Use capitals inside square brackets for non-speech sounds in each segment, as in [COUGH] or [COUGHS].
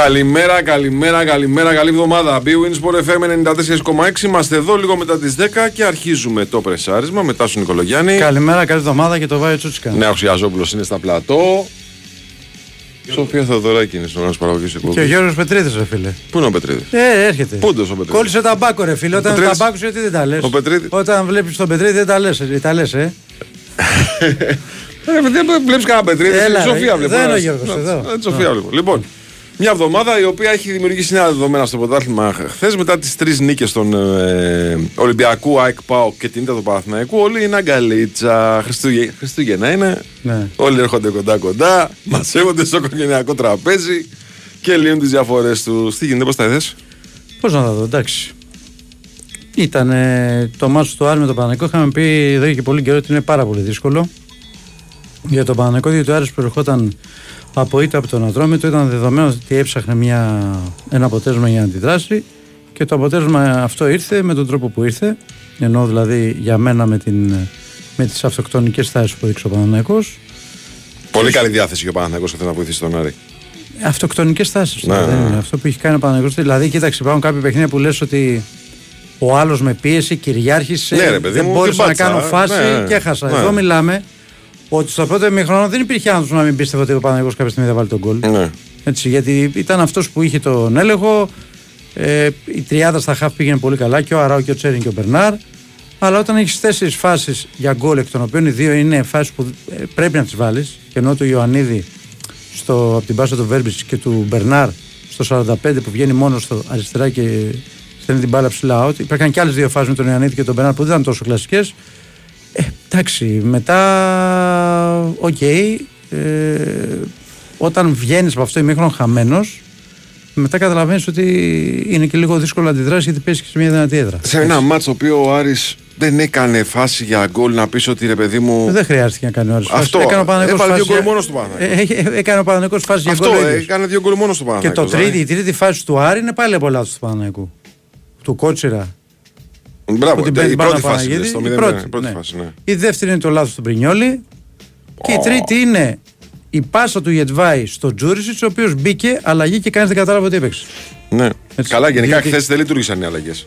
Καλημέρα, καλημέρα, καλημέρα, καλή εβδομάδα. BWIN Sport FM 94,6. Είμαστε εδώ λίγο μετά τις 10 και αρχίζουμε το πρεσάρισμα μετά στον Νικολογιάννη. Καλημέρα, καλή εβδομάδα και το Βάιο Τσούτσικα. Νέο Ιαζόπουλο είναι στα πλατό. Σοφία Θεοδωράκη είναι στον ένα παραγωγής εκπομπή. Και ο Γιώργος Πετρίδης, ρε φίλε. Πού είναι ο Πετρίδης; Ε, έρχεται. Πού είναι ο Πετρίδης; Κόλλησε ταμπάκο, ρε φίλε. Όταν Πετρίδης. ταμπάκο, γιατί δεν τα λες. Ο Πετρίδης. Όταν βλέπεις τον Πετρίδη, δεν τα λες. Τα λες, ε. [LAUGHS] Ε, δεν βλέπεις κανένα Πετρίδη. Έλα, Τη Σοφία ρε. βλέπω. Δεν είναι ο Ε, Γιώργος ε, εδώ. ε, Τη Σοφία βλέπω. Λοιπόν, μια εβδομάδα η οποία έχει δημιουργήσει νέα δεδομένα στο πρωτάθλημα χθες μετά τις τρεις νίκες των ε, Ολυμπιακού, ΑΕΚ ΠΑΟ και την ήττα του Παναθηναϊκού. Όλοι είναι αγκαλίτσα. Χριστούγε- Χριστούγεννα είναι. Ναι. Όλοι έρχονται κοντά-κοντά, μαζεύονται στο οικογενειακό τραπέζι και λύνουν τις διαφορές τους. Τι γίνεται, πώς τα είδες; Πώς να τα δω, εντάξει. Ήταν ε, το μάτσο του Άρη με τον Παναγικό. Είχαμε πει εδώ και πολύ καιρό ότι είναι πάρα πολύ δύσκολο για τον Παναγικό, διότι ο Άρης προερχόταν από ήττα από τον Ατρόμητο. Ήταν δεδομένος ότι έψαχνε μια, ένα αποτέλεσμα για να αντιδράσει και το αποτέλεσμα αυτό ήρθε με τον τρόπο που ήρθε. Ενώ δηλαδή για μένα με, την, με τις αυτοκτονικές τάσεις που έδειξε ο Παναναϊκός Πολύ καλή διάθεση και ο Παναθηναϊκός θέλει να βοηθήσει τον Άρη. Αυτοκτονικές τάσει. Ναι, ναι, ναι. Αυτό που έχει κάνει ο Παναγιώτη. Δηλαδή, κοίταξε, υπάρχουν κάποια παιχνίδια που λες ότι ο άλλος με πίεση, κυριάρχησε. Ναι, ρε παιδί δεν μου, μπόρεσα την να πάτησα. κάνω φάση Ναι, και έχασα. ναι. Εδώ μιλάμε ότι στο πρώτο ημίχρονο δεν υπήρχε άνθρωπος να μην πίστευε ότι ο Παναγιώτης κάποια στιγμή θα βάλει τον γκολ. Ναι. Έτσι, γιατί ήταν αυτός που είχε τον έλεγχο. Ε, η τριάδα στα χαφ πήγαινε πολύ καλά και ο Αράου και ο Τσέριν και ο Μπερνάρ. Αλλά όταν έχεις τέσσερις φάσεις για γκολ, εκ των οποίων οι δύο είναι φάσεις που ε, πρέπει να τις βάλεις, και ενώ του Ιωαννίδη στο, από την πάσα του Βέρμπιτ και του Μπερνάρ στο 45 που βγαίνει μόνος στο αριστερά και στέλνει την μπάλα ψηλά out. Υπήρχαν και άλλες δύο φάσεις με τον Ιωαννίδη και τον Μπερνάρ που δεν ήταν τόσο κλασικές. Ε, εντάξει, μετά, οκ, ε, όταν βγαίνεις από αυτό το ημίχρονο χαμένος, μετά καταλαβαίνεις ότι είναι και λίγο δύσκολο να αντιδράσεις γιατί παίζεις και σε μια δυνατή έδρα. Σε ένα ματς το οποίο ο Άρης δεν έκανε φάση για γκολ να πεις ότι ρε παιδί μου. Δεν χρειάστηκε να κάνει ώρες Αυτό. Έκανε ο Παναγιώτης Έβαλε δύο φάση γκολ για- μόνος του Παναθηναϊκού. Ε, ε, Έκανε ο Παναγιώτης φάση για Αυτό γκολ. ο ίδιος. έκανε δύο γκολ μόνος του Και Παναθηναϊκού. το τρίτη, η τρίτη φάση του Άρη είναι πάλι από λάθος του Παναγιώτου. Του Κότσιρα. Μπράβο, που την η παίρνει πάνω πρώτη φάση. Παναγίδη, λες, Το η 0 πρώτη, η πρώτη ναι. φάση, ναι. Η δεύτερη είναι το λάθος του Μπρινιόλη. Και η τρίτη είναι η πάσα του Γετβάη στο Τζούρισιτς, ο οποίος μπήκε αλλαγή και κανείς δεν κατάλαβε ότι έπαιξε. Ναι. Έτσι. Καλά, γενικά Διότι- χθες δεν λειτουργήσαν οι αλλαγές.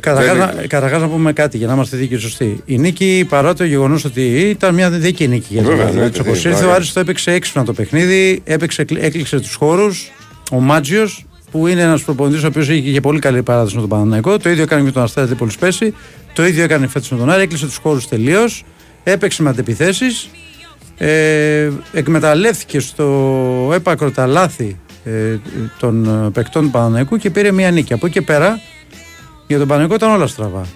Καταρχάς, δεν- να- καταρχάς να πούμε κάτι για να είμαστε δίκαιοι και σωστοί. Η νίκη, παρά το γεγονός ότι ήταν μια δίκαιη νίκη για τον Βέβαια, Άρη. ναι, Έτσι, ναι, όπως ναι, ήρθε, ναι. ο Άρης το έπαιξε έξυπνα το παιχνίδι, έπαιξε, έκλειξε τους χώρους. Ο Μάτζιος, που είναι ένας προπονητής ο οποίος είχε και πολύ καλή παράδοση με τον Παναναϊκό, το ίδιο έκανε και με τον Αστέρα Τρίπολη πέρσι, το ίδιο έκανε φέτος με τον Άρη, έκλεισε τους χώρους τελείως, έπαιξε με αντεπιθέσεις, ε, εκμεταλλεύτηκε στο έπακρο τα λάθη ε, των ε, παικτών του Παναναϊκού και πήρε μια νίκη. Από εκεί και πέρα για τον Παναγικό ήταν όλα στραβά.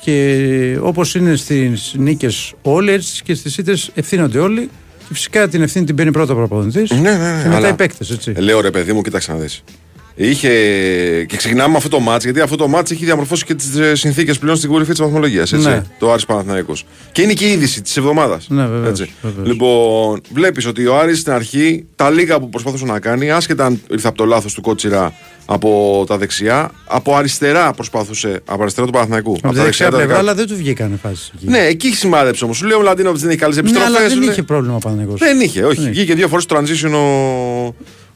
Και όπως είναι στις νίκες όλοι, έτσι και στις ήττες ευθύνονται όλοι. Και φυσικά την ευθύνη την παίρνει πρώτα ο προπονητής. Ναι, ναι, ναι, Και μετά αλλά- οι παίκτες, έτσι. Ε, Λέω ρε παιδί μου, κοίταξε να δεις. Είχε. Και ξεκινάμε με αυτό το μάτς, γιατί αυτό το μάτς έχει διαμορφώσει και τις συνθήκες πλέον στην κορυφή της βαθμολογίας. Ναι. Το Άρης Παναθηναϊκός. Και είναι και η είδηση της εβδομάδας. Ναι, βεβαίως, βεβαίως. Λοιπόν, βλέπεις ότι ο Άρης στην αρχή τα λίγα που προσπαθούσε να κάνει, άσχετα αν ήρθε από το λάθος του Κότσιρα από τα δεξιά, από αριστερά προσπαθούσε. Από αριστερά του Παναθηναϊκού. Από τη τα δεξιά τα πλευρά, δεκά- αλλά δεν του βγήκαν φάσει. εκεί. Ναι, εκεί σημάδεψε όμως. Σου λέει ο Μλαντίνοβιτ δεν έχει καλές Ναι, επιστροφές. αλλά δεν είχε πρόβλημα ο Παναγικός. Δεν είχε, όχι. Ναι. Βγήκε δύο φορές στο transition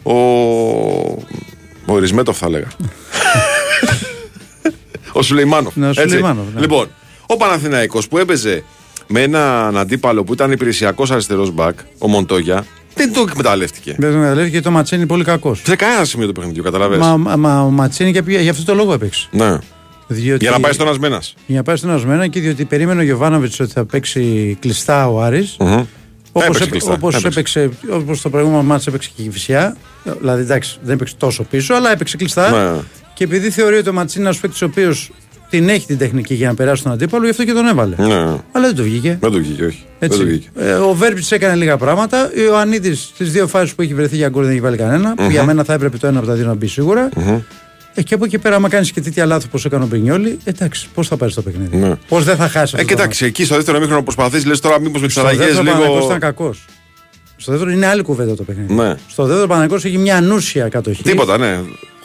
ο. ο. Ο Ρισμέτοφ θα έλεγα. ο Σουλεϊμάνοφ. Ναι, ο έτσι. Σουλεϊμάνοφ, ναι. Λοιπόν, ο Παναθηναϊκός που έπαιζε με έναν αντίπαλο που ήταν υπηρεσιακός αριστερός μπακ, ο Μοντόγια, δεν το εκμεταλλεύτηκε. Δεν τον καταλαβαίνει και το Ματσίνη πολύ κακός. Σε κανένα σημείο του παιχνιδιού, καταλαβαίνεις. Μα, μα, μα ο Ματσίνη για, για αυτό το λόγο έπαιξε. Ναι. Διότι, Για να πάει στον Ασμένας. για να πάει στον Ασμένα και διότι περίμενε ο Γιωβάνοβιτς ότι θα παίξει κλειστά ο Άρης Όπως, Έπαιξε έπαι- κλειστά, όπως έπαιξε. έπαιξε, όπως το προηγούμενο μάτς έπαιξε και η Κυφυσιά, δηλαδή εντάξει δεν έπαιξε τόσο πίσω, αλλά έπαιξε κλειστά. Ναι. Και επειδή θεωρεί ότι ο Ματσίνη είναι ένας παίκτης ο οποίος την έχει την τεχνική για να περάσει τον αντίπαλο, γι' αυτό και τον έβαλε. Ναι. Αλλά δεν το βγήκε. Δεν το βγήκε, όχι. Δεν το Έτσι. βγήκε. Ε, ο Βέρμπιτς έκανε λίγα πράγματα. Ο Ιωαννίδη στις δύο φάσεις που έχει βρεθεί για γκολ δεν έχει βάλει κανένα. Που για μένα θα έπρεπε το ένα από τα δύο να μπει σίγουρα. Ε, και από εκεί πέρα, άμα κάνεις και τέτοια λάθη όπω έκανε ο Μπρινιόλη, εντάξει, πώς θα πάρεις το παιχνίδι; Ναι. Πώς δεν θα χάσει. Ε, κοιτάξτε, εκεί στο δεύτερο μήχρονο προσπαθείς, λες τώρα μήπως με τις Στο αλλαγές δεύτερο Παναγικός λίγο. ήταν κακός. Στο δεύτερο είναι άλλη κουβέντα το παιχνίδι. Ναι. Στο δεύτερο Παναγικός έχει μια ανούσια κατοχή. Τίποτα, ναι.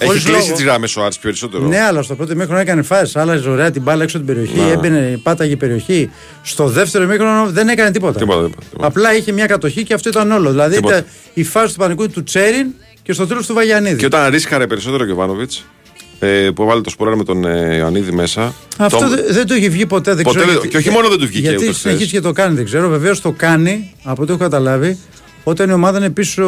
Χωρίς Έχει κλείσει λόγο. τις γράμμε ο Άρης περισσότερο. Ναι, αλλά στο πρώτο μήχρονο έκανε φάση. Άλλαζε ωραία την μπάλα έξω από την περιοχή. Ναι. Έμπαινε, πάταγε περιοχή. Στο δεύτερο μήχρονο δεν έκανε τίποτα. Τίποτα, τίποτα, τίποτα. Απλά είχε μια κατοχή και αυτό ήταν όλο. Δηλαδή Τίποτα. ήταν η φάση του πανικού του Τσέριν και στο τέλος του Βαγιανίδη. Και όταν ρίσκαρε περισσότερο ο Γιοβάνοβιτς, ε, που έβαλε τον Σπόραρ με τον ε, Ιωαννίδη μέσα. Αυτό το... δεν, δεν το έχει βγει ποτέ. Δεν Ποτέ ξέρω, δεν- γιατί- και όχι μόνο δεν του βγήκε Γιατί ούτως συνεχίζει χθες. και το κάνει, δεν ξέρω. Βεβαίως το κάνει, από ό,τι έχω καταλάβει, όταν η ομάδα είναι πίσω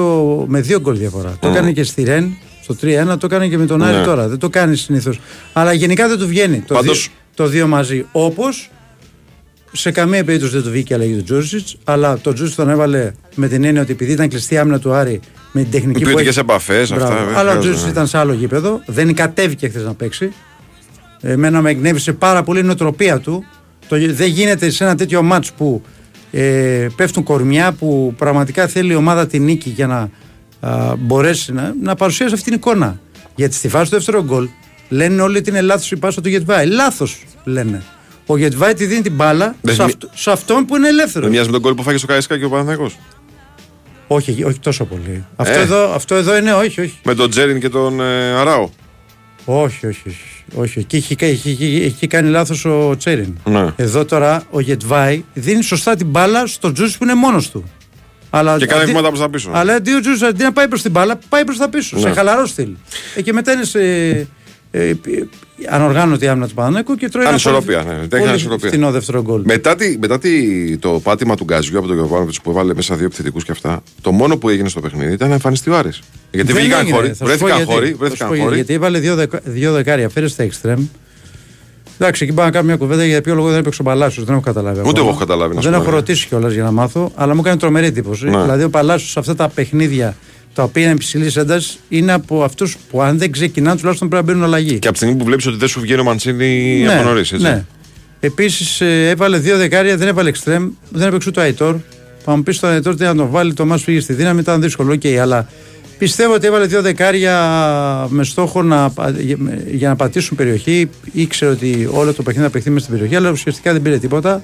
με δύο γκολ διαφορά. Το έκανε και στη Ρεν στο 3-1, το έκανε και με τον Άρη Ναι. τώρα. Δεν το κάνει συνήθως. Αλλά γενικά δεν του βγαίνει το, Πάντως- δύο, το δύο μαζί. Όπως σε καμία περίπτωση δεν του βγήκε η αλλαγή του Τζούρισιτς, αλλά τον Τζούρισιτς τον έβαλε με την έννοια ότι επειδή ήταν κλειστή η άμυνα του Άρη με την τεχνική Οι που ποιοτικέ έχει. επαφές, αυτά. Μπράβο. δεν Αλλά ο χρειάζεται, Τζούρισιτ ναι. ήταν σε άλλο γήπεδο. Δεν κατέβηκε χθες να παίξει. Εμένα με εκνεύρισε πάρα πολύ η νοοτροπία του. Το, δεν γίνεται σε ένα τέτοιο μάτς που ε, πέφτουν κορμιά που πραγματικά θέλει η ομάδα τη νίκη για να α, μπορέσει να, να παρουσιάσει αυτή την εικόνα. Γιατί στη φάση του δεύτερου γκολ λένε όλοι ότι είναι λάθος η πάσα του Γετβάη. Λάθος λένε. Ο Γετβάη τη δίνει την μπάλα Δεν σε, μοι- αυτ- σε αυτόν που είναι ελεύθερος. Δεν μοιάζει με τον κόλ που φάγε στο Καϊσκά και ο Παναθηναϊκός. Όχι, όχι τόσο πολύ. Αυτό, Ε. εδώ, αυτό εδώ είναι όχι, όχι. Με τον Τζέριν και τον ε, Αράο. Όχι, όχι, όχι. όχι. Εκεί έχει, έχει, έχει, έχει κάνει λάθος ο Τσέριν. Ναι. Εδώ τώρα ο Γετβάη δίνει σωστά την μπάλα στον Τζούζι που είναι μόνος του. Αλλά Και κάνει αντί- βήματα προς τα πίσω. Αλλά αντί ο Τζούζι αντί να πάει προς την μπάλα, πάει προς τα πίσω. Ναι. Σε χαλαρό στυλ. Ε, και μετά είναι σε. Ε, ε, ανοργάνωτη άμυνα του Πανανέκου και τρώει ένα Ανισορροπία, πολύ- ναι. Έχει πολύ ανισορροπία. φθηνό δεύτερο γκολ. Μετά, τη, μετά τη, το πάτημα του Γκαζιού από τον Γιωβάνοβιτς που έβαλε μέσα δύο επιθετικούς και αυτά, το μόνο που έγινε στο παιχνίδι ήταν να εμφανιστεί ο Άρης. Γιατί Δεν βγήκαν έγινε, χώροι, θα σου πω βρέθηκαν γιατί. χώροι, Θα σου βρέθηκαν πω γιατί. χώροι. Γιατί έβαλε δύο, δεκα, δύο δεκάρια, φέρε στα εξτρέμ. Εντάξει, εκεί πάμε να κάνουμε μια κουβέντα για ποιο λόγο δεν έπαιξε ο Παλάσιος. Δεν έχω καταλάβει. Ούτε ακόμα. εγώ έχω καταλάβει, να σου Δεν πω, έχω ναι. ρωτήσει κιόλας για να μάθω, αλλά μου έκανε τρομερή εντύπωση. Ναι. Δηλαδή, ο Παλάσιος σε αυτά τα παιχνίδια τα οποία είναι υψηλή ένταση είναι από αυτούς που αν δεν ξεκινάνε τουλάχιστον πρέπει να μπαίνουν αλλαγή. Και από τη στιγμή που βλέπεις ότι δεν σου βγαίνει ο Μαντσίνη από νωρίς. ναι. Επίσης έβαλε δύο δεκάρια, δεν έβαλε εξτρέμ, δεν έπαιξε ούτε ο Αϊτόρ. Θα μου πεις το Αϊτόρ τι να το βάλει, το ματς πήγε στη δύναμη, ήταν δύσκολο. οκ, αλλά πιστεύω ότι έβαλε δύο δεκάρια με στόχο να, πα- για- για να πατήσουν περιοχή. Ήξερε ότι όλο το παιχνίδι θα παιχθεί μέσα στην περιοχή, αλλά ουσιαστικά δεν πήρε τίποτα.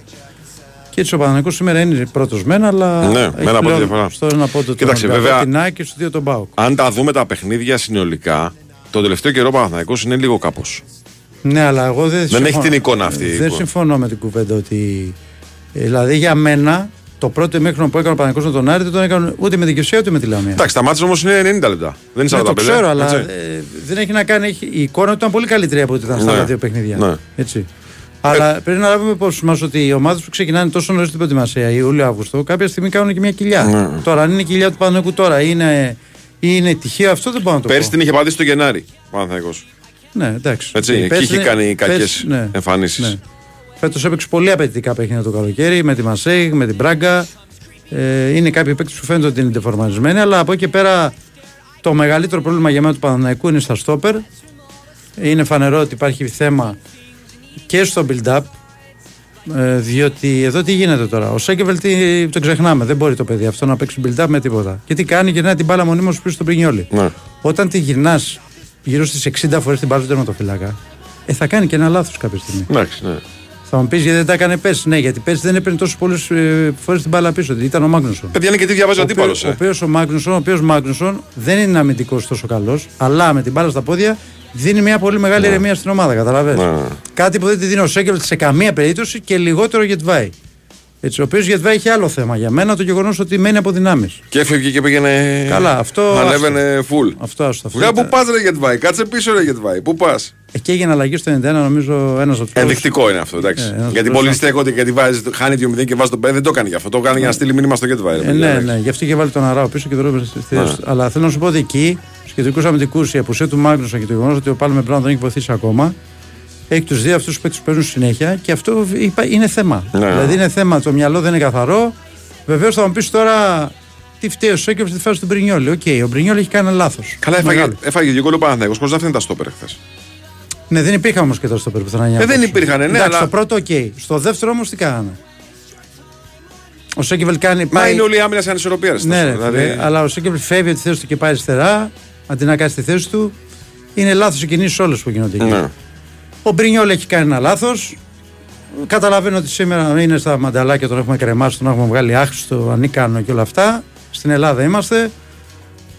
Και έτσι ο Παναθηναϊκός σήμερα είναι πρώτος μεν, αλλά. Ναι, έχει με ένα πόντο πλέον διαφορά. Στο ένα πόντο τον Κοίταξε, Ολυμπιακό, βέβαια- την ΑΕΚ και στους δύο τον ΠΑΟΚ. Αν τα δούμε τα παιχνίδια συνολικά, το τελευταίο καιρό ο Παναθηναϊκός είναι λίγο κάπως. Ναι, αλλά εγώ δεν. Δεν συμφωνώ- έχει την εικόνα αυτή η Δεν εικόνα. συμφωνώ με την κουβέντα ότι. ε, Δηλαδή για μένα το πρώτο μέχρι που έκανε ο Παναγικό με τον Άρη δεν τον έκανε ούτε με την Κεσία ούτε με τη Λαμία. Εντάξει, τα μάτια όμως είναι 90 λεπτά. Δεν είναι 45. Ναι, το ξέρω, αλλά έτσι. ε, δεν έχει να κάνει. Έχει, η εικόνα του ήταν πολύ καλύτερη από ό,τι ήταν στα Ναι. άλλα δύο παιχνίδια. Ναι. Έτσι. Αλλά πρέπει να λάβουμε υπόψη μας ότι οι ομάδες που ξεκινάνε τόσο νωρίς την προετοιμασία, Ιούλιο-Αύγουστο, κάποια στιγμή κάνουν και μια κοιλιά. Ναι. Τώρα, αν είναι η κοιλιά του Παναγικού τώρα ή είναι, ή είναι τυχαίο, αυτό δεν μπορώ να το Πέρσι πω. την είχε πατήσει το Γενάρη. Ο Παναθηναϊκός. Ναι, εντάξει. Έτσι, Ε, εκεί πέρσι είχε είναι- κάνει κακές πέρσι- ναι. εμφανίσεις. Ναι. Φέτος έπαιξε πολύ απαιτητικά παιχνίδια το καλοκαίρι με τη Μασέη, με την Μπράγκα. Ε, είναι κάποιοι παίκτες που φαίνεται ότι είναι τεφορμανισμένοι, αλλά από εκεί και πέρα το μεγαλύτερο πρόβλημα για μένα του Παναναϊκού είναι στα στόπερ. Είναι φανερό ότι υπάρχει θέμα και στο build-up. Ε, διότι εδώ τι γίνεται τώρα. Ο Σέκεβελ τι, τον ξεχνάμε. Δεν μπορεί το παιδί αυτό να παίξει build-up με τίποτα. Και τι κάνει, γυρνάει την μπάλα μονίμως πίσω στον Πρινιόλι. Ναι. Όταν τη γυρνάς γύρω στις 60 φορές την μπάλα του τερματοφυλάκα, ε, θα κάνει και ένα λάθος κάποια στιγμή. Εντάξει, ναι. Θα μου πεις γιατί δεν τα έκανε πέρσι. Ναι, γιατί πέρσι δεν έπαιρνε τόσο πολλές φορές την μπάλα πίσω. Ήταν ο Μάγνουσον. Παιδιά είναι και τι διαβάζει ο Ο αντίπαλος. οποίος- Ο οποίος ο Μάγνουσον, ο οποίος Μάγνουσον δεν είναι αμυντικός τόσο καλός, αλλά με την μπάλα στα πόδια δίνει μια πολύ μεγάλη ηρεμία στην ομάδα. Καταλαβαίνεις. Ναι. Κάτι που δεν τη δίνει ο Σέγκελ σε καμία περίπτωση και λιγότερο ο Γετβάη. Έτσι, ο οποίος Γετβάη έχει άλλο θέμα για μένα, το γεγονός ότι μένει από δυνάμεις. Και έφευγε και πήγαινε. Καλά, αυτό Ανέβαινε full. Αυτό άστο. αυτό Βγάλε ήταν- που πας, ρε Γετβάη. Κάτσε πίσω, ρε Γετβάη. Πού πας; Εκεί έγινε αλλαγή στο 91, νομίζω ένας από τους Ενδεικτικό είναι αυτό, εντάξει. Ε, ένας γιατί πρώτος- πολλοί στέκονται γιατί βάζεις, χάνει 2-0 και βάζεις το 5. Δεν το κάνει γι' αυτό. Το κάνει για να στείλει μήνυμα στο Γετβάη. ρε Ε, παιδιά, ναι, εντάξει. ναι, γι' αυτό είχε βάλει τον Αράο πίσω και τον έβαλε στη θέση Ναι. του. Αλλά θέλω να σου πω ότι εκεί, στου κεντρικού αμυντικούς, η απουσία του Μάγνουσον και το γεγονός ότι ο Πάλμε Μπράουν δεν έχει βοηθήσει ακόμα, έχει τους δύο αυτούς παίκτες που παίζουν συνέχεια και αυτό είπα, είναι θέμα. Ναι. Δηλαδή είναι θέμα, το μυαλό δεν είναι καθαρό. Βεβαίως θα μου πεις τώρα τι φταίει ο Σένκεφελντ στη φάση του Μπρινιόλη. Οκ, ο Μπρινιόλη έχει κάνει λάθος. Καλά, έφαγε, έφαγε δύο γκολ ο Παναθηναϊκός χωρίς να φταίνει τα στόπερ χθες. Ναι, δεν υπήρχαν όμως και τα στο πουθενά. για να Ε, δεν παίξουν. υπήρχαν, ναι, Εντάξει, αλλά- Στο πρώτο, οκ. Στο δεύτερο όμως τι κάνανε. Ο Σένκεφελντ κάνει. Μα πάει- είναι όλη η άμυνα σε ανισορροπία. ρε, Ναι, Στάσο. ρε, δηλαδή, φίλε, αλλά ο Σένκεφελντ φεύγει από τη θέση του και πάει αριστερά, αντί να κάνει τη θέση του. Είναι λάθος οι κινήσεις όλες που γίνονται εκεί. ναι. Ο Μπρινιόλι έχει κάνει ένα λάθος. Καταλαβαίνω ότι σήμερα είναι στα μανταλάκια, τον έχουμε κρεμάσει, τον έχουμε βγάλει άχρηστο, ανίκανο και όλα αυτά. Στην Ελλάδα είμαστε.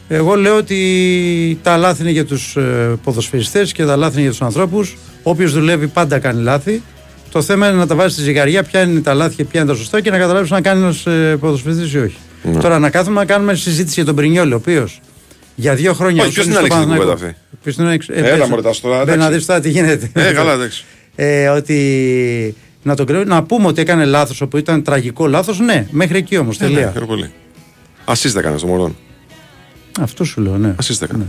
Εγώ λέω ότι τα λάθη είναι για τους ποδοσφαιριστές και τα λάθη είναι για τους ανθρώπους. Όποιος δουλεύει πάντα κάνει λάθη. Το θέμα είναι να τα βάζει στη ζυγαριά, ποια είναι τα λάθη και ποια είναι τα σωστά και να καταλάβεις αν κάνει ένας ποδοσφαιριστής ή όχι. Τώρα να κάθουμε να κάνουμε συζήτηση για τον Πρινιόλη, ο οποίος Για δύο χρόνια. Όχι, ποιος την άνοιξε την κουβέντα αυτή; Ποιος την άνοιξε; Έλα, πες. μωρέ, τα στο- Δεν εντάξει. να δεις τώρα τι γίνεται. Ε, καλά, εντάξει. Ε, ότι να, τον κρίνω- να πούμε ότι έκανε λάθος, όπου ήταν τραγικό λάθος, ναι, μέχρι εκεί όμως, τελεία. Χαίρομαι πολύ. Ασίστ έκανε στο Μορόν. Αυτό σου λέω, ναι. Ασίστ έκανε.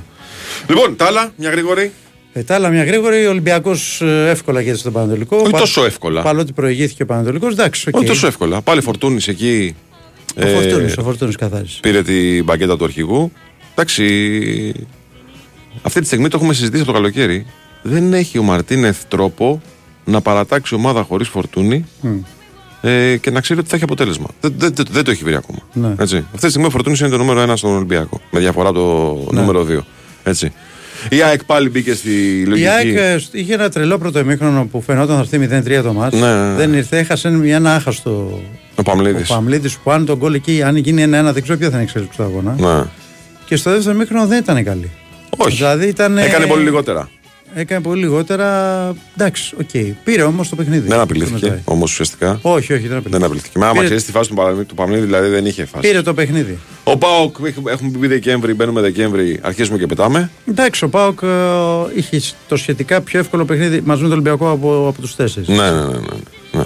Λοιπόν, τα άλλα, μια γρήγορη. Ε, τα άλλα μια γρήγορη, ο Ολυμπιακός εύκολα γίνεται στον Παναιτωλικό. Όχι Πα- τόσο εύκολα. Παρότι προηγήθηκε ο Παναιτωλικός, εντάξει, οκ. Όχι τόσο εύκολα. Πάλι Φορτούνης εκεί. Ο ε, Φορτούνης, ο Φορτούνης καθάρισε. πήρε την μπαγκέτα του αρχηγού. Εντάξει. Αυτή τη στιγμή το έχουμε συζητήσει από το καλοκαίρι. Δεν έχει ο Μαρτίνεθ τρόπο να παρατάξει ομάδα χωρίς φορτούνη ε, και να ξέρει ότι θα έχει αποτέλεσμα. Δεν, δεν, δεν, δεν το έχει βρει ακόμα. Ναι. Έτσι. Αυτή τη στιγμή ο Φορτούνης είναι το νούμερο ένα στον Ολυμπιακό. Με διαφορά το Ναι. νούμερο 2. Έτσι. Η ΑΕΚ πάλι μπήκε στη λογική. Η ΑΕΚ ε, είχε ένα τρελό πρώτο ημίχρονο που φαινόταν θα έρθει 0-3 το μάτς. Ναι, ναι, ναι. Δεν ήρθε, έχασε μια- ένα άχαστο. Ο Παμλίδη. Ο Παμλίδη που αν τον γκολ εκεί, αν γίνει ένα-ένα, δεν ξέρω ποια θα είναι η εξέλιξη του αγώνα. Ναι. Και στο δεύτερο ημίχρονο δεν ήταν καλή. Όχι. Δηλαδή ήταν, Έκανε πολύ λιγότερα. Έκανε πολύ λιγότερα. Εντάξει, οκ. Πήρε όμως το παιχνίδι. Δεν Το απειλήθηκε μετράει. όμως ουσιαστικά. Όχι, όχι, δεν απειλήθηκε. Δεν απειλήθηκε. Με άμα Πήρε- ξέρεις τη φάση του Παυλίδη, του Παυλίδη, δηλαδή δεν είχε φάση. Πήρε το παιχνίδι. Ο ΠΑΟΚ, έχουμε- έχουμε πει Δεκέμβρη, μπαίνουμε Δεκέμβρη, αρχίζουμε και πετάμε. Εντάξει, ο ΠΑΟΚ ε, είχε το σχετικά πιο εύκολο παιχνίδι μαζί με τον Ολυμπιακό από, από τους τέσσερις. Ναι, ναι, ναι. ναι, ναι.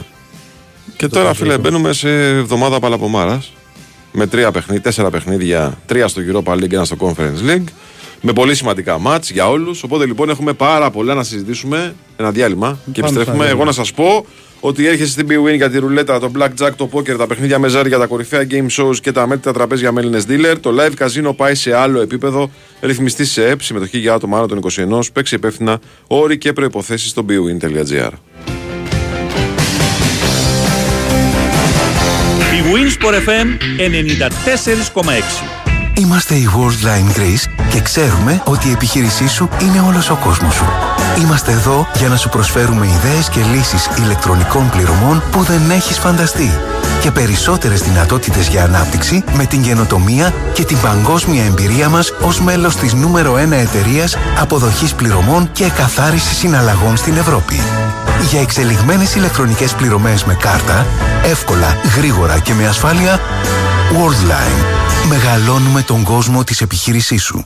Και τώρα, φίλε, μπαίνουμε σε εβδομάδα παλαβομάρας. Με τρία παιχνίδια, τέσσερα παιχνίδια, τρία στο Europa League, ένα στο Conference League. Με πολύ σημαντικά μάτς για όλους. Οπότε λοιπόν έχουμε πάρα πολλά να συζητήσουμε. Ένα διάλειμμα και Πάμε επιστρέφουμε. στα Εγώ να σας πω ότι έρχεσαι στην BWIN για τη ρουλέτα, το blackjack, το poker, τα παιχνίδια με ζάρια, τα κορυφαία game shows και τα μέτρια τραπέζια με Έλληνες dealer. Το live casino πάει σε άλλο επίπεδο. Ρυθμιστή σε ΕΠ, συμμετοχή για άτομα άνω των 21. Παίξει υπεύθυνα όροι και προποθέσει στο bwin.gr. Winsport FM 94,6. Είμαστε η Worldline Greece και ξέρουμε ότι η επιχείρησή σου είναι όλος ο κόσμος σου. Είμαστε εδώ για να σου προσφέρουμε ιδέες και λύσεις ηλεκτρονικών πληρωμών που δεν έχεις φανταστεί και περισσότερες δυνατότητες για ανάπτυξη με την καινοτομία και την παγκόσμια εμπειρία μας ως μέλος της νούμερο 1 εταιρείας αποδοχής πληρωμών και καθάρισης συναλλαγών στην Ευρώπη. Για εξελιγμένες ηλεκτρονικές πληρωμές με κάρτα, εύκολα, γρήγορα και με ασφάλεια, Worldline. Μεγαλώνουμε τον κόσμο της επιχείρησής σου.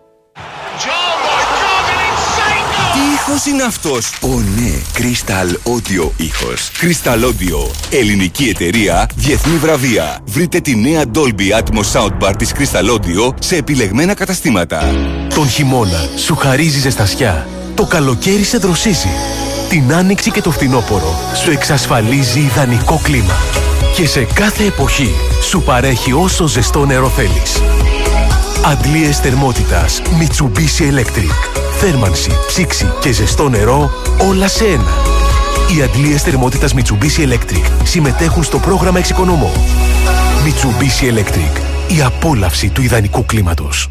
ήχος είναι αυτός; Ω ναι, Crystal Audio ήχος. Crystal Audio, ελληνική εταιρεία, διεθνή βραβεία. Βρείτε τη νέα Dolby Atmos Soundbar της Crystal Audio σε επιλεγμένα καταστήματα. Τον χειμώνα σου χαρίζει ζεστασιά. Το καλοκαίρι σε δροσίζει. Την άνοιξη και το φθινόπωρο σου εξασφαλίζει ιδανικό κλίμα. Και σε κάθε εποχή σου παρέχει όσο ζεστό νερό θέλεις. Αντλίες θερμότητας Mitsubishi Electric. Θέρμανση, ψήξη και ζεστό νερό όλα σε ένα. Οι αντλίες θερμότητας Mitsubishi Electric συμμετέχουν στο πρόγραμμα Εξοικονομώ. Mitsubishi Electric. Η απόλαυση του ιδανικού κλίματος.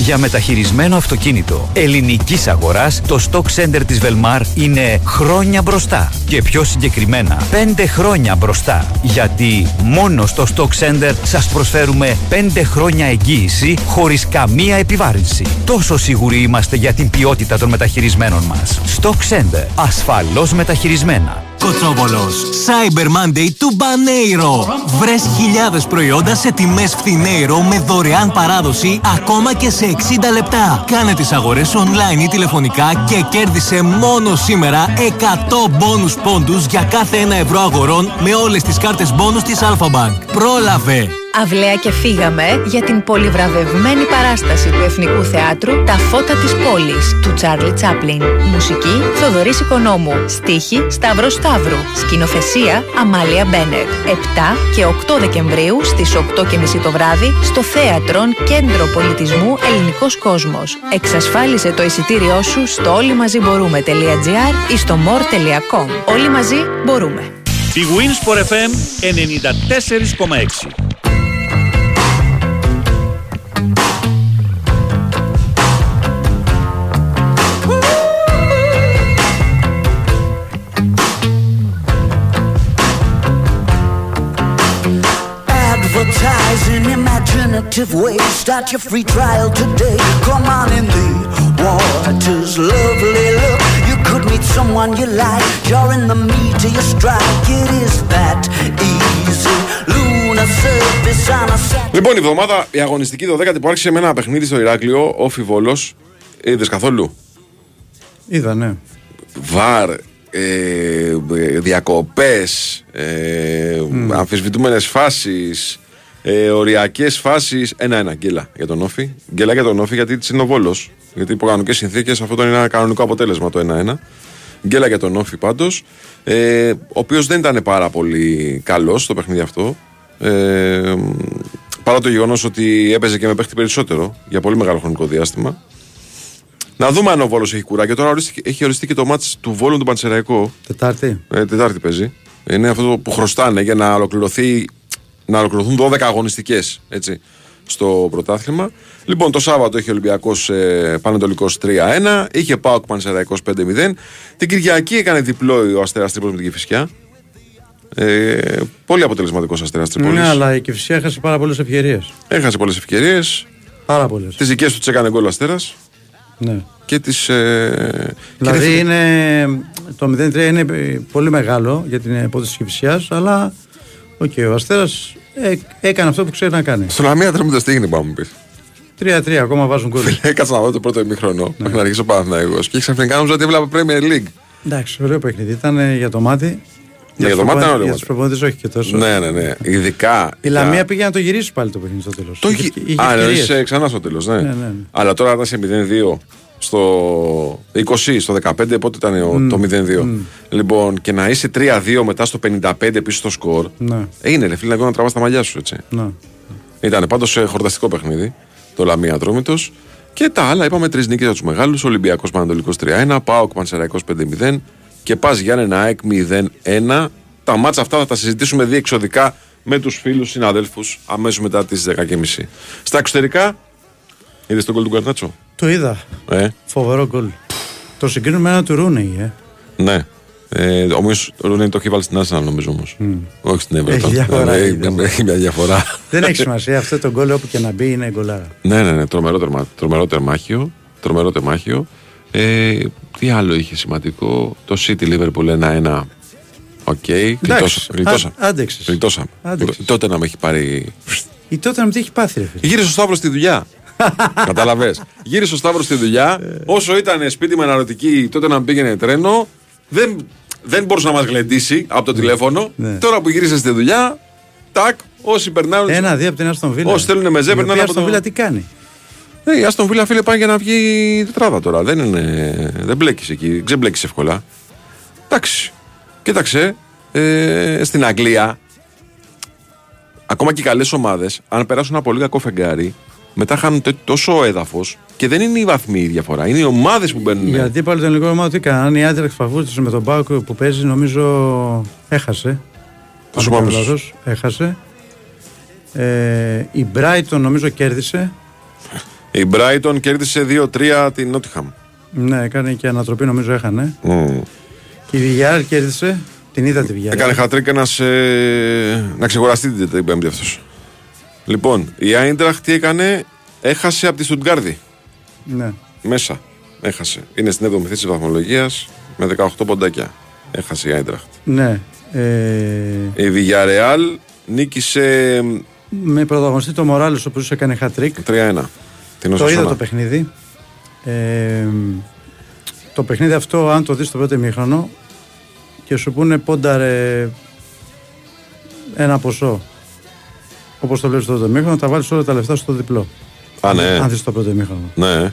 Για μεταχειρισμένο αυτοκίνητο ελληνικής αγοράς, το Stock Center της Velmar είναι χρόνια μπροστά. Και πιο συγκεκριμένα, 5 χρόνια μπροστά. Γιατί μόνο στο Stock Center σας προσφέρουμε 5 χρόνια εγγύηση χωρίς καμία επιβάρυνση. Τόσο σίγουροι είμαστε για την ποιότητα των μεταχειρισμένων μας. Stock Center. Ασφαλώς μεταχειρισμένα. Κοτσόβολος. Cyber Monday του Μπανέιρο. Βρες χιλιάδες προϊόντα σε τιμές φθηνέιρο με δωρεάν παράδοση ακόμα και σε 60 λεπτά. Κάνε τις αγορές online ή τηλεφωνικά και κέρδισε μόνο σήμερα 100 μπόνους πόντους για κάθε 1 ευρώ αγορών με όλες τις κάρτες μπόνους της Alpha Bank. Πρόλαβε! Αυλαία και φύγαμε για την πολυβραβευμένη παράσταση του Εθνικού Θεάτρου «Τα φώτα της πόλης» του Τσάρλι Τσάπλιν. Μουσική Θοδωρής Οικονόμου. Στίχη Σταύρος Σταύρου. Σκηνοθεσία Αμάλια Μπένετ. 7 και 8 Δεκεμβρίου στις 8.30 το βράδυ στο Θέατρον Κέντρο Πολιτισμού Ελληνικός Κόσμος. Εξασφάλισε το εισιτήριό σου στο όλοιμαζιμπορούμε.gr ή στο more.com. Όλοι μαζί μπορούμε. Η Winsport FM 94,6. Effective way. Start your free trial today. Come on in the water's lovely look. You could meet someone you like. You're in the meat of your strike. It is that easy. Lunar surface on a Saturday. Λοιπόν, η εβδομάδα, η αγωνιστική 12η που άρχισε με ένα παιχνίδι στο Ηράκλειο, ο Φιβόλο. Είδε καθόλου. Είδα, ναι. Βαρ, ε, διακοπές, ε, αμφισβητούμενες φάσεις, ε, οριακές φάσεις. Ένα-ένα, γκέλα για τον Όφη. Γκέλα για τον Όφη γιατί της είναι ο Βόλος. Γιατί υπό κανονικές συνθήκες αυτό είναι ένα κανονικό αποτέλεσμα το 1-1. Γκέλα για τον Όφη πάντως, ε, ο οποίος δεν ήταν πάρα πολύ καλός στο παιχνίδι αυτό. Ε, παρά το γεγονός ότι έπαιζε και με παίχτη περισσότερο για πολύ μεγάλο χρονικό διάστημα. Να δούμε αν ο Βόλος έχει κουράγιο. Τώρα ορίστηκε- έχει οριστεί και το μάτς του Βόλου του Πανσεραϊκό. Τετάρτη. Ε, τετάρτη παίζει. Είναι αυτό που χρωστάνε για να, ολοκληρωθεί, να ολοκληρωθούν 12 αγωνιστικές στο πρωτάθλημα. Λοιπόν, το Σάββατο έχει Ολυμπιακός ε, Πανετολικός 3-1. Είχε Πάοκ Πανσεραϊκός 5-0. Την Κυριακή έκανε διπλό ο Αστέρας Τρίπολης με την Κηφισιά. Ε, πολύ αποτελεσματικός Αστέρας Τρίπολης. Ναι, αλλά η Κηφισιά έχασε πάρα πολλές ευκαιρίες. Έχασε πολλές ευκαιρίες. Πάρα πολλές. Τις δικές τους τις έκανε γκολ ο Αστέρας. Ναι. Και τις, ε, Δηλαδή και είναι, το 0-3 είναι πολύ μεγάλο για την υπόθεση της Κηφισιάς, αλλά οκ, ο Αστέρας ε, έκανε αυτό που ξέρει να κάνει. Στον Λαμία τρέμοντα τι έγινε, πάμε να μου πεις. 3-3 ακόμα βάζουν γκολ. Έκατσα να δω το πρώτο ημίχρονο Ναι. μέχρι να αρχίσει ο Παναθηναϊκός και ξαφνικά νόμιζα ότι έβλεπα Premier League. Εντάξει, ωραίο παιχνίδι. Ήταν ε, για το μάτι. Ναι, για το μάτι ήταν ωραίο Για μάτι. τους προπονητές όχι και τόσο. Ναι, ναι, ναι. Ειδικά. Η για- Λαμία πήγε να το γυρίσει πάλι το παιχνίδι στο τέλος. Το είχε. Α, εννοείς, ε, ξανά στο τέλος, ναι. Ναι, ναι, ναι. Αλλά τώρα ήταν σε 0-2 στο 20, στο 15, πότε ήταν ο- Μμ, το 0-2. μμ. Λοιπόν, και να είσαι 3-2 μετά στο 55 πίσω στο σκορ. Ναι. Είναι ρε φίλε να τραβάς τα μαλλιά σου έτσι. Ναι. Ήταν πάντως χορταστικό παιχνίδι το Λαμία Ατρόμητο. Και τα άλλα είπαμε τρεις νίκες για τους μεγάλους. Ολυμπιακός Πανατολικός 3-1, Πάοκ Πανσεραϊκός 5-0 και Πας Γιάννενα ΑΕΚ 0-1. Τα μάτσα αυτά θα τα συζητήσουμε διεξοδικά με τους φίλους συναδέλφους αμέσως μετά τις 10.30. Στα εξωτερικά, είδες τον κολ του Γκαρνάτσο; Το είδα. Ε, Φοβερό γκολ. Το συγκρίνουμε με ένα του Ρούνεϊ, ε. ναι. Ε, Όμως ο Ρούνεϊ το έχει βάλει στην Arsenal νομίζω όμως. Όχι στην Everton. Έχει διαφορά, Ε, έχει Έχει, διαφορά. έχει μια διαφορά. Δεν έχει σημασία. Αυτό το γκολ όπου και να μπει είναι γκολάρα. Ναι, ναι, ναι, τρομερό, τερμα, τρομερό τεμάχιο. Τρομερό τεμάχιο. Ε, τι άλλο είχε σημαντικό; Το City Liverpool 1-1. Οκ. Γλιτώσα- Γλιτώσαμε. α- άντεξες. Γλιτώσαμε. Άντεξες. Τότε να με έχει πάρει. Η τότε να μην τι έχει πάθει, ρε φίλε. Γύρισε ο Σταύρος στη δουλειά. [LAUGHS] Κατάλαβε. Γύρισε ο Σταύρος στη δουλειά. Όσο ήταν σπίτι με αναρωτική, τότε να πήγαινε τρένο. Δεν, δεν μπορούσε να μας γλεντήσει από το τηλέφωνο. Ναι. Τώρα που γύρισε στη δουλειά, τάκ, όσοι περνάνε. Ένα-δύο από την Άστον Βίλα. Όσοι θέλουν μεζέ, Η περνάνε οποία από Άστον το- Βίλα τι κάνει; Ναι, η Άστον Βίλα φίλε πάει για να βγει τετράδα τώρα. Δεν, είναι, δεν μπλέκεις εκεί. Δεν μπλέκεις εύκολα. Εντάξει. Κοίταξε. Ε, στην Αγγλία, ακόμα και οι καλές ομάδες, αν περάσουν ένα πολύ κακό φεγγάρι, μετά χάνουν τέ- τόσο έδαφος και δεν είναι η βαθμοί η διαφορά. Είναι οι ομάδες που μπαίνουν. Γιατί πάλι τον ελληνικό ομάδα τι έκαναν. Η Άντρεξ Φαβούρτη με τον Πάουκ που παίζει νομίζω έχασε. Θα σου Αν πάμε δεν κάνω στους- λάθος, Έχασε. Ε, η Brighton νομίζω κέρδισε. Η Brighton κέρδισε 2-3 την Nottingham. Ναι, έκανε και ανατροπή νομίζω έχανε. Mm. Και η Villarreal κέρδισε. Την είδα τη Villarreal. Έκανε χατρίκ ένας ε, να ξεχωραστεί την, την Πέμπτη αυτός. Λοιπόν, η Άιντραχτ τι έκανε, έχασε από τη Στουτγκάρδη. Ναι. Μέσα. Έχασε. Είναι στην 7η θέση της βαθμολογίας με 18 ποντάκια. Έχασε η Άιντραχτ. Ναι. Ε, Η Villarreal νίκησε με πρωταγωνιστή το Μοράλε, ο οποίος έκανε hat-trick. 3-1. Την Το είδα Οσασούνα. το παιχνίδι. Ε, το παιχνίδι αυτό, αν το δεις το πρώτο ημίχρονο και σου πούνε πόνταρε ένα ποσό όπως το βλέπεις το πρώτο ημίχρονο, θα βάλεις όλα τα λεφτά στο διπλό. Α, ναι. Αν δεις το πρώτο ημίχρονο. Ναι.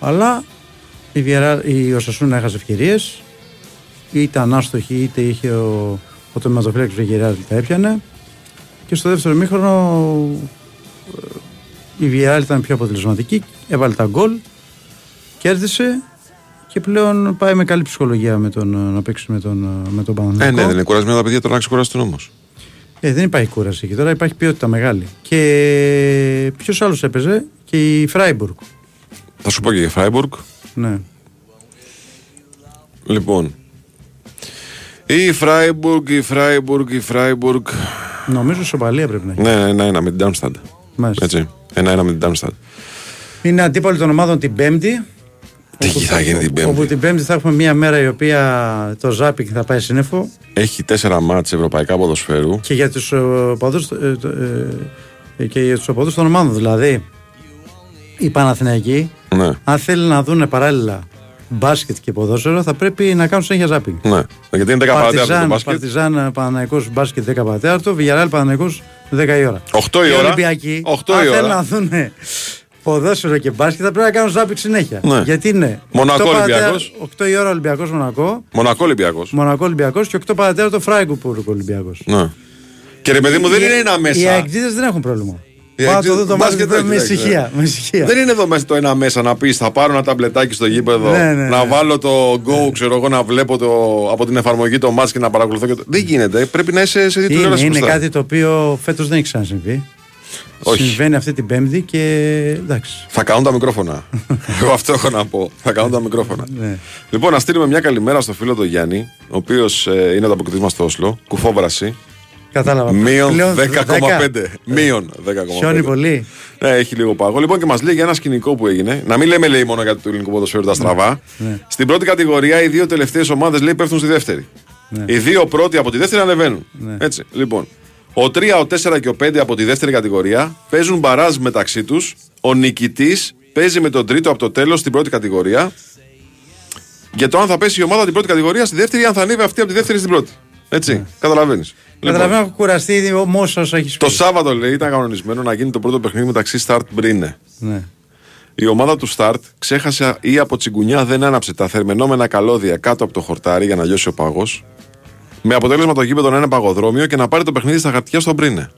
Αλλά η, Βιερά, η Οσασούνα έχασε ευκαιρίες. Είτε ήταν άστοχη, είτε είχε ο, ο τοματοφύλακα του Βιεράρ τα έπιανε. Και στο δεύτερο ημίχρονο ε, η Βιεράρ ήταν πιο αποτελεσματική, έβαλε τα γκολ, κέρδισε και πλέον πάει με καλή ψυχολογία με τον, να παίξει με τον, με τον Ε, Παναθηναϊκό. ναι, δεν είναι κουρασμένα τα παιδιά τώρα να ξεκουράσουν όμως. Ε, δεν υπάρχει κούραση εκεί τώρα, υπάρχει ποιότητα μεγάλη. Και ποιος άλλος έπαιζε, και η Φράιμπουργκ. Θα σου πω και για Φράιμπουργκ. Ναι. Λοιπόν. Η Φράιμπουργκ, η Φράιμπουργκ, η Φράιμπουργκ. Νομίζω ισοπαλία πρέπει να έχει. Ναι, ναι, ναι, ναι, με την Darmstadt. Μάλιστα. Έτσι. Ένα-ένα με την Darmstadt. Είναι αντίπαλοι των ομάδων την Πέμπτη. Τι θα γίνει την Πέμπτη; Όπου την Πέμπτη θα έχουμε μια μέρα η οποία το ζάπινγκ θα πάει σύννεφο Έχει τέσσερα ματς ευρωπαϊκού ποδοσφαίρου. και για τους οπαδούς, ε, το- ε, και για τους οπαδούς των ομάδων. Δηλαδή, οι Παναθηναϊκοί, Ναι. αν θέλουν να δουν παράλληλα μπάσκετ και ποδόσφαιρο, θα πρέπει να κάνουν συνέχεια ζάπινγκ. Ναι. Γιατί είναι 10 παρατέταρτο το Παρτιζάν, μπάσκετ. Παρτιζάν Παναναϊκός μπάσκετ 10 παρατέταρτο, Βιγιαράλ Παναναϊκός 10 η ώρα. 8 η Οι ώρα. Ολυμπιακοί, 8 αν η ώρα. θέλουν να δουν ποδόσφαιρο και μπάσκετ, θα πρέπει να κάνουν ζάπινγκ συνέχεια. Ναι. Γιατί είναι Μονακό 8 παρατέρα- Ολυμπιακός. 8 η ώρα Ολυμπιακός Μονακό, Μονακό Ολυμπιακός. Μονακό Ολυμπιακός και 8 παρατέταρτο Φράιγκουργκ Ολυμπιακός. Ναι. Και ρε παιδί μου, δεν Οι- είναι ένα Οι μέσα. αεκτήδες δεν έχουν πρόβλημα. Οι Πάω να το αεκτήδες- δω το μπάσκετ μάτι με όχι, εντάξει, ησυχία. ναι. με ησυχία. Δεν είναι εδώ μέσα το ένα μέσα να πεις θα πάρω ένα ταμπλετάκι στο γήπεδο, Ναι, ναι, να ναι. βάλω το go, ξέρω εγώ, να βλέπω το, από την εφαρμογή το μάτς και να παρακολουθώ. Και το... Δεν γίνεται. Πρέπει να είσαι σε Είναι, τηλεόραση είναι μπροστά. κάτι το οποίο φέτος δεν έχει ξανασυμβεί. Όχι. Συμβαίνει αυτή την Πέμπτη και εντάξει. Θα κάνουν τα μικρόφωνα. [LAUGHS] Εγώ αυτό έχω να πω. Θα κάνουν τα μικρόφωνα. Ναι. Λοιπόν, να στείλουμε μια καλημέρα στο φίλο τον Γιάννη, ο οποίος ε, είναι το αποκτητή μας στο Όσλο, κουφόβραση. Κατάλαβα. Μείον Πλέον 10,5. Μείον 10,5. Χιόνι πολύ. Ναι, έχει λίγο πάγο. Λοιπόν, και μας λέει για ένα σκηνικό που έγινε. Να μην λέμε λέει μόνο για το ελληνικό ποδοσφαίρο τα στραβά. Ναι. Στην πρώτη κατηγορία, οι δύο τελευταίες ομάδες λέει πέφτουν στη δεύτερη. Ναι. Οι δύο πρώτοι από τη δεύτερη ανεβαίνουν. Ναι. Έτσι. Λοιπόν, ο 3, ο 4 και ο 5 από τη δεύτερη κατηγορία παίζουν μπαράζ μεταξύ τους. Ο νικητής παίζει με τον τρίτο από το τέλος στην πρώτη κατηγορία. Για το αν θα πέσει η ομάδα από την πρώτη κατηγορία στη δεύτερη ή αν θα ανέβει αυτή από τη δεύτερη στην πρώτη. Έτσι. Ναι. Καταλαβαίνεις. Καταλαβαίνω, έχω κουραστεί ήδη όμω όσο έχεις πει. Το Σάββατο λέει ήταν κανονισμένο να γίνει το πρώτο παιχνίδι μεταξύ Σταρτ Μπρίνε. Ναι. Η ομάδα του Σταρτ ξέχασε ή από τσιγκουνιά δεν άναψε τα θερμενόμενα καλώδια κάτω από το χορτάρι για να λιώσει ο πάγος. Με αποτέλεσμα το γήπεδο να είναι παγοδρόμιο και να πάρει το παιχνίδι στα χαρτιά στον Μπρίνε.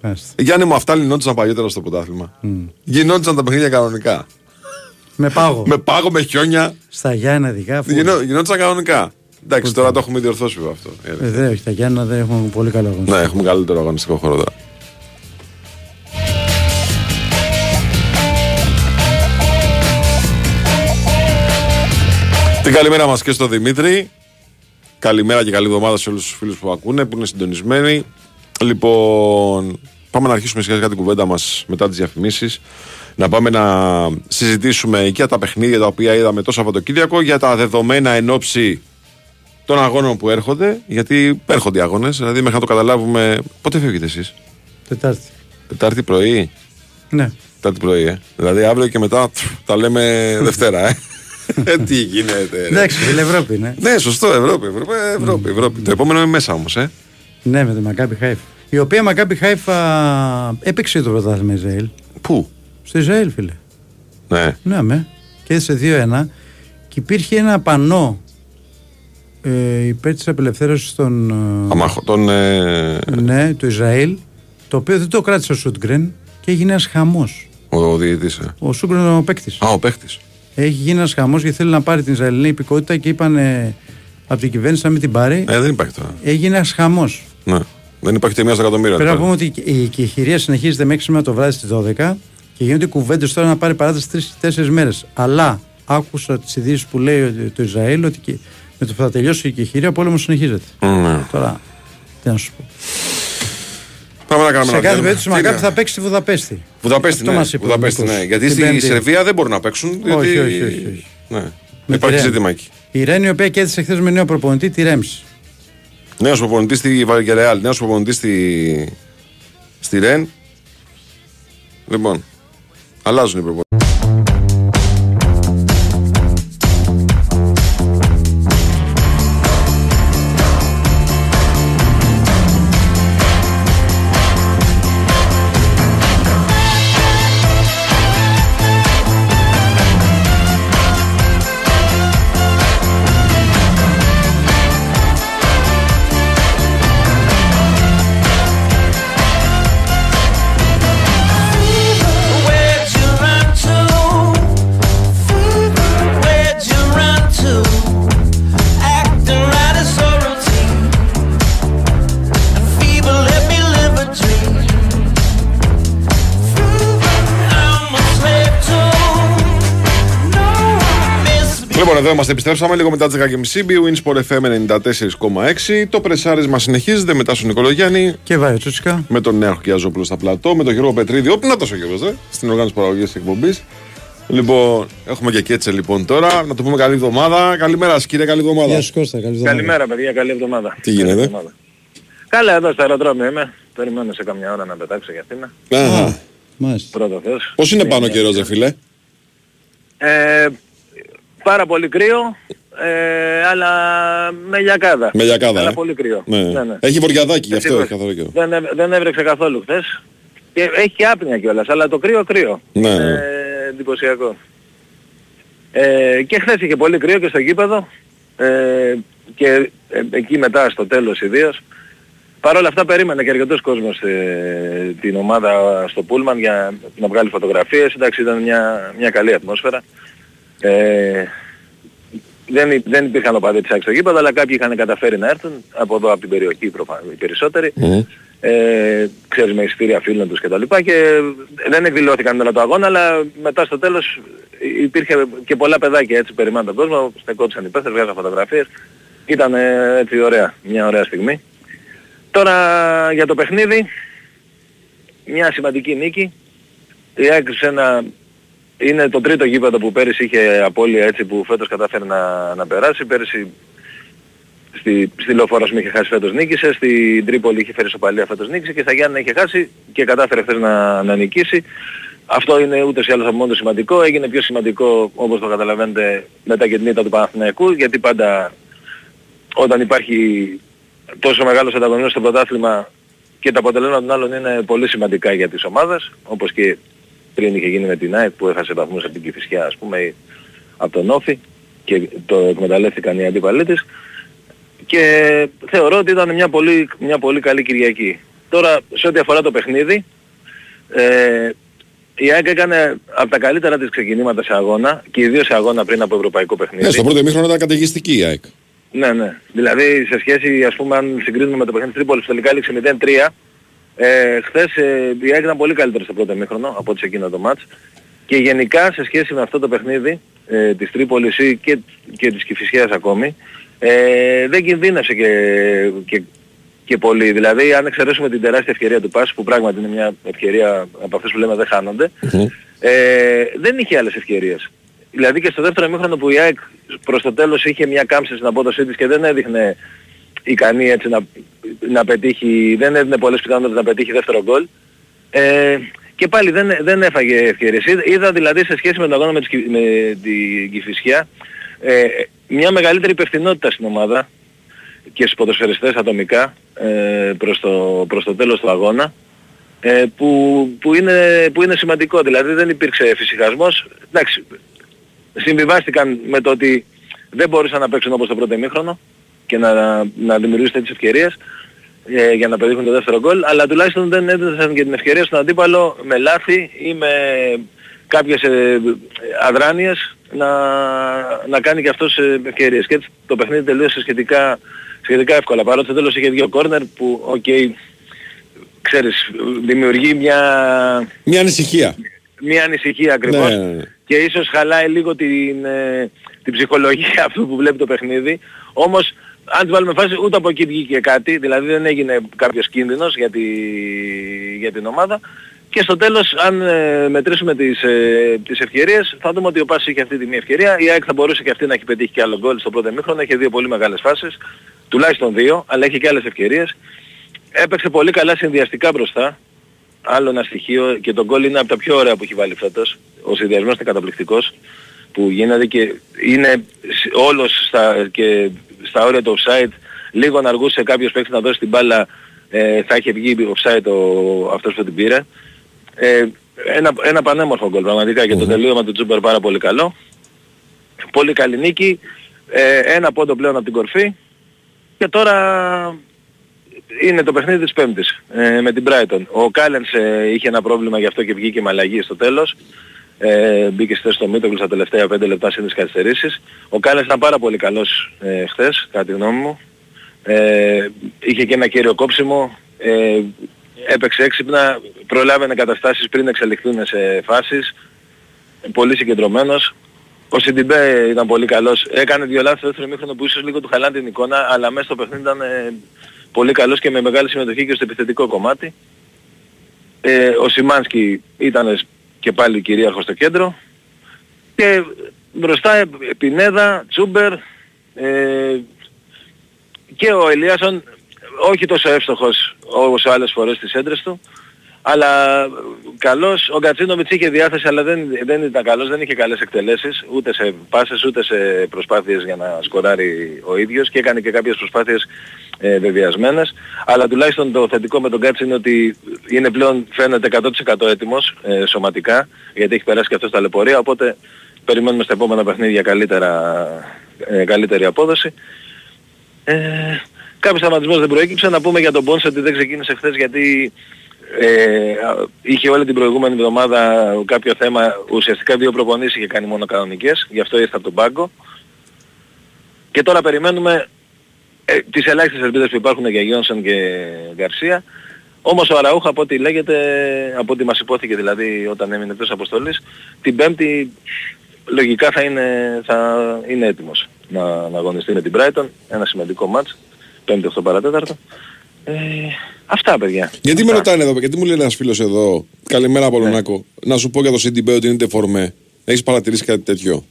Μάλιστα. Γιάννη μου, αυτά λυνόντουσαν παλιότερα στο πρωτάθλημα. Γινόντουσαν τα παιχνίδια κανονικά. Με πάγο. Με πάγο, με χιόνια. Στα Γιάννα ειδικά. αφού- Γινό, γινόντουσαν κανονικά. Εντάξει, τώρα το έχουμε διορθώσει βέβαια αυτό. η αλήθεια. Ε, δεν, όχι, τα Γιάννα δεν έχουν πολύ καλό αγωνιστικό. Ναι, έχουμε καλύτερο αγωνιστικό χώρο τώρα. Την καλημέρα μας και στο Δημήτρη. Καλημέρα και καλή εβδομάδα σε όλους τους φίλους που ακούνε, που είναι συντονισμένοι. Λοιπόν, πάμε να αρχίσουμε σιγά σιγά την κουβέντα μας μετά τις διαφημίσεις. Να πάμε να συζητήσουμε και για τα παιχνίδια τα οποία είδαμε το Σαββατοκύριακο, για τα δεδομένα εν ώψη των αγώνων που έρχονται, γιατί έρχονται οι αγώνες. Δηλαδή, μέχρι να το καταλάβουμε. Πότε φεύγετε εσείς, Τετάρτη. Τετάρτη πρωί; Ναι. Τετάρτη πρωί, ε. Δηλαδή, αύριο και μετά τφ, τα λέμε [LAUGHS] Δευτέρα, ε. Ε, Τι γίνεται, ρε. Εντάξει, φίλε Ευρώπη, ναι. Ναι, σωστό, Ευρώπη. Ευρώπη, Ευρώπη, Ευρώπη. Το επόμενο είναι μέσα όμως, ε. Ναι, με τη Μακάπη Χάιφα. Η οποία Μακάπη Χάιφα έπαιξε το πρωτάθλημα Ισραήλ. Πού; Στο Ισραήλ, φίλε. Ναι. Ναι, με. Και σε 2-1. Και υπήρχε ένα πανό ε, υπέρ της απελευθέρωσης των. ε, Αμάχο, τον. Ε, ναι, του Ισραήλ. Το οποίο δεν το κράτησε ο Σούτγκρεν και έγινε ένας χαμός. ο, ο διαιτητής. Ε. Ο Σούτγκρεν είναι ο παίκτης. Α, ο παίχτη. Έχει γίνει ένας χαμός γιατί θέλει να πάρει την Ισραηλινή υπηκότητα και είπαν από την κυβέρνηση να μην την πάρει. Ε, δεν υπάρχει τώρα. Έγινε ένας χαμός. Ναι. Δεν υπάρχει ούτε μία στο εκατομμύριο. Πρέπει να τώρα. πούμε ότι η κεχηρία συνεχίζεται μέχρι σήμερα το βράδυ στις 12 και γίνονται κουβέντες τώρα να πάρει παράταση 3-4 μέρες. Αλλά άκουσα τις ειδήσεις που λέει ότι- το Ισραήλ ότι και με το που θα τελειώσει η κεχηρία ο πόλεμος συνεχίζεται. Ναι. Τώρα, τι να σου πω. Πάμε να κάνουμε Σε ένα κάθε διάλειμμα. περίπτωση η Τι Μακάπη είναι; θα παίξει στη Βουδαπέστη. Βουδαπέστη, Αυτό ναι. μας είπε ο Βουδαπέστη, Νίκος. ναι. Γιατί Την στη Πέμπτη. Σερβία δεν μπορούν να παίξουν. διότι- Όχι, όχι, όχι, όχι. Ναι. Με Υπάρχει τη Ρεν. ζήτημα εκεί. Η Ρεν η οποία κέρδισε χθες με νέο προπονητή τη Ρέμψη. Νέος προπονητής στη Βαγκερεάλ, νέος προπονητής στη, στη Ρεν. Λοιπόν, αλλάζουν οι προπονητές. Είμαστε, επιστρέψαμε λίγο μετά τις 10.30. Winsport FM 94,6. Το πρεσάρισμα συνεχίζεται μετά στον Νικολογιάννη. Και βάει Τσούτσικα. Με τον Νέο Χιαζόπουλο στα πλατό, με τον Γιώργο Πετρίδη. Όπ, να τόσο Γιώργο, ε, στην οργάνωση παραγωγής της εκπομπής. Λοιπόν, έχουμε και κέτσε λοιπόν τώρα. Να το πούμε καλή εβδομάδα. Καλημέρα, σας, κύριε, καλή εβδομάδα. Γεια σου Κώστα, καλή εβδομάδα. Καλημέρα παιδιά, καλή εβδομάδα. Τι γίνεται; Καλή εβδομάδα. Καλά εδώ στο αεροδρόμιο είμαι. Περιμένω σε καμιά ώρα να πετάξω για Αθήνα. Αχα. Μάλιστα. Πρώτο Θεός. Πώς είναι πάνω ο καιρός, ρε φίλε; Ε, πάρα πολύ κρύο, ε, αλλά με λιακάδα. Με λιακάδα, Αλλά ε. πολύ κρύο. Ναι. Έχει βοριαδάκι γι' αυτό, Ευτυχώς. έχει καθόλου καιρό. Δεν, έβ- δεν έβρεξε καθόλου χθες. Και έχει και άπνοια κιόλας, αλλά το κρύο κρύο. Ναι, ναι. Ε, εντυπωσιακό. Ε, και χθες είχε πολύ κρύο και στο γήπεδο. Ε, και ε, εκεί μετά στο τέλος ιδίως. Παρ' όλα αυτά περίμενε και αρκετός κόσμος ε, την ομάδα στο Πούλμαν για να βγάλει φωτογραφίες. Εντάξει ήταν μια, μια καλή ατμόσφαιρα. Ε, δεν, υ- δεν υπήρχαν οπαδοί της ΑΕΚ στο γήπεδο, αλλά κάποιοι είχαν καταφέρει να έρθουν από εδώ από την περιοχή προφα- οι περισσότεροι. Ε, ξέρεις με εισιτήρια φίλων τους κτλ. Και, και δεν εκδηλώθηκαν όλα το αγώνα, αλλά μετά στο τέλος υπήρχε και πολλά παιδάκια έτσι περιμένουν τον κόσμο, στεκόντουσαν οι πέστες, βγάζαν φωτογραφίες. Ήταν ε, έτσι ωραία, μια ωραία στιγμή. Τώρα για το παιχνίδι, μια σημαντική νίκη. Η ΑΕΚ σε ένα είναι το τρίτο γήπεδο που πέρυσι είχε απώλεια έτσι που φέτος κατάφερε να, να περάσει. Πέρυσι στη, στη Λεωφόρος είχε χάσει φέτος νίκησε, στην Τρίπολη είχε φέρει σοπαλία φέτος νίκησε και στα Γιάννα είχε χάσει και κατάφερε χθες να, να νικήσει. Αυτό είναι ούτως ή άλλως από μόνο του σημαντικό. Έγινε πιο σημαντικό όπως το καταλαβαίνετε μετά και την ήττα του Παναθηναϊκού γιατί πάντα όταν υπάρχει τόσο μεγάλος ανταγωνισμός στο πρωτάθλημα και τα αποτελέσματα των άλλων είναι πολύ σημαντικά για τις ομάδες όπως και πριν είχε γίνει με την ΑΕΚ που έχασε βαθμούς από την Κηφισιά ας πούμε ή από τον Όφη και το εκμεταλλεύτηκαν οι αντίπαλοι της και θεωρώ ότι ήταν μια πολύ, μια πολύ καλή Κυριακή. Τώρα σε ό,τι αφορά το παιχνίδι ε, η ΑΕΚ έκανε από τα καλύτερα της ξεκινήματα σε αγώνα και ιδίως σε αγώνα πριν από ευρωπαϊκό παιχνίδι. Ναι, στο πρώτο ημίχρονο ήταν καταιγιστική η ΑΕΚ. Ναι, ναι. Δηλαδή σε σχέση, ας πούμε, αν συγκρίνουμε με το παιχνίδι της Τρίπολης, τελικά έληξε 0-3. Ε, χθες ε, η ΑΕΚ ήταν πολύ καλύτερη στο πρώτο ημίχρονο από ό,τι σε εκείνο το μάτς. Και γενικά σε σχέση με αυτό το παιχνίδι ε, της Τρίπολης ή και, και της Κηφισιάς ακόμη, ε, δεν κινδύνευσε και, και, και πολύ. Δηλαδή αν εξαιρέσουμε την τεράστια ευκαιρία του Πάσου, που πράγματι είναι μια ευκαιρία από αυτές που λέμε δεν χάνονται, ε, δεν είχε άλλες ευκαιρίες. Δηλαδή και στο δεύτερο ημίχρονο που η ΑΕΚ προς το τέλος είχε μια κάμψη στην απόδοσή της και δεν έδειχνε ικανή έτσι να, να πετύχει, δεν έδινε πολλές πιθανότητες να πετύχει δεύτερο γκολ. Ε, και πάλι δεν, δεν έφαγε ευκαιρίες. Είδα, είδα δηλαδή σε σχέση με τον αγώνα με, τις, Κυ- με την Κηφισιά ε, μια μεγαλύτερη υπευθυνότητα στην ομάδα και στους ποδοσφαιριστές ατομικά ε, προς, το, προς το τέλος του αγώνα ε, που, που, είναι, που είναι σημαντικό. Δηλαδή δεν υπήρξε φυσικασμός. Εντάξει, συμβιβάστηκαν με το ότι δεν μπορούσαν να παίξουν όπως το πρώτο ημίχρονο και να, να δημιουργήσουν τέτοιες ευκαιρίες ε, για να πετύχουν το δεύτερο γκολ, αλλά τουλάχιστον δεν έδωσαν και την ευκαιρία στον αντίπαλο με λάθη ή με κάποιες ε, αδράνειες να, να κάνει και αυτός ε, ευκαιρίες. Και έτσι το παιχνίδι τελείωσε σχετικά, σχετικά εύκολα. Παρότι στο τέλος είχε δύο κόρνερ που, οκ, ξέρεις, δημιουργεί μια, Μια ανησυχία. μια ανησυχία ακριβώς Ναι, ναι, ναι. και ίσως χαλάει λίγο την, ε, την ψυχολογία [LAUGHS] αυτού που βλέπει το παιχνίδι. Όμως αν τις βάλουμε φάση ούτε από εκεί βγήκε κάτι, δηλαδή δεν έγινε κάποιος κίνδυνος για, τη, για την ομάδα. Και στο τέλος αν ε, μετρήσουμε τις, ε, τις ευκαιρίες θα δούμε ότι ο Πάσης είχε αυτή τη μία ευκαιρία. Η ΑΕΚ θα μπορούσε και αυτή να έχει πετύχει και άλλο γκολ στο πρώτο μήχρονο. Είχε δύο πολύ μεγάλες φάσεις, τουλάχιστον δύο, αλλά είχε και άλλες ευκαιρίες. Έπαιξε πολύ καλά συνδυαστικά μπροστά. Άλλο ένα στοιχείο και το γκολ είναι από τα πιο ωραία που έχει βάλει φέτος. Ο συνδυασμός είναι καταπληκτικός που γίνεται και είναι σ- όλος στα, και στα όρια του offside. Λίγο να αργούσε κάποιος παίκτης να δώσει την μπάλα ε, θα είχε βγει offside ο, αυτός που την πήρε. Ε, ένα, ένα πανέμορφο γκολ πραγματικά και το τελείωμα του Τζούμπερ πάρα πολύ καλό. Πολύ καλή νίκη. Ε, ένα πόντο πλέον από την κορφή. Και τώρα είναι το παιχνίδι της Πέμπτης ε, με την Brighton. Ο Κάλενς ε, είχε ένα πρόβλημα γι' αυτό και βγήκε με αλλαγή στο τέλος. Ε, μπήκε στη θέση στο Μίτογλου στα τελευταία 5 λεπτά σύν τις καθυστερήσεις. Ο Κάλενς ήταν πάρα πολύ καλός ε, χθες, κατά τη γνώμη μου. Ε, είχε και ένα κύριο κόψιμο. Ε, έπαιξε έξυπνα, προλάβαινε καταστάσεις πριν εξελιχθούν σε φάσεις. Πολύ συγκεντρωμένος. Ο Σιντιμπέ ήταν πολύ καλός. Έκανε δύο λάθη στο δεύτερο μήχρονο που ίσως λίγο του χαλάνε την εικόνα, αλλά μέσα στο παιχνίδι ήταν ε, πολύ καλός και με μεγάλη συμμετοχή και στο επιθετικό κομμάτι. Ε, ο Σιμάνσκι ήταν και πάλι κυρίαρχος στο κέντρο. Και μπροστά ε, Πινέδα, Τσούμπερ ε, και ο Ελίασον όχι τόσο εύστοχος όπως άλλες φορές στις έντρες του αλλά καλός, ο Γκατσίνοβιτς είχε διάθεση αλλά δεν, δεν ήταν καλός, δεν είχε καλές εκτελέσεις ούτε σε πάσες ούτε σε προσπάθειες για να σκοράρει ο ίδιος και έκανε και κάποιες προσπάθειες ε, βεβαιασμένες αλλά τουλάχιστον το θετικό με τον Γκάτς είναι ότι είναι πλέον φαίνεται 100% έτοιμος ε, σωματικά γιατί έχει περάσει και αυτός στα λεπορία οπότε περιμένουμε στα επόμενα παιχνίδια καλύτερα, ε, καλύτερη απόδοση. Ε, κάποιος τραυματισμός δεν προέκυψε. Να πούμε για τον Πόνσε ότι δεν ξεκίνησε χθες γιατί ε, είχε όλη την προηγούμενη εβδομάδα κάποιο θέμα, ουσιαστικά δύο προπονήσεις είχε κάνει μόνο κανονικές, γι' αυτό ήρθε από τον πάγκο. Και τώρα περιμένουμε ε, τις ελάχιστες ελπίδες που υπάρχουν για Γιόνσον και Γκαρσία. Όμως ο Αραούχα από ό,τι λέγεται, από ό,τι μας υπόθηκε δηλαδή όταν έμεινε εκτός αποστολής, την Πέμπτη λογικά θα είναι, θα είναι έτοιμος να, να αγωνιστεί με την Brighton, ένα σημαντικό μάτς, 5-8 παρατέταρτο. Ε, αυτά παιδιά. Γιατί αυτά. με ρωτάνε εδώ, γιατί μου λέει ένας φίλος εδώ, καλημέρα Πολωνάκο, να σου πω για το CDB ότι είναι φορμέ. Έχεις παρατηρήσει κάτι τέτοιο;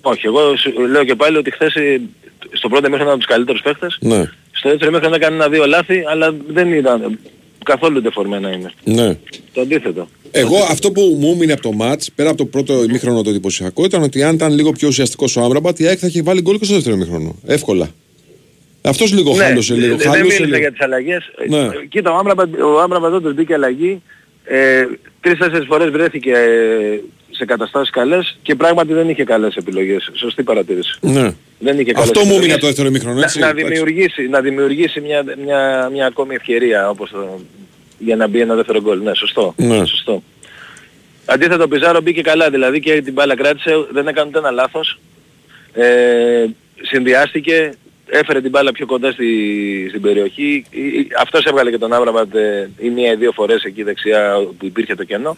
Όχι, εγώ σου λέω και πάλι ότι χθες ε, στο πρώτο μέχρι ήταν από τους καλύτερους παίχτες. Ναι. Στο δεύτερο μέχρι να κάνει ένα-δύο λάθη, αλλά δεν ήταν καθόλου τεφορμένα είναι. Ναι. Το αντίθετο. Εγώ αυτό που μου έμεινε από το μάτς, πέρα από το πρώτο ημίχρονο το εντυπωσιακό, ήταν ότι αν ήταν λίγο πιο ουσιαστικός ο Άμπραμπατ, η ΑΕΚ θα είχε βάλει γκολ και στο δεύτερο ημίχρονο. Εύκολα. Αυτός λίγο ναι, χάλωσε, λίγο δεν χάλωσε. μίλησα λίγο. για τις αλλαγές. Ναι. Ε, Κοίτα, ο Άμπραμπατ, ο Άμπραμπατ όταν μπήκε αλλαγή, ε, τρεις-τέσσερις φορές βρέθηκε ε, σε καταστάσεις καλές και πράγματι δεν είχε καλές επιλογές. Σωστή παρατήρηση. Ναι. Δεν είχε καλές Αυτό μου έμεινε επιλογές. από το δεύτερο ημίχρονο, έτσι. Να, να εντάξει. δημιουργήσει, να δημιουργήσει μια, μια, μια ακόμη ευκαιρία όπως το, για να μπει ένα δεύτερο γκολ. Ναι, σωστό. Ναι. σωστό. Αντίθετα ο Πιζάρο μπήκε καλά, δηλαδή και την μπάλα κράτησε, δεν έκανε ούτε ένα λάθος. Ε, συνδυάστηκε, έφερε την μπάλα πιο κοντά στη, στην περιοχή. Ε, ε, Αυτός έβγαλε και τον Άβραμπατ ε, η μία ή δύο φορές εκεί δεξιά που υπήρχε το κενό.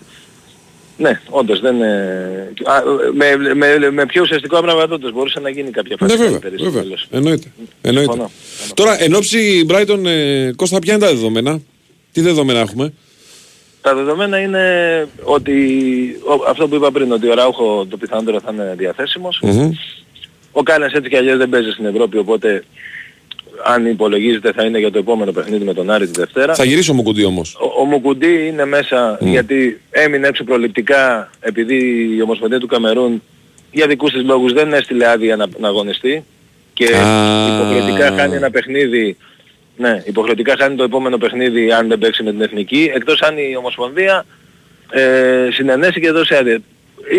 Ναι, όντως δεν... ε, α, με, με, με πιο ουσιαστικό Άβραμπατ όντως μπορούσε να γίνει κάποια Ναι, φάση βέβαια, καλύτερη στο βέβαια. τέλος. Εννοείται. Εννοείται. Συμφωνώ. Τώρα, εν ώψη Brighton, ε, Κώστα, ποια είναι τα δεδομένα; Τι δεδομένα έχουμε; Τα δεδομένα είναι ότι ο- αυτό που είπα πριν, ότι ο Ράουχο το πιθανότερο θα είναι διαθέσιμος. Μμμ. Ο Κάλενς έτσι κι αλλιώς δεν παίζει στην Ευρώπη, οπότε αν υπολογίζεται θα είναι για το επόμενο παιχνίδι με τον Άρη τη Δευτέρα. Θα γυρίσει ο Μουκουντή όμως. Ο, ο Μουκουντή είναι μέσα γιατί έμεινε έξω προληπτικά επειδή η Ομοσπονδία του Καμερούν για δικούς της λόγους δεν έστειλε άδεια να, να αγωνιστεί και Α. υποχρεωτικά χάνει ένα παιχνίδι ναι, υποχρεωτικά χάνει το επόμενο παιχνίδι αν δεν παίξει με την Εθνική εκτός αν η Ομοσπονδία ε, συναινέσει και δώσει άδεια.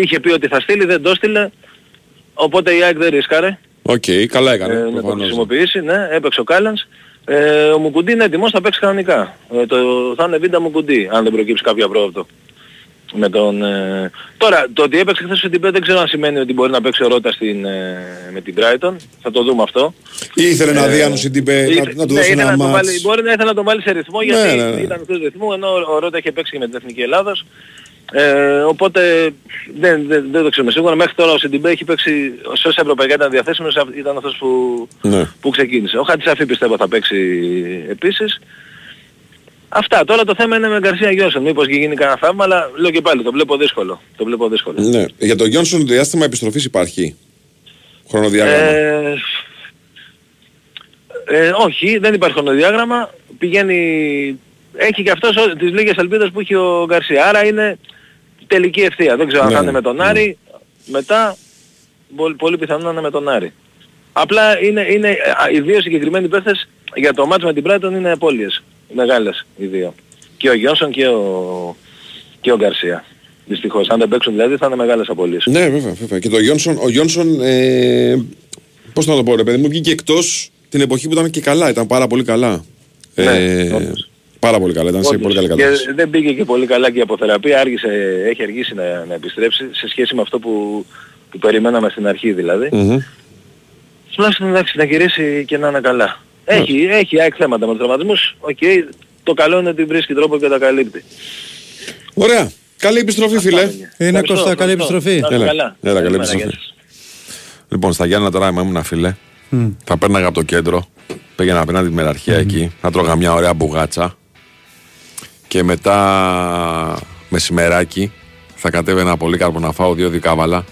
Είχε πει ότι θα στείλει, δεν το στείλε οπότε η ΑΕΚ δεν ρίσκαρε Οκ, καλά έκανε. ε, να το προφανώς. χρησιμοποιήσει, ναι, έπαιξε ο Κάλενς. Ε, ο Μουκουντή είναι έτοιμος, θα παίξει κανονικά. Ε, το, θα είναι Βίντα Μουκουντή, αν δεν προκύψει κάποιο απρόοπτο. Με τον, ε... Τώρα, το ότι έπαιξε χθες στην δεν ξέρω αν σημαίνει ότι μπορεί να παίξει ο Ρότα στην, ε, με την Brighton. Θα το δούμε αυτό. Ή ήθελε να Ε, δει αν ο Σιντιμπέ να, Ήθε- να του ναι, δώσει ήθελε ένα να το ματς. βάλει, μπορεί να ήθελε να τον βάλει σε ρυθμό Ναι, γιατί ναι, ναι. ήταν εκτός ρυθμού ενώ ο Ρότα είχε παίξει και με την Εθνική Ελλάδος. Ε, οπότε δεν, δεν, δεν το ξέρουμε σίγουρα. Μέχρι τώρα ο Σιντιμπέ έχει παίξει, σε όσα ευρωπαϊκά ήταν διαθέσιμος, ήταν αυτός που, Ναι. που ξεκίνησε. Ο Χατζησαφή πιστεύω θα παίξει επίσης. Αυτά. Τώρα το θέμα είναι με Γκαρσία Γιώσον. Μήπως και γίνει κανένα θαύμα, αλλά λέω και πάλι, το βλέπω δύσκολο. Το βλέπω δύσκολο. Ναι. Για τον Γιόνσον διάστημα επιστροφής υπάρχει. Χρονοδιάγραμμα; Ε, ε, όχι, δεν υπάρχει χρονοδιάγραμμα. Πηγαίνει... Έχει και αυτός ό- τις λίγες ελπίδες που έχει ο Γκαρσία. Άρα είναι τελική ευθεία. Δεν ξέρω αν Ναι, θα είναι με τον ναι. Άρη. Μετά, πολύ, πολύ πιθανό να είναι με τον Άρη. Απλά είναι, είναι α, οι δύο συγκεκριμένοι παίχτες για το μάτς με την Brighton είναι απώλειες. Μεγάλες οι δύο. Και ο Γιόνσον και ο, και ο Γκαρσία. Δυστυχώς. Αν δεν παίξουν δηλαδή θα είναι μεγάλες απώλειες. Ναι, βέβαια, βέβαια. Και το Γιόνσον, ο Γιόνσον, ε, πώς να το πω ρε παιδί μου, βγήκε εκτός την εποχή που ήταν και καλά, ήταν πάρα πολύ καλά. Ναι, ε, όντως. Πάρα πολύ καλά, ήταν σε Όντως. πολύ καλή κατάσταση. Και δεν πήγε και πολύ καλά και η αποθεραπεία, άργησε, έχει αργήσει να, να επιστρέψει σε σχέση με αυτό που, που περιμέναμε στην αρχή δηλαδή. Μμμ. Τουλάχιστον εντάξει να γυρίσει και να είναι καλά. Έχει, έχει ΑΕΚ θέματα με τους τραυματισμούς, οκ, το καλό είναι ότι βρίσκει τρόπο και τα καλύπτει. Ωραία. Καλή επιστροφή, φίλε. Είναι Ευχαριστώ, Κώστα, καλή ευχαριστώ. επιστροφή. Να είστε Έλα. καλά. Έλα, καλή Καλημέρα, επιστροφή. γεια σας. Λοιπόν, στα Γιάννα τώρα ήμουν φίλε. Μμ. Θα πέρναγα από το κέντρο. Πήγαινα απέναντι τη μεραρχία εκεί. Να τρώγα μια ωραία μπουγάτσα. Και μετά μεσημεράκι θα κατέβαινα πολύ κάρπο να φάω δύο δικάβαλα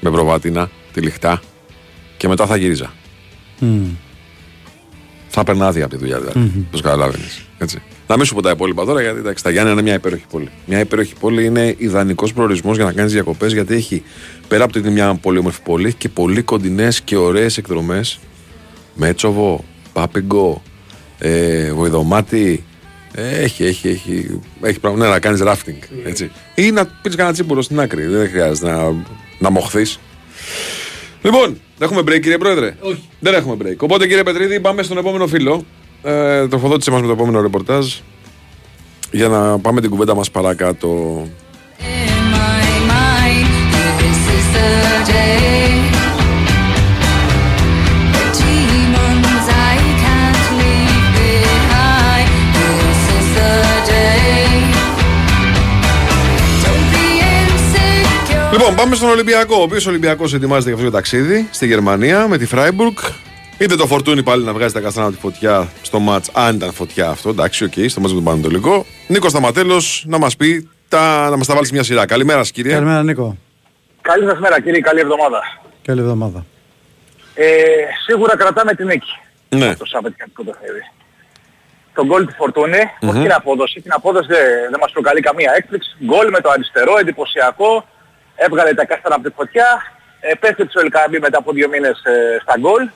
με προβάτινα, τη λιχτά. Και μετά θα γύριζα. Μμ. Θα περνά άδεια από τη δουλειά δηλαδή. Μμμ. Πώ καταλαβαίνεις. Έτσι. Να μην σου πω τα υπόλοιπα τώρα γιατί εντάξει, τα Γιάννη είναι μια υπέροχη πόλη. Μια υπέροχη πόλη είναι ιδανικός προορισμός για να κάνεις διακοπές γιατί έχει πέρα από το ότι είναι μια πολύ όμορφη πόλη έχει και πολύ κοντινές και ωραίες εκδρομές. Μέτσοβο, Πάπιγκο, ε, Βοηδομάτι. Ε, έχει, έχει, έχει, έχει πράγμα ναι, να κάνεις ράφτινγκ. Έτσι. Ή να πει κανένα τσίπουρο στην άκρη. Δεν χρειάζεται να, να μοχθείς. Λοιπόν, έχουμε break κύριε Πρόεδρε; Όχι. Δεν έχουμε break. Οπότε κύριε Πετρίδη, πάμε στον επόμενο φίλο. Ε, τροφοδότησε μας με το επόμενο ρεπορτάζ για να πάμε την κουβέντα μας παρακάτω. Λοιπόν, πάμε στον Ολυμπιακό. Ο οποίος Ολυμπιακός ετοιμάζεται για αυτό το ταξίδι στη Γερμανία με τη Φράιμπουργκ. Είδε τον Φορτούνη πάλι να βγάζει τα κάστανα από τη φωτιά στο ματς, αν ήταν φωτιά αυτό. Εντάξει, οκ, στο ματς με τον Παναιτωλικό. Νίκος Σταματέλος να μας πει, τα, να μας τα βάλεις σε μια σειρά. Καλημέρα, σας, κύριε. Καλημέρα Νίκο. Καλή σας μέρα κύριε, καλή εβδομάδα. Καλή εβδομάδα. Ε, σίγουρα κρατάμε την νίκη Ναι. το Σαββατικάτικο παιχνίδι. Το γκολ του Φορτούνη, Μμμ. όχι την απόδοση, την απόδοση δεν, δεν μας προκαλεί καμία έκπληξη. Γκολ με το αριστερό, εντυπωσιακό, έβγαλε τα κάστανα από τη φωτιά, επέστρεψε ο Ελκαμπή μετά από δύο μήνες ε, στα γκολ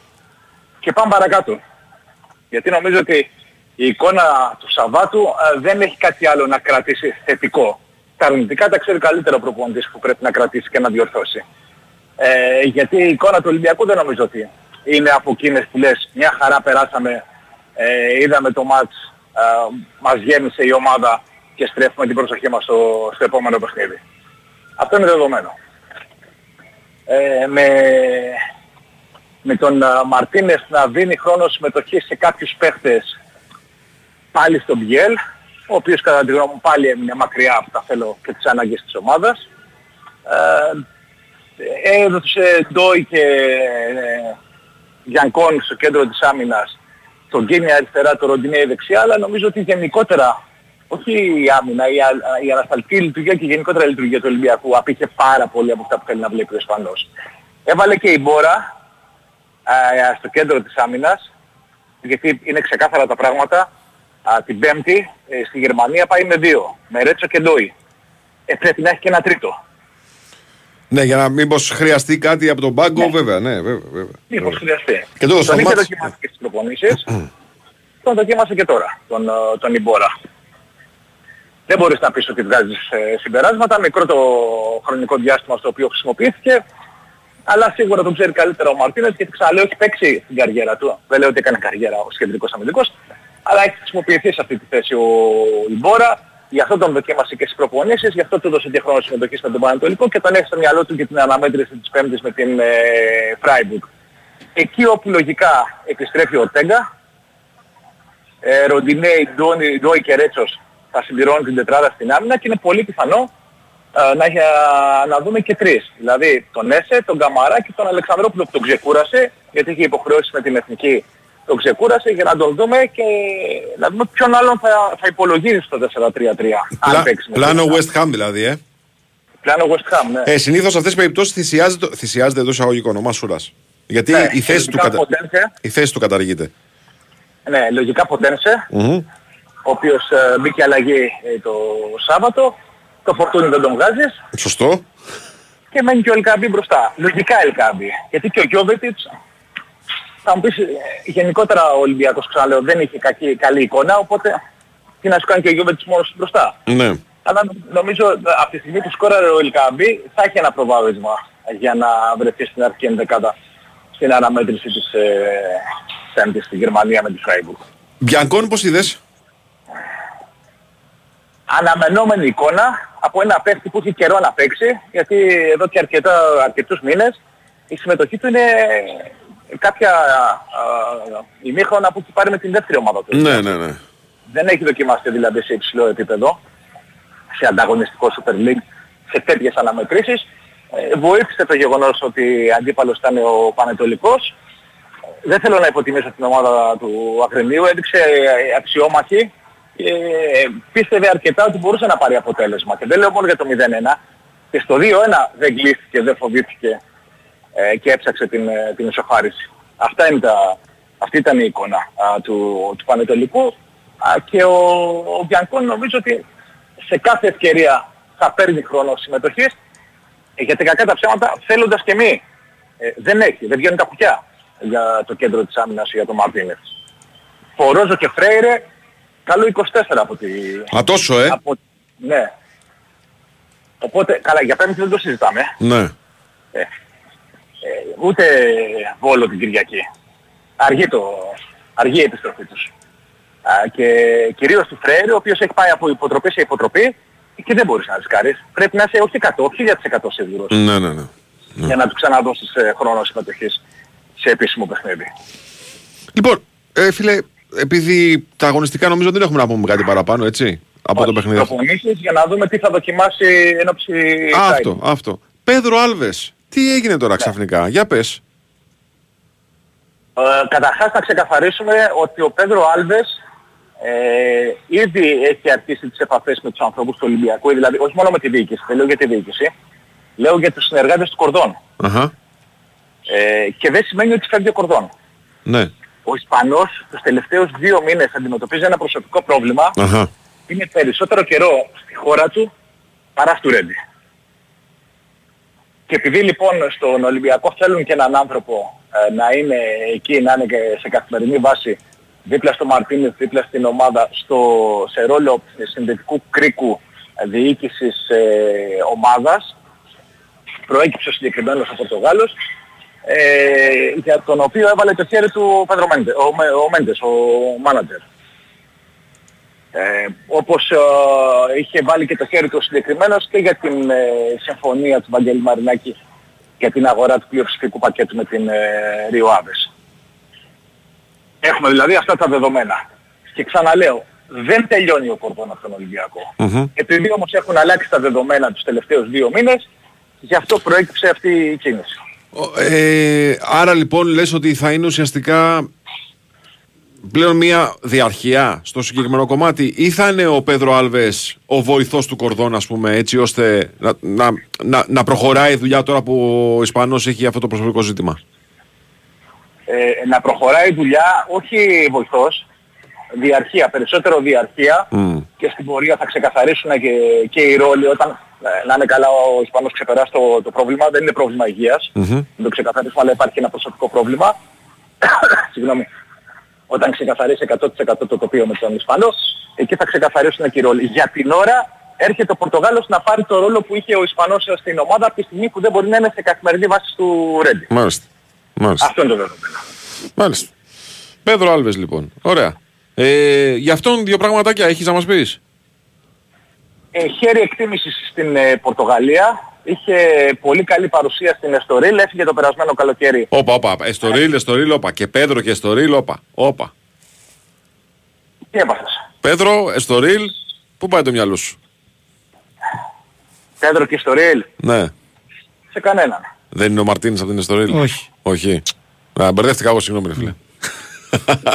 και πάμε παρακάτω. Γιατί νομίζω ότι η εικόνα του Σαββάτου ε, δεν έχει κάτι άλλο να κρατήσει θετικό. Τα αρνητικά τα ξέρει καλύτερα ο προπονητής που πρέπει να κρατήσει και να διορθώσει. Ε, γιατί η εικόνα του Ολυμπιακού δεν νομίζω ότι είναι από εκείνες που λες μια χαρά περάσαμε, ε, είδαμε το μάτς, ε, μας γέμισε η ομάδα και στρέφουμε την προσοχή μας στο, στο επόμενο παιχνίδι. Αυτό είναι δεδομένο. Ε, με, με τον α, Μαρτίνες να δίνει χρόνο συμμετοχής σε κάποιους παίχτες πάλι στον Μπιέλ, ο οποίος κατά τη γνώμη μου πάλι έμεινε μακριά από τα θέλω και τις ανάγκες της ομάδας. Ε, έδωσε Ντόι και ε, Γιανκόν στο κέντρο της άμυνας, τον Γκίνι αριστερά, τον Ροντινέη δεξιά, αλλά νομίζω ότι γενικότερα, όχι η άμυνα, η, α- η ανασταλτική λειτουργία και γενικότερα η λειτουργία του Ολυμπιακού απήχε πάρα πολύ από αυτά που θέλει να βλέπει ο Ισπανός. Έβαλε και η Μπόρα α, στο κέντρο της άμυνας, γιατί είναι ξεκάθαρα τα πράγματα. Α, την Πέμπτη ε, στη Γερμανία πάει με δύο, με Ρέτσο και Ντόι. Ε, πρέπει να έχει και ένα τρίτο. Ναι, για να μήπως χρειαστεί κάτι από τον πάγκο, βέβαια, ναι, βέβαια. βέβαια. Μήπως χρειαστεί. Και το έδωσε τον στο είχε μάτς. δοκιμάσει και στις προπονήσεις. [CLEARS THROAT] τον δοκίμασε και τώρα, τον, ε, τον Ιμπόρα. Δεν μπορείς να πεις ότι βγάζεις ε, συμπεράσματα, μικρό το χρονικό διάστημα στο οποίο χρησιμοποιήθηκε, αλλά σίγουρα τον ξέρει καλύτερα ο Μαρτίνες γιατί ξαναλέω έχει παίξει την καριέρα του. Δεν λέω ότι έκανε καριέρα ως κεντρικός αμυντικός, αλλά έχει χρησιμοποιηθεί σε αυτή τη θέση ο Ιμπόρα. Γι' αυτό τον δοκίμασε και στις προπονήσεις, γι' αυτό του έδωσε και χρόνο συμμετοχής με τον Πανατολικό και τον έχει στο μυαλό του και την αναμέτρηση της Πέμπτης με την ε, Freiburg. Εκεί όπου λογικά επιστρέφει ο Τέγκα, ε, Ροντινέη, Ντόνι, Ντόι και Ρέτσος θα συμπληρώνουν την τετράδα στην άμυνα και είναι πολύ πιθανό ε, να, έχει, α, να δούμε και τρεις. Δηλαδή τον Έσε, τον Καμαρά και τον Αλεξανδρόπουλο που τον ξεκούρασε, γιατί είχε υποχρεώσεις με την εθνική, τον ξεκούρασε για να τον δούμε και να δούμε ποιον άλλον θα, θα υπολογίζει στο 4-3-3. αν Πλά- παίξει με Πλάνο τον- West Ham δηλαδή, ε. Πλάνο West Ham, ναι. ε Συνήθως σε αυτές τις περιπτώσεις θυσιάζεται, θυσιάζεται εδώ εισαγωγικών ο Μασούρας. Γιατί Ναι, η, θέση του λογικά κατα... Ποντένσε. η θέση του καταργείται. Ναι, λογικά Ποντένσε. Μμμ. Ο οποίος ε, μπήκε αλλαγή ε, το Σάββατο, το φορτούνι δεν τον βγάζεις Σωστό. και μένει και ο Ελκάμπη μπροστά. Λογικά Ελκάμπη. Γιατί και ο Γιώβετιτς, θα μου πεις, ε, γενικότερα ο Ολυμπιακός ξαναλέω δεν είχε κακή, καλή εικόνα, οπότε τι να σου κάνει και ο Γιώβετιτς μόνος του μπροστά. Ναι. Αλλά νομίζω ε, από τη στιγμή που σκόραρε ο Ελκάμπη θα έχει ένα προβάδισμα για να βρεθεί στην αρχική ενδεκάδα στην αναμέτρηση της ε, Πέμπτης στη Γερμανία με τη Φράιμπουργκ. Μπιανκόν πώς είδες; Αναμενόμενη εικόνα από ένα παίχτη που έχει καιρό να παίξει, γιατί εδώ και αρκετά, αρκετούς μήνες η συμμετοχή του είναι κάποια α, ημίχρονα που έχει πάρει με την δεύτερη ομάδα του. Ναι, ναι, ναι. Δεν έχει δοκιμαστεί δηλαδή σε υψηλό επίπεδο, σε ανταγωνιστικό Super League, σε τέτοιες αναμετρήσεις Ε, βοήθησε το γεγονός ότι αντίπαλος ήταν ο Πανετολικός. Δεν θέλω να υποτιμήσω την ομάδα του Αγρινίου, έδειξε ε, αξιόμαχη και πίστευε αρκετά ότι μπορούσε να πάρει αποτέλεσμα. Και δεν λέω μόνο για το 0-1. Και στο 2-1 δεν κλείστηκε, δεν φοβήθηκε ε, και έψαξε την, ε, την ισοφάριση. Αυτά είναι τα, αυτή ήταν η εικόνα α, του, του Πανετολικού α, και ο, ο Μπιανκόν νομίζω ότι σε κάθε ευκαιρία θα παίρνει χρόνο συμμετοχής ε, γιατί κακά τα ψέματα θέλοντας και μη. Ε, δεν έχει, δεν βγαίνουν τα κουκιά για το κέντρο της άμυνας για τον Μαρτίνες. Φορόζο και Φρέιρε, καλό 24 από τη... Α, τόσο, ε. Από, ναι. Οπότε, καλά, για πέμπτη δεν το συζητάμε. Ναι. Ε, ε, ούτε Βόλο την Κυριακή. Αργεί, το, αργεί η επιστροφή τους. Α, και κυρίως του Φρέιρε, ο οποίος έχει πάει από υποτροπή σε υποτροπή και δεν μπορείς να ρισκάρεις. Πρέπει να είσαι όχι 100, 1000% σίγουρος. Ναι, ναι, ναι. Για να τους ξαναδώσεις ε, χρόνο συμμετοχής σε επίσημο παιχνίδι. Λοιπόν, ε, φίλε, επειδή τα αγωνιστικά νομίζω δεν έχουμε να πούμε κάτι παραπάνω, έτσι, από το παιχνίδι. αυτό. Προπονήσεις για να δούμε τι θα δοκιμάσει εν ώψη Α, αυτό, αυτό. Πέδρο Άλβες, τι έγινε τώρα ξαφνικά, για πες. Ε, καταρχάς να ξεκαθαρίσουμε ότι ο Πέδρο Άλβες ε, ήδη έχει αρχίσει τις επαφές με τους ανθρώπους του Ολυμπιακού, δηλαδή όχι μόνο με τη διοίκηση, δεν λέω για τη διοίκηση, λέω για τους συνεργάτες του Κορδόν. Αχα, Ε, και δεν σημαίνει ότι φεύγει ο Κορδόν. ναι. Ο Ισπανός τους τελευταίους δύο μήνες αντιμετωπίζει ένα προσωπικό πρόβλημα, Αχα. είναι περισσότερο καιρό στη χώρα του παρά στο Ρέντι. Και επειδή λοιπόν στον Ολυμπιακό θέλουν και έναν άνθρωπο ε, να είναι εκεί, να είναι και σε καθημερινή βάση δίπλα στο Μαρτίνες, δίπλα στην ομάδα, στο, σε ρόλο συνδετικού κρίκου ε, διοίκησης ε, ομάδας, προέκυψε ο συγκεκριμένος ο Πορτογάλος, ε, για τον οποίο έβαλε το χέρι του ο, Πέδρο Μέντε, ο, Με- ο Μέντες, ο μάνατζερ. Ε, όπως ε, είχε βάλει και το χέρι του ο συγκεκριμένος και για την ε, συμφωνία του Βαγγέλη Μαρινάκη για την αγορά του πλειοψηφικού πακέτου με την ε, Rio Aves. Έχουμε δηλαδή αυτά τα δεδομένα. Και ξαναλέω, δεν τελειώνει ο Κορδόν από τον Ολυμπιακό. Μμμ. Επειδή όμως έχουν αλλάξει τα δεδομένα τους τελευταίους δύο μήνες, γι' αυτό προέκυψε αυτή η κίνηση. Ο- Ε, άρα λοιπόν λες ότι θα είναι ουσιαστικά πλέον μια διαρχία στο συγκεκριμένο κομμάτι ή θα είναι ο Πέδρο Άλβες ο βοηθός του Κορδόν ας πούμε έτσι ώστε να, να, να, να προχωράει η δουλειά τώρα που ο Ισπανός έχει αυτό το προσωπικό ζήτημα; Ε, να προχωράει η δουλειά, όχι βοηθός, διαρχία, περισσότερο διαρχία Μμ. και στην πορεία θα ξεκαθαρίσουν και, και οι ρόλοι όταν ε, να είναι καλά ο Ισπανός ξεπεράσει το, το πρόβλημα, δεν είναι πρόβλημα υγείας, Μμμ. δεν το ξεκαθαρίσουμε αλλά υπάρχει και ένα προσωπικό πρόβλημα. [COUGHS] Συγγνώμη. Όταν ξεκαθαρίσει 100% το τοπίο με τον Ισπανό, εκεί θα ξεκαθαρίσουν και οι ρόλοι. Για την ώρα έρχεται ο Πορτογάλος να πάρει το ρόλο που είχε ο Ισπανός στην ομάδα από τη στιγμή που δεν μπορεί να είναι σε καθημερινή βάση του Ρέντι. Μάλιστα. Μάλιστα. Αυτό είναι το δεδομένο. Μάλιστα. Πέδρο Άλβες λοιπόν. Ωραία. Ε, γι' αυτόν δύο πραγματάκια έχεις να μας πεις. Ε, χέρι εκτίμησης στην ε, Πορτογαλία. Είχε πολύ καλή παρουσία στην Εστορίλ. Έφυγε το περασμένο καλοκαίρι. Όπα, όπα. Εστορίλ, Εστορίλ, όπα. Και Πέδρο και Εστορίλ, όπα. Όπα. Τι έπαθες. Πέδρο, Εστορίλ, πού πάει το μυαλό σου; Πέδρο και Εστορίλ. Ναι. Σε κανέναν. Δεν είναι ο Μαρτίνης από την Εστορίλ; Όχι. Όχι. Α, μπερδεύτηκα εγώ, συγγνώμη, ρε φίλε.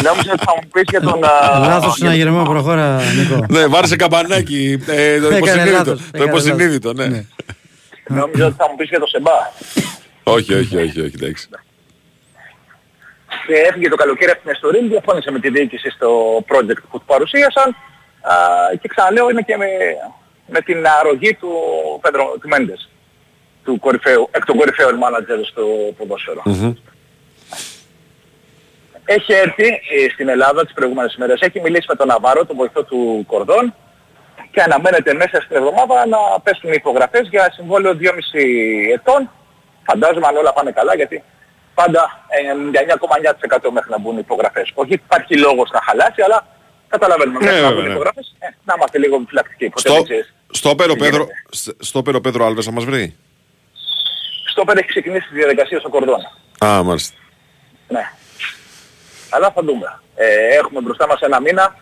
Νόμιζα ότι θα μου πεις για τον... α, Λάθος για- συναγερμό, προχώρα, Νίκο. ναι, βάρεσε καμπανάκι. Ε, [LAUGHS] το Έκανε υποσυνείδητο. λάθος, Το έκανε υποσυνείδητο, ναι. Ναι. Νόμιζα ότι θα μου πεις για τον Σεμπά. όχι, όχι, όχι, όχι, εντάξει. Και έφυγε το καλοκαίρι από την Εστορίλ. Διαφώνησε με τη διοίκηση στο project που του παρουσίασαν. Α, και ξαναλέω είναι και με, με την αρρωγή του, Πέντρο, του Μέντες. Του κορυφαίου, εκ των κορυφαίων μάνατζερ στο ποδόσφαιρο. Μμμ. Έχει έρθει ε, στην Ελλάδα τις προηγούμενες ημέρες. Έχει μιλήσει με τον Ναβάρο, τον βοηθό του Κορδόν και αναμένεται μέσα στην εβδομάδα να πέσουν οι υπογραφές για συμβόλαιο 2,5 ετών. Φαντάζομαι αν όλα πάνε καλά γιατί πάντα ε, 99,9% μέχρι να μπουν οι υπογραφές. Όχι υπάρχει λόγος να χαλάσει αλλά καταλαβαίνουμε Ναι, μέχρι να βέβαια, μπουν οι ναι. υπογραφές ε, να είμαστε λίγο επιφυλακτικοί. Ποτέ Στο, δεν ξέρεις. στο πέρο Τι Πέδρο, γίνεται. σ- στο πέρο Πέδρο Άλβες θα μας βρει; Στο πέρα έχει ξεκινήσει τη διαδικασία στο Κορδόν. Α, μάλιστα. Ναι. Αλλά θα δούμε. Ε, έχουμε μπροστά μας ένα μήνα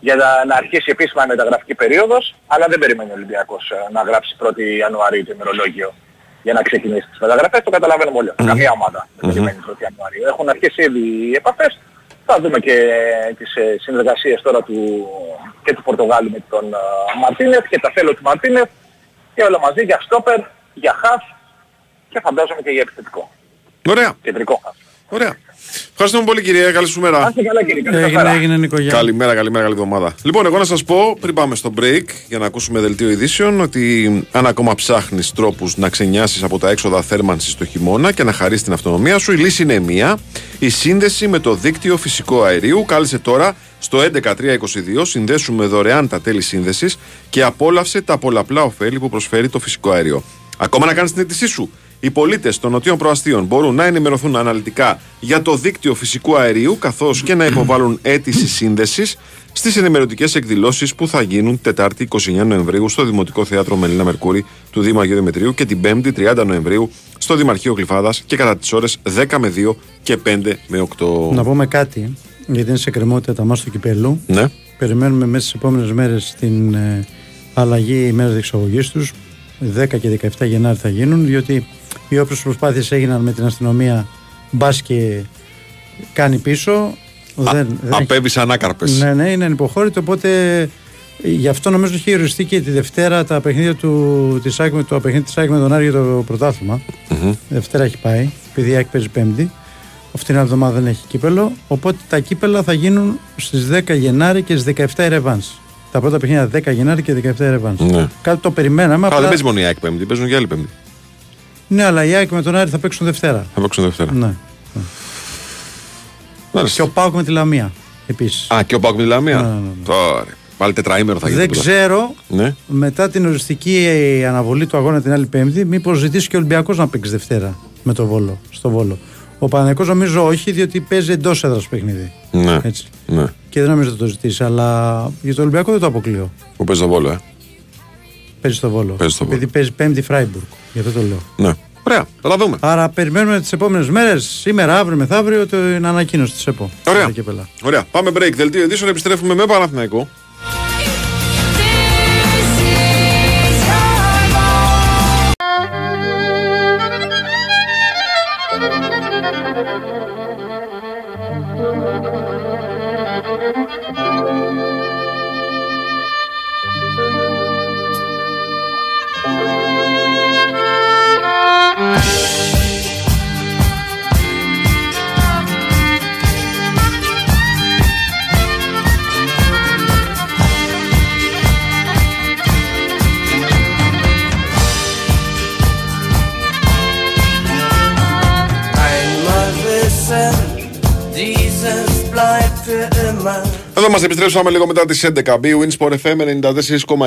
για να, να αρχίσει επίσημα η μεταγραφική περίοδος, αλλά δεν περιμένει ο Ολυμπιακός ε, να γράψει 1η Ιανουαρίου το ημερολόγιο για να ξεκινήσει τις μεταγραφές, το καταλαβαίνουμε όλοι. Καμία ομάδα δεν περιμένει τον Ιανουάριο. Έχουν αρχίσει ήδη οι επαφές. Θα δούμε και τις ε, συνεργασίες τώρα του, και του Πορτογάλου με τον ε, Μαρτίνεφ και τα θέλω του Μαρτίνεφ και όλα μαζί για στόπερ, για χαφ και φαντάζομαι και για επιθετικό. Ωραία. Κεντρικό χαφ. Ωραία. Ευχαριστούμε πολύ κυρία, καλή σου μέρα. Να είστε καλά κύριε. Καλή Έγινε, χαρά. έγινε Νικογιά. Καλημέρα, καλημέρα, καλή εβδομάδα. Λοιπόν, εγώ να σας πω πριν πάμε στο break για να ακούσουμε δελτίο ειδήσεων ότι αν ακόμα ψάχνεις τρόπους να ξενιάσεις από τα έξοδα θέρμανσης το χειμώνα και να χαρίσει την αυτονομία σου, η λύση είναι μία. Η σύνδεση με το δίκτυο φυσικού αερίου. Κάλεσε τώρα στο 11322, συνδέσουμε δωρεάν τα τέλη σύνδεσης και απόλαυσε τα πολλαπλά ωφέλη που προσφέρει το φυσικό αέριο. Ακόμα να κάνεις την αίτησή σου; Οι πολίτες των νοτιών προαστίων μπορούν να ενημερωθούν αναλυτικά για το δίκτυο φυσικού αερίου καθώς και να υποβάλουν αίτηση σύνδεσης στις ενημερωτικές εκδηλώσεις που θα γίνουν Τετάρτη 29 Νοεμβρίου στο Δημοτικό Θέατρο Μελίνα Μερκούρη του Δήμου Αγίου Δημητρίου και την 5η 30 Νοεμβρίου στο Δημαρχείο Γλυφάδας και κατά τις ώρες 10 με 2 και 5 με 8. Να πούμε κάτι, γιατί είναι σε κρεμότητα τα μάτια του κυπέλου. Ναι. Περιμένουμε μέσα στις επόμενες μέρες την ε, αλλαγή ημέρας διεξαγωγής τους. 10 και 17 Γενάρη θα γίνουν, διότι οι όποιες προσπάθειες έγιναν με την αστυνομία μπας και κάνει πίσω. δεν, δεν Απέβεις ανάκαρπες. ναι, ναι, είναι ανυποχώρητο. Οπότε ε, γι' αυτό νομίζω έχει οριστεί και τη Δευτέρα τα παιχνίδια του της ΑΕΚ, με- το παιχνίδι της ΑΕΚ με τον Άρη για το πρωταθλημα Δευτέρα έχει πάει, επειδή η ΑΕΚ παίζει Πέμπτη. Αυτήν την εβδομάδα δεν έχει κύπελο. Οπότε τα κύπελα θα γίνουν στις 10 Γενάρη και στις 17 η Ρεβάνς. Τα πρώτα παιχνίδια 10 Γενάρη και 17 η Ρεβάνς. Ναι. Κάτι το περιμέναμε. Αλλά απλά- δεν παίζει μόνο η ΑΕΚ Πέμπτη, παίζουν και άλλοι Πέμπτη. Ναι, αλλά η ΑΕΚ με τον Άρη θα παίξουν Δευτέρα. Θα παίξουν Δευτέρα. Ναι. Μάλιστα. Και ο Πάουκ με τη Λαμία επίσης. Α, και ο Πάκου με τη Λαμία; Ναι, ναι, ναι. Τώρα. Πάλι τετραήμερο θα γίνει. Δεν τώρα. ξέρω Ναι. μετά την οριστική ε, αναβολή του αγώνα την άλλη Πέμπτη, μήπως ζητήσει και ο Ολυμπιακός να παίξει Δευτέρα με το Βόλο, στο Βόλο. Ο Παναγενικό νομίζω όχι, διότι παίζει εντός έδρας παιχνίδι. Ναι. Έτσι. ναι. Και δεν νομίζω ότι το ζητήσει, αλλά για το Ολυμπιακό δεν το αποκλείω. Που παίζει το βόλο, ε; Παίζει στο Βόλο. Παίζει στο Βόλο. Επειδή παίζει Πέμπτη Φράιμπουργκ. Γι' αυτό το λέω. Ναι. Ωραία, θα τα δούμε. Άρα περιμένουμε τις επόμενες μέρες, σήμερα, αύριο, μεθαύριο, την ανακοίνωση της ΕΠΟ. Ωραία. Τα κύπελα. Ωραία. Πάμε break. Δελτίο ειδήσεων. Επιστρέφουμε με Παναθηναϊκό. Εδώ μας επιστρέψαμε λίγο μετά τις 11. B-Win Sport FM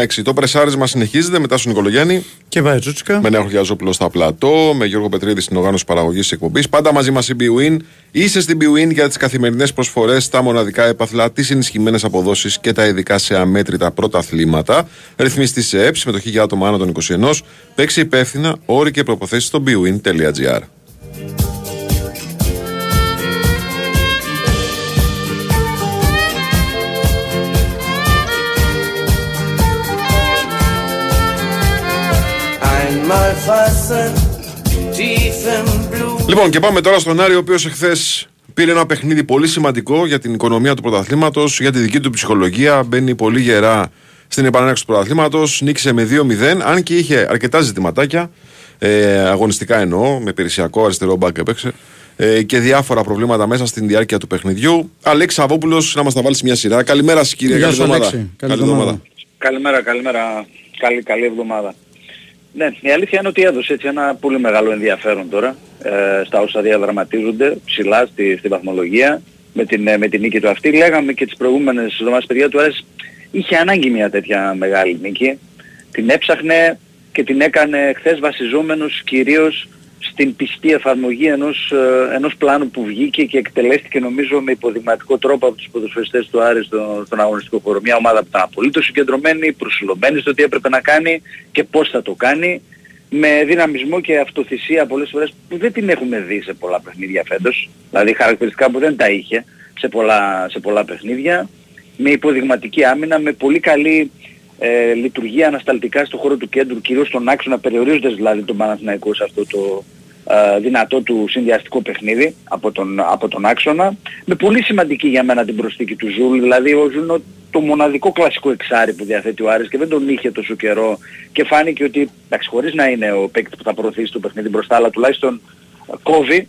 94,6. Το πρεσάρισμα συνεχίζεται μετά στον Νικολογιάννη. Και βάει Τσούτσικα. Με Νέο Χιλιαζόπουλο στα πλατό. Με Γιώργο Πετρίδη στην οργάνωση παραγωγής εκπομπής. Πάντα μαζί μας η B-Win. Είσαι στην B-Win για τις καθημερινές προσφορές, τα μοναδικά έπαθλα, τις ενισχυμένες αποδόσεις και τα ειδικά σε αμέτρητα πρωταθλήματα. Ρυθμιστή σε ΕΠ, συμμετοχή για άτομα άνω των 21. Παίξει υπεύθυνα, όροι και προποθέσει στο bwin.gr. Λοιπόν, και πάμε τώρα στον Άρη, ο οποίος εχθές πήρε ένα παιχνίδι πολύ σημαντικό για την οικονομία του πρωταθλήματος, για τη δική του ψυχολογία. Μπαίνει πολύ γερά στην επανέναξη του πρωταθλήματος. Νίκησε με 2-0, αν και είχε αρκετά ζητηματάκια. Ε, αγωνιστικά εννοώ, με υπηρεσιακό αριστερό μπακ έπαιξε. Ε, και διάφορα προβλήματα μέσα στην διάρκεια του παιχνιδιού. Αλέξη Σαββόπουλο, να μας τα βάλεις μια σειρά. Καλημέρα σα, κύριε. Γεια Καλή σου, εβδομάδα. Αλέξη. Καλή εβδομάδα. Καλημέρα, καλημέρα. Καλή, καλή εβδομάδα. Ναι, η αλήθεια είναι ότι έδωσε έτσι ένα πολύ μεγάλο ενδιαφέρον τώρα ε, στα όσα διαδραματίζονται ψηλά στη, στη βαθμολογία με την, ε, με την νίκη του αυτή. Λέγαμε και τις προηγούμενες εβδομάδες παιδιά του Άρης είχε ανάγκη μια τέτοια μεγάλη νίκη. Την έψαχνε και την έκανε χθες βασιζόμενος κυρίως στην πιστή εφαρμογή ενός, ε, ενός πλάνου που βγήκε και εκτελέστηκε νομίζω με υποδειγματικό τρόπο από τους ποδοσφαιριστές του Άρη στο, στον αγωνιστικό χώρο. Μια ομάδα που ήταν απολύτως συγκεντρωμένη, προσιλωμένη στο τι έπρεπε να κάνει και πώς θα το κάνει με δυναμισμό και αυτοθυσία πολλές φορές που δεν την έχουμε δει σε πολλά παιχνίδια φέτος, δηλαδή χαρακτηριστικά που δεν τα είχε σε πολλά, σε πολλά παιχνίδια, με υποδειγματική άμυνα, με πολύ καλή ε, λειτουργεί ανασταλτικά στο χώρο του κέντρου, κυρίως στον άξονα, περιορίζοντας δηλαδή τον Παναθηναϊκό σε αυτό το ε, δυνατό του συνδυαστικό παιχνίδι από τον, από τον άξονα. Με πολύ σημαντική για μένα την προσθήκη του Ζουλ, δηλαδή ο Ζουλ είναι το μοναδικό κλασικό εξάρι που διαθέτει ο Άρης και δεν τον είχε τόσο καιρό και φάνηκε ότι, εντάξει, χωρίς να είναι ο παίκτης που θα προωθήσει το παιχνίδι μπροστά, αλλά τουλάχιστον κόβει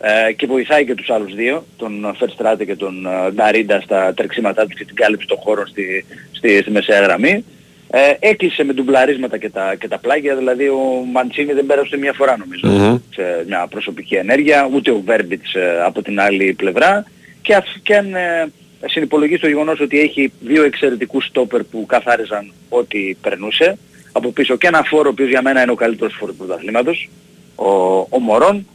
ε, και βοηθάει και τους άλλους δύο, τον Φερστράτε και τον ε, Νταρίντα στα τρεξίματά τους και την κάλυψη των χώρων στη, στη, στη μεσαία γραμμή. Ε, έκλεισε με ντουμπλαρίσματα και τα, και τα πλάγια, δηλαδή ο Μαντσίνη δεν πέρασε μια φορά νομίζω σε μια προσωπική ενέργεια, ούτε ο Βέρμπιτς ε, από την άλλη πλευρά και, αφ, και αν ε, συνυπολογίσει το γεγονός ότι έχει δύο εξαιρετικούς στόπερ που καθάριζαν ό,τι περνούσε από πίσω και ένα φόρο ο οποίος για μένα είναι ο καλύτερος φόρος του πρωταθλήματος, ο, ο Μωρόν,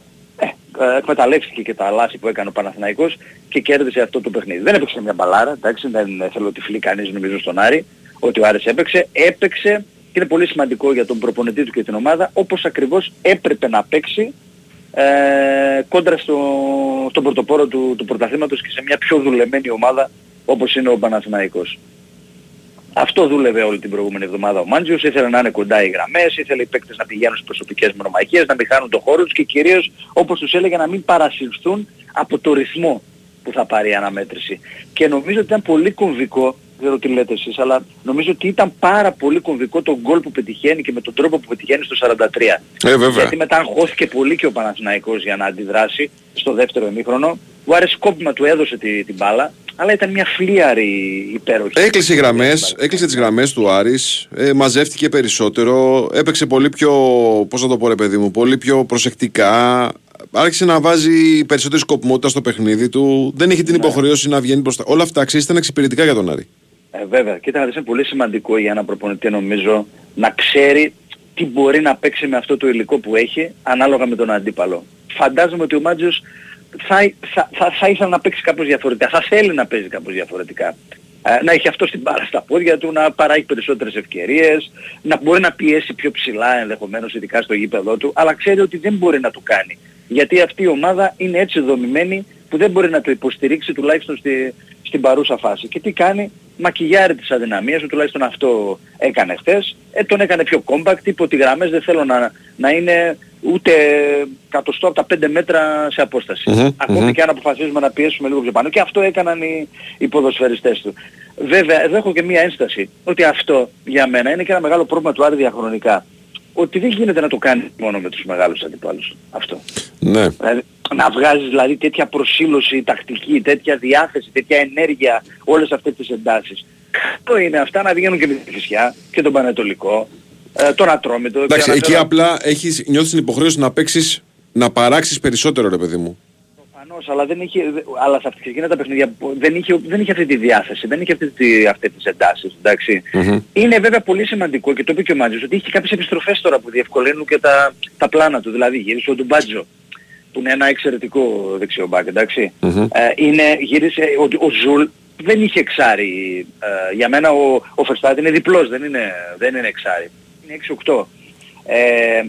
ε, ε, εκμεταλλεύτηκε και τα λάθη που έκανε ο Παναθηναϊκός και κέρδισε αυτό το παιχνίδι. Δεν έπαιξε μια μπαλάρα, εντάξει, δεν θέλω τυφλή κανείς νομίζω στον Άρη, ότι ο Άρης έπαιξε, έπαιξε και είναι πολύ σημαντικό για τον προπονητή του και την ομάδα όπως ακριβώς έπρεπε να παίξει ε, κόντρα στο, στον πρωτοπόρο του, του πρωταθλήματος και σε μια πιο δουλεμένη ομάδα όπως είναι ο Παναθηναϊκός. Αυτό δούλευε όλη την προηγούμενη εβδομάδα ο Μάντζιος, ήθελε να είναι κοντά οι γραμμές, ήθελε οι παίκτες να πηγαίνουν στις προσωπικές μονομαχίες, να μην χάνουν το χώρο τους και κυρίως όπως τους έλεγε να μην παρασυρθούν από το ρυθμό που θα πάρει η αναμέτρηση. Και νομίζω ότι ήταν πολύ κομβικό, δεν ξέρω τι λέτε εσείς, αλλά νομίζω ότι ήταν πάρα πολύ κομβικό το γκολ που πετυχαίνει και με τον τρόπο που πετυχαίνει στο 43. Ε, βέβαια. Γιατί μετά αγχώθηκε πολύ και ο Παναθηναϊκός για να αντιδράσει στο δεύτερο ημίχρονο. Ο Άρης κόπημα του έδωσε τη, την μπάλα, αλλά ήταν μια φλίαρη υπέροχη. Έκλεισε οι γραμμές, έκλεισε τις γραμμές του Άρης, ε, μαζεύτηκε περισσότερο, έπαιξε πολύ πιο, πώς να το πω ρε παιδί μου, πολύ πιο προσεκτικά, άρχισε να βάζει περισσότερη σκοπιμότητα στο παιχνίδι του, δεν είχε την υποχρέωση να βγαίνει μπροστά. Όλα αυτά αξίζει ήταν εξυπηρετικά για τον Άρη. Ε, βέβαια, κοίτα να δεις, είναι πολύ σημαντικό για ένα προπονητή νομίζω να ξέρει τι μπορεί να παίξει με αυτό το υλικό που έχει ανάλογα με τον αντίπαλο. Φαντάζομαι ότι ο Μάτζιος θα, θα, θα, θα ήθελε να παίξει κάπως διαφορετικά, θα θέλει να παίζει κάπως διαφορετικά. Ε, να έχει αυτό στην μπάρα στα πόδια του, να παράγει περισσότερες ευκαιρίες, να μπορεί να πιέσει πιο ψηλά ενδεχομένως ειδικά στο γήπεδό του, αλλά ξέρει ότι δεν μπορεί να το κάνει. Γιατί αυτή η ομάδα είναι έτσι δομημένη που δεν μπορεί να το υποστηρίξει τουλάχιστον στη, στην παρούσα φάση. Και τι κάνει, μακιγιάρει τις αδυναμίες του, τουλάχιστον αυτό έκανε χθες, ε, τον έκανε πιο compact, είπε ότι οι γραμμές δεν θέλω να, να είναι ούτε κατοστό από τα 5 μέτρα σε αποσταση ακομη και αν αποφασίζουμε να πιέσουμε λίγο πιο πάνω. Και αυτό έκαναν οι, οι ποδοσφαιριστές του. Βέβαια, εδώ έχω και μία ένσταση, ότι αυτό για μένα είναι και ένα μεγάλο πρόβλημα του Άρη διαχρονικά. Ότι δεν γίνεται να το κάνεις μόνο με τους μεγάλους αντιπάλους. Αυτό. Ναι. Δηλαδή, να βγάζεις δηλαδή τέτοια προσήλωση τακτική, τέτοια διάθεση, τέτοια ενέργεια, όλες αυτές τις εντάσεις. Αυτό είναι αυτά να βγαίνουν και με τη Φυσιά και τον Πανετολικό, ε, τον Ατρόμητο. Εντάξει, και εκεί αναφέρω- απλά έχεις, νιώθεις την υποχρέωση να παίξεις, να παράξεις περισσότερο ρε παιδί μου. Προφανώς, αλλά, δεν είχε, δε- αλλά σε αυτή εκείνα τα παιχνίδια που δεν είχε, δεν είχε αυτή τη διάθεση, δεν είχε αυτή τη, αυτές τις εντάσεις, εντάξει. Είναι βέβαια πολύ σημαντικό και το είπε και ο Μάτζος ότι έχει κάποιες επιστροφές τώρα που διευκολύνουν και τα, τα πλάνα του. Δηλαδή γύρισε ο Ντουμπάτζο που είναι ένα εξαιρετικό δεξιομπάκ, εντάξει. Ε, είναι, γύρισε, ο, ο Ζουλ δεν είχε εξάρι. Ε, για μένα ο, ο Φερστράτε είναι διπλός, δεν είναι, δεν είναι εξάρι. Είναι 6-8. Ε,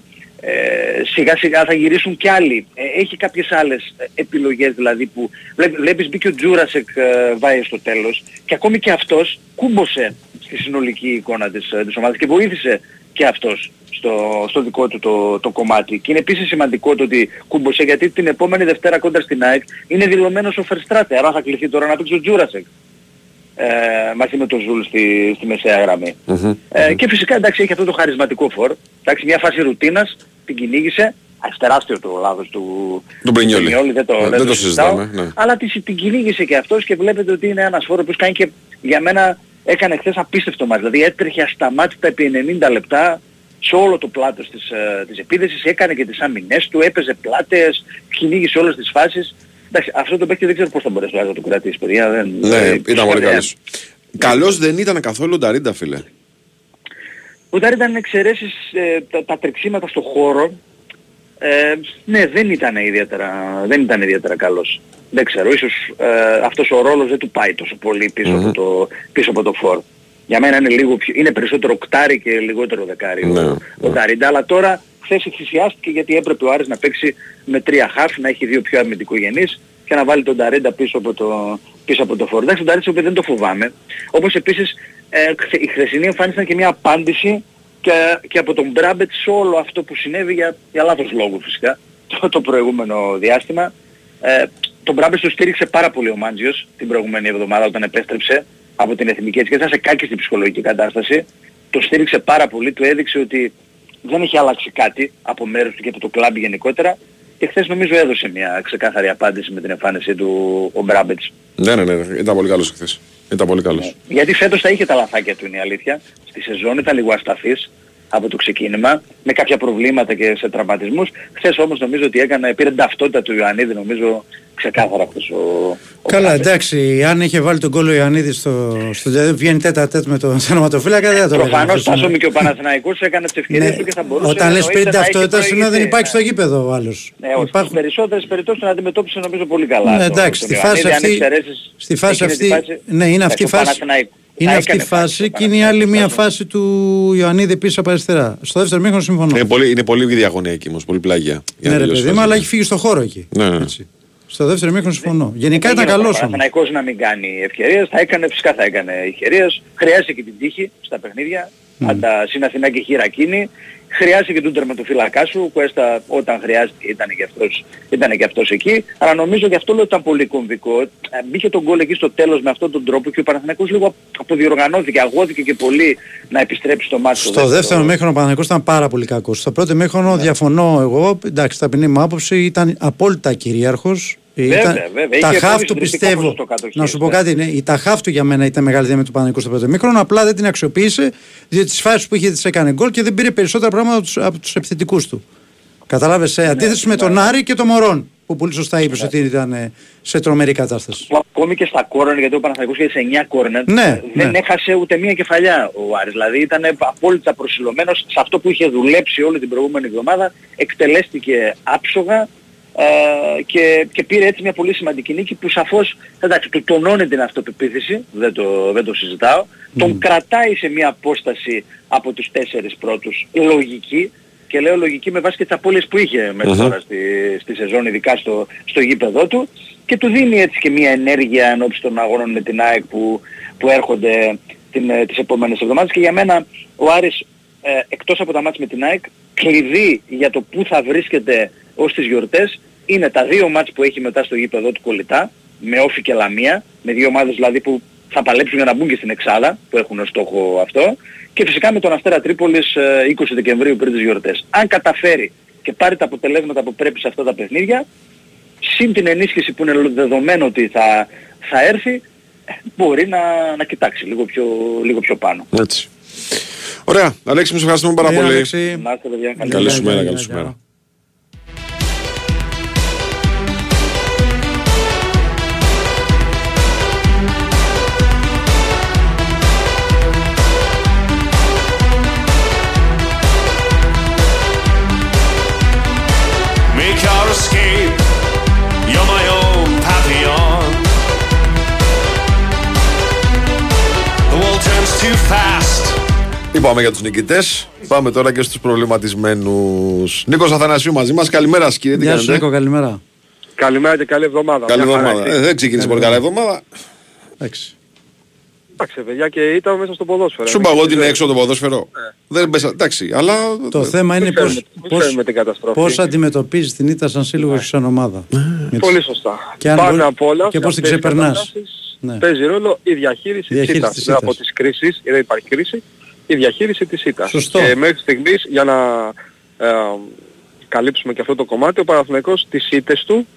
ε, σιγά σιγά θα γυρίσουν κι άλλοι. Ε, έχει κάποιες άλλες ε, επιλογές δηλαδή που βλέ- βλέπεις μπήκε ο Τζούρασεκ ε, βάει στο τέλος και ακόμη και αυτός κούμπωσε στη συνολική εικόνα της, ε, της ομάδας και βοήθησε και αυτός στο, στο δικό του το, το κομμάτι. Και είναι επίσης σημαντικό το ότι κούμπωσε γιατί την επόμενη Δευτέρα κόντρα στην ΑΕΚ είναι δηλωμένος ο Φερστράτε. Άρα θα κληθεί τώρα να παίξει ο Τζούρασεκ ε, μαζί με τον Ζουλ στη, στη μεσαία γραμμή. Ε, και φυσικά εντάξει έχει αυτό το χαρισματικό φορ. Εντάξει, μια φάση ρουτίνας, την κυνήγησε. Α, τεράστιο το λάθος του Μπρινιόλι. δεν το, Ναι, δεν δεν το το συζητάω. συζητάμε, ναι. Αλλά τη, την κυνήγησε και αυτός και βλέπετε ότι είναι ένας φορ που κάνει και για μένα έκανε χθες απίστευτο ματς. Δηλαδή έτρεχε ασταμάτητα επί 90 λεπτά σε όλο το πλάτος της, ε, της επίθεσης, έκανε και τις άμυνές του, έπαιζε πλάτες, κυνήγησε όλες τις φάσεις. Εντάξει, αυτό το παίκτη δεν ξέρω πώς θα μπορέσει να το κρατήσει, παιδιά. Δεν, Ναι, δηλαδή, ήταν πολύ ε, καλός. Καλός δεν ήταν καθόλου ο Νταρίντα φίλε. Ο Ντάρι ήταν εξαιρέσεις ε, τα, τα τρεξίματα στο χώρο. Ε, ναι, δεν ήταν ιδιαίτερα, δεν ήταν ιδιαίτερα καλός. Δεν ξέρω, ίσως ε, αυτός ο ρόλος δεν του πάει τόσο πολύ πίσω, από, το, πίσω από το φόρ. Για μένα είναι, λίγο πιο, είναι περισσότερο οκτάρι και λιγότερο δεκάρι Ναι, ο, ο Νταρίντα, αλλά τώρα χθες εκθυσιάστηκε γιατί έπρεπε ο Άρης να παίξει με τρία χαφ, να έχει δύο πιο αμυντικογενείς και να βάλει τον Νταρίντα πίσω από το, πίσω από το φόρο. Εντάξει, τον Τάρισιτς δεν το φοβάμαι. Όπως επίσης ε, χθε- η χθεσινή εμφάνιση ήταν και μια απάντηση και, και από τον Μπράμπετ σε όλο αυτό που συνέβη για, για λάθος λόγο φυσικά [LAUGHS] το, το προηγούμενο διάστημα. Ε, τον Μπράμπετ το στήριξε πάρα πολύ ο Μάντζιος την προηγούμενη εβδομάδα όταν επέστρεψε από την εθνική έτσι και ήταν σε κάκιστη ψυχολογική κατάσταση. Το στήριξε πάρα πολύ, του έδειξε ότι δεν έχει αλλάξει κάτι από μέρους του και από το κλαμπ γενικότερα και χθες νομίζω έδωσε μια ξεκάθαρη απάντηση με την εμφάνισή του ο Μπράμπετς. Ναι, ναι, ναι, ήταν πολύ καλός χθες. Ήταν πολύ καλός. Γιατί φέτος θα είχε τα λαθάκια του είναι η αλήθεια. Στη σεζόν ήταν λίγο ασταθής από το ξεκίνημα με κάποια προβλήματα και σε τραυματισμούς. Χθες όμως νομίζω ότι έκανε, πήρε την ταυτότητα του Ιωαννίδη νομίζω ξεκάθαρα αυτός ο, Καλά, εντάξει, αν είχε βάλει τον κόλλο Ιωαννίδη στο, στο τελείο, βγαίνει τέτα τέτ με τον [LAUGHS] τερματοφύλακα, δεν θα το Προφανώς λέγαμε. Τάσο και ο Παναθηναϊκός έκανε τις ευκαιρίες Ναι, του και θα μπορούσε Όταν λες εννοείται πριν να έχει ταυτότητας σημαίνει δεν προηγηθεί. υπάρχει στο γήπεδο ο άλλος. Ναι, όχι, στις περισσότερες περιπτώσεις τον αντιμετώπισε νομίζω πολύ καλά. Ναι, τον- εντάξει, τον στη φάση Ιωαννίδη, αν αυτή, εξαιρέσεις στη φάση εκείνη τη αυτή, ναι, είναι αυτή η στο φάση, Παναθηναϊκό. Είναι Θα αυτή η έκανε φάση και είναι η άλλη μία φάση του Ιωαννίδη πίσω από αριστερά. Στο δεύτερο μήχρονο συμφωνώ. Είναι πολύ, είναι πολύ διαγωνία εκεί όμως, πολύ πλάγια. για Ναι, να ρε τελειώσει παιδί η μου, φάση. αλλά έχει φύγει στο χώρο εκεί. Ναι, ναι. Στο δεύτερο μήχρονο συμφωνώ. Γενικά Δεν ήταν γίνεται καλός ο όμως. Παναθηναϊκός να μην κάνει ευκαιρίες, θα έκανε, φυσικά θα έκανε ευκαιρίες. Χρειάζεται και την τύχη στα παιχνίδια, αν τα συν Αθηνά και χειρακίνη. Χρειάζεται και τον τερματοφύλακά σου, που έστα, όταν χρειάστηκε ήταν και, αυτός, ήταν και αυτός εκεί. Αλλά νομίζω και αυτό λέω ήταν πολύ κομβικό. Ε, Μπήκε τον γκολ εκεί στο τέλος με αυτόν τον τρόπο και ο Παναθηναϊκός λίγο αποδιοργανώθηκε, αγώθηκε και πολύ να επιστρέψει στο μάτι Στο δεύτερο μήχρονο ο Παναγικός ήταν πάρα πολύ κακός. Στο πρώτο μήχρονο διαφωνώ εγώ. Εντάξει, ταπεινή μου άποψη ήταν απόλυτα κυρίαρχος. Βέβαια, βέβαια. Τα Είχε χάφ πολύ του συντριπτικό πιστεύω. ποσοστό κατοχής, Να σου πω ναι. κάτι, ναι, η τα χάφ του για μένα ήταν μεγάλη δύναμη του Παναγικού στο πρώτο μήχρονο. Απλά δεν την αξιοποίησε, διότι τις φάσεις που είχε τις έκανε γκολ και δεν πήρε περισσότερα πράγματα από τους- από τους επιθετικούς του. Κατάλαβε, σε αντίθεση με τον Άρη και τον Μωρόν, που πολύ σωστά είπες ότι ήταν ε, σε τρομερή κατάσταση. που ακόμη και στα κόρνερ, γιατί ο Παναθηναϊκός είχε σε 9 κόρνερ, Ναι, δεν ναι. έχασε ούτε μία κεφαλιά ο Άρης. Δηλαδή ήταν απόλυτα προσιλωμένος σε αυτό που είχε δουλέψει όλη την προηγούμενη εβδομάδα, εκτελέστηκε άψογα ε, και, και πήρε έτσι μια πολύ σημαντική νίκη που σαφώς εντάξει, του τονώνει την αυτοπεποίθηση, δεν το, δεν το συζητάω, τον κρατάει σε μια απόσταση από τους τέσσερις πρώτους λογική. Και λέω λογική με βάση και τις απώλειες που είχε μέχρι Μμμ. τώρα στη, στη σεζόν, ειδικά στο, στο γήπεδό του. Και του δίνει έτσι και μια ενέργεια ενώπιση των αγώνων με την ΑΕΚ που, που έρχονται την, ε, τις επόμενες εβδομάδες. Και για μένα ο Άρης ε, εκτός από τα μάτς με την ΑΕΚ κλειδί για το πού θα βρίσκεται ως τις γιορτές είναι τα δύο μάτς που έχει μετά στο γήπεδο του κολλητά με Όφη και Λαμία με δύο ομάδες δηλαδή που θα παλέψουν για να μπουν και στην Εξάδα που έχουν ως στόχο αυτό και φυσικά με τον Αστέρα Τρίπολης ε, 20 Δεκεμβρίου πριν τις γιορτές. Αν καταφέρει και πάρει τα αποτελέσματα που πρέπει σε αυτά τα παιχνίδια συν την ενίσχυση που είναι δεδομένο ότι θα, θα έρθει ε, μπορεί να, να κοιτάξει λίγο πιο, λίγο πιο πάνω. Έτσι. Ωραία. Αλέξη, μου σε ευχαριστούμε πάρα Ε, πολύ. Αλέξη. Να είστε παιδιά. καλή Καλή μέρα. σου μέρα, Είπαμε για τους νικητές. Πάμε τώρα και στους προβληματισμένους. Νίκος Αθανασίου μαζί μας. Καλημέρα, σας, κύριε. Τι Γεια σου, κάνετε; Νίκο, καλημέρα. Καλημέρα και καλή εβδομάδα. Καλή Μια χαρά εβδομάδα. έχει. Ε, δεν ξεκίνησε πολύ καλά η εβδομάδα. Εντάξει. Εντάξει, παιδιά, και ήταν μέσα στο ποδόσφαιρο. Σου είπα εγώ ότι είναι έξω το ποδόσφαιρο. Δεν πέσα. Εντάξει, αλλά. Το θέμα είναι ξέρουμε- πώς, δεν πώς, ξέρουμε την καταστροφή. πώς αντιμετωπίζεις την ήττα σαν σύλλογος και σαν ομάδα. Με Πολύ τις- σωστά. Και αν Πάνω μπορεί- απ' όλα, και σε πώς την αυτές τις ξεπερνάς. καταστάσεις Ναι. Παίζει ρόλο η διαχείριση, Η διαχείριση της της ήττας. ήττας. Από τις κρίσεις, δεν υπάρχει κρίση, η διαχείριση της ήττας. Σωστό. Και μέχρι στιγμής, για να ε, καλύψουμε και αυτό το κομμάτι, ο Παναθηναϊκός τις ήττες του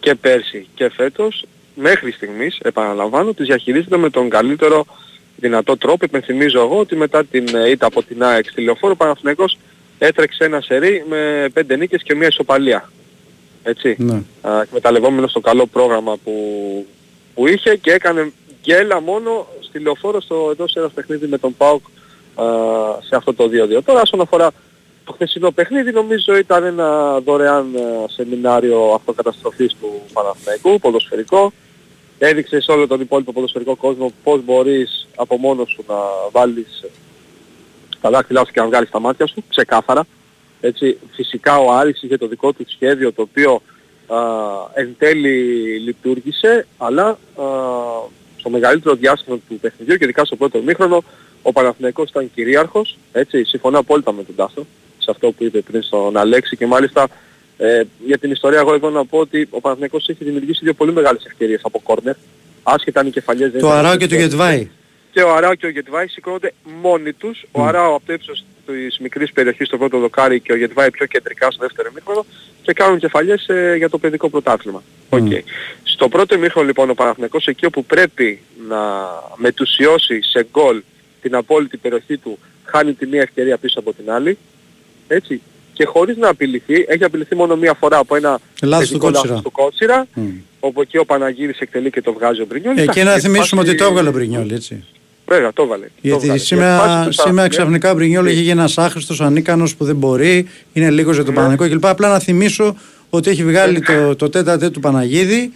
και πέρσι και φέτος, μέχρι στιγμής, επαναλαμβάνω, τις διαχειρίζεται με τον καλύτερο δυνατό τρόπο. Υπενθυμίζω εγώ ότι μετά την ε, ήττα από την ΑΕΚ στη Λεωφόρο, ο Παναθηναϊκός έτρεξε ένα σερί με πέντε νίκες και μια ισοπαλία. Έτσι Ναι. α, εκμεταλλευόμενος το καλό πρόγραμμα που, που είχε και έκανε γκέλα μόνο στη λεωφόρο στο εντός ένας παιχνίδι με τον ΠΑΟΚ α, σε αυτό το 2-2. Τώρα όσον αφορά το χθεσινό παιχνίδι νομίζω ήταν ένα δωρεάν α, σεμινάριο αυτοκαταστροφής του Παναθηναϊκού, ποδοσφαιρικό. Έδειξες σε όλο τον υπόλοιπο ποδοσφαιρικό κόσμο πώς μπορείς από μόνος σου να βάλεις τα δάχτυλά σου και να βγάλεις τα μάτια σου, ξεκάθαρα. Έτσι, φυσικά ο Άρης είχε το δικό του σχέδιο το οποίο α, εν τέλει λειτουργήσε, αλλά α, στο μεγαλύτερο διάστημα του παιχνιδιού και ειδικά στο πρώτο μήχρονο ο Παναθηναϊκός ήταν κυρίαρχος, έτσι, συμφωνώ απόλυτα με τον Τάσο σε αυτό που είπε πριν στον Αλέξη και μάλιστα ε, για την ιστορία εγώ εδώ να πω ότι ο Παναθηναϊκός έχει δημιουργήσει δύο πολύ μεγάλες ευκαιρίες από κόρνερ, άσχετα αν οι κεφαλιές δεν Το ήταν Αράο και το Γετβάη. και ο Αράο και ο Γετβάη σηκώνονται μόνοι τους. Ο Αράο από το ύψος της μικρής περιοχής στο πρώτο δοκάρι και ο Γετβάη πιο κεντρικά στο δεύτερο μήχρονο και κάνουν κεφαλιές ε, για το παιδικό πρωτάθλημα. Οκ. Στο πρώτο μήχρονο λοιπόν ο Παναθηναϊκός εκεί όπου πρέπει να μετουσιώσει σε γκολ την απόλυτη περιοχή του χάνει τη μία ευκαιρία πίσω από την άλλη. Έτσι. Και χωρίς να απειληθεί, έχει απειληθεί μόνο μία φορά από ένα Λάθος του παιδικό Κότσιρα. λάθος του Κότσιρα, όπου εκεί ο Παναγύρης εκτελεί και το βγάζει ο Μπρινιόλης. Εκεί Εντάξει, να και θυμίσουμε υπάρχει- ότι το έβγαλε ο Μπρινιόλ, έτσι. Βέβαια, το έβαλε. Το Γιατί έβγαλε. Και σήμερα, φάση τους σήμερα Σάββατο, ξαφνικά ο Μπρινιόλ έχει γίνει ένας άχρηστος, ανίκανος που δεν μπορεί, είναι λίγος για τον Παναγικό κλπ. Απλά να θυμίσω ότι έχει βγάλει το, το τετ α τετ του Παναγίδη,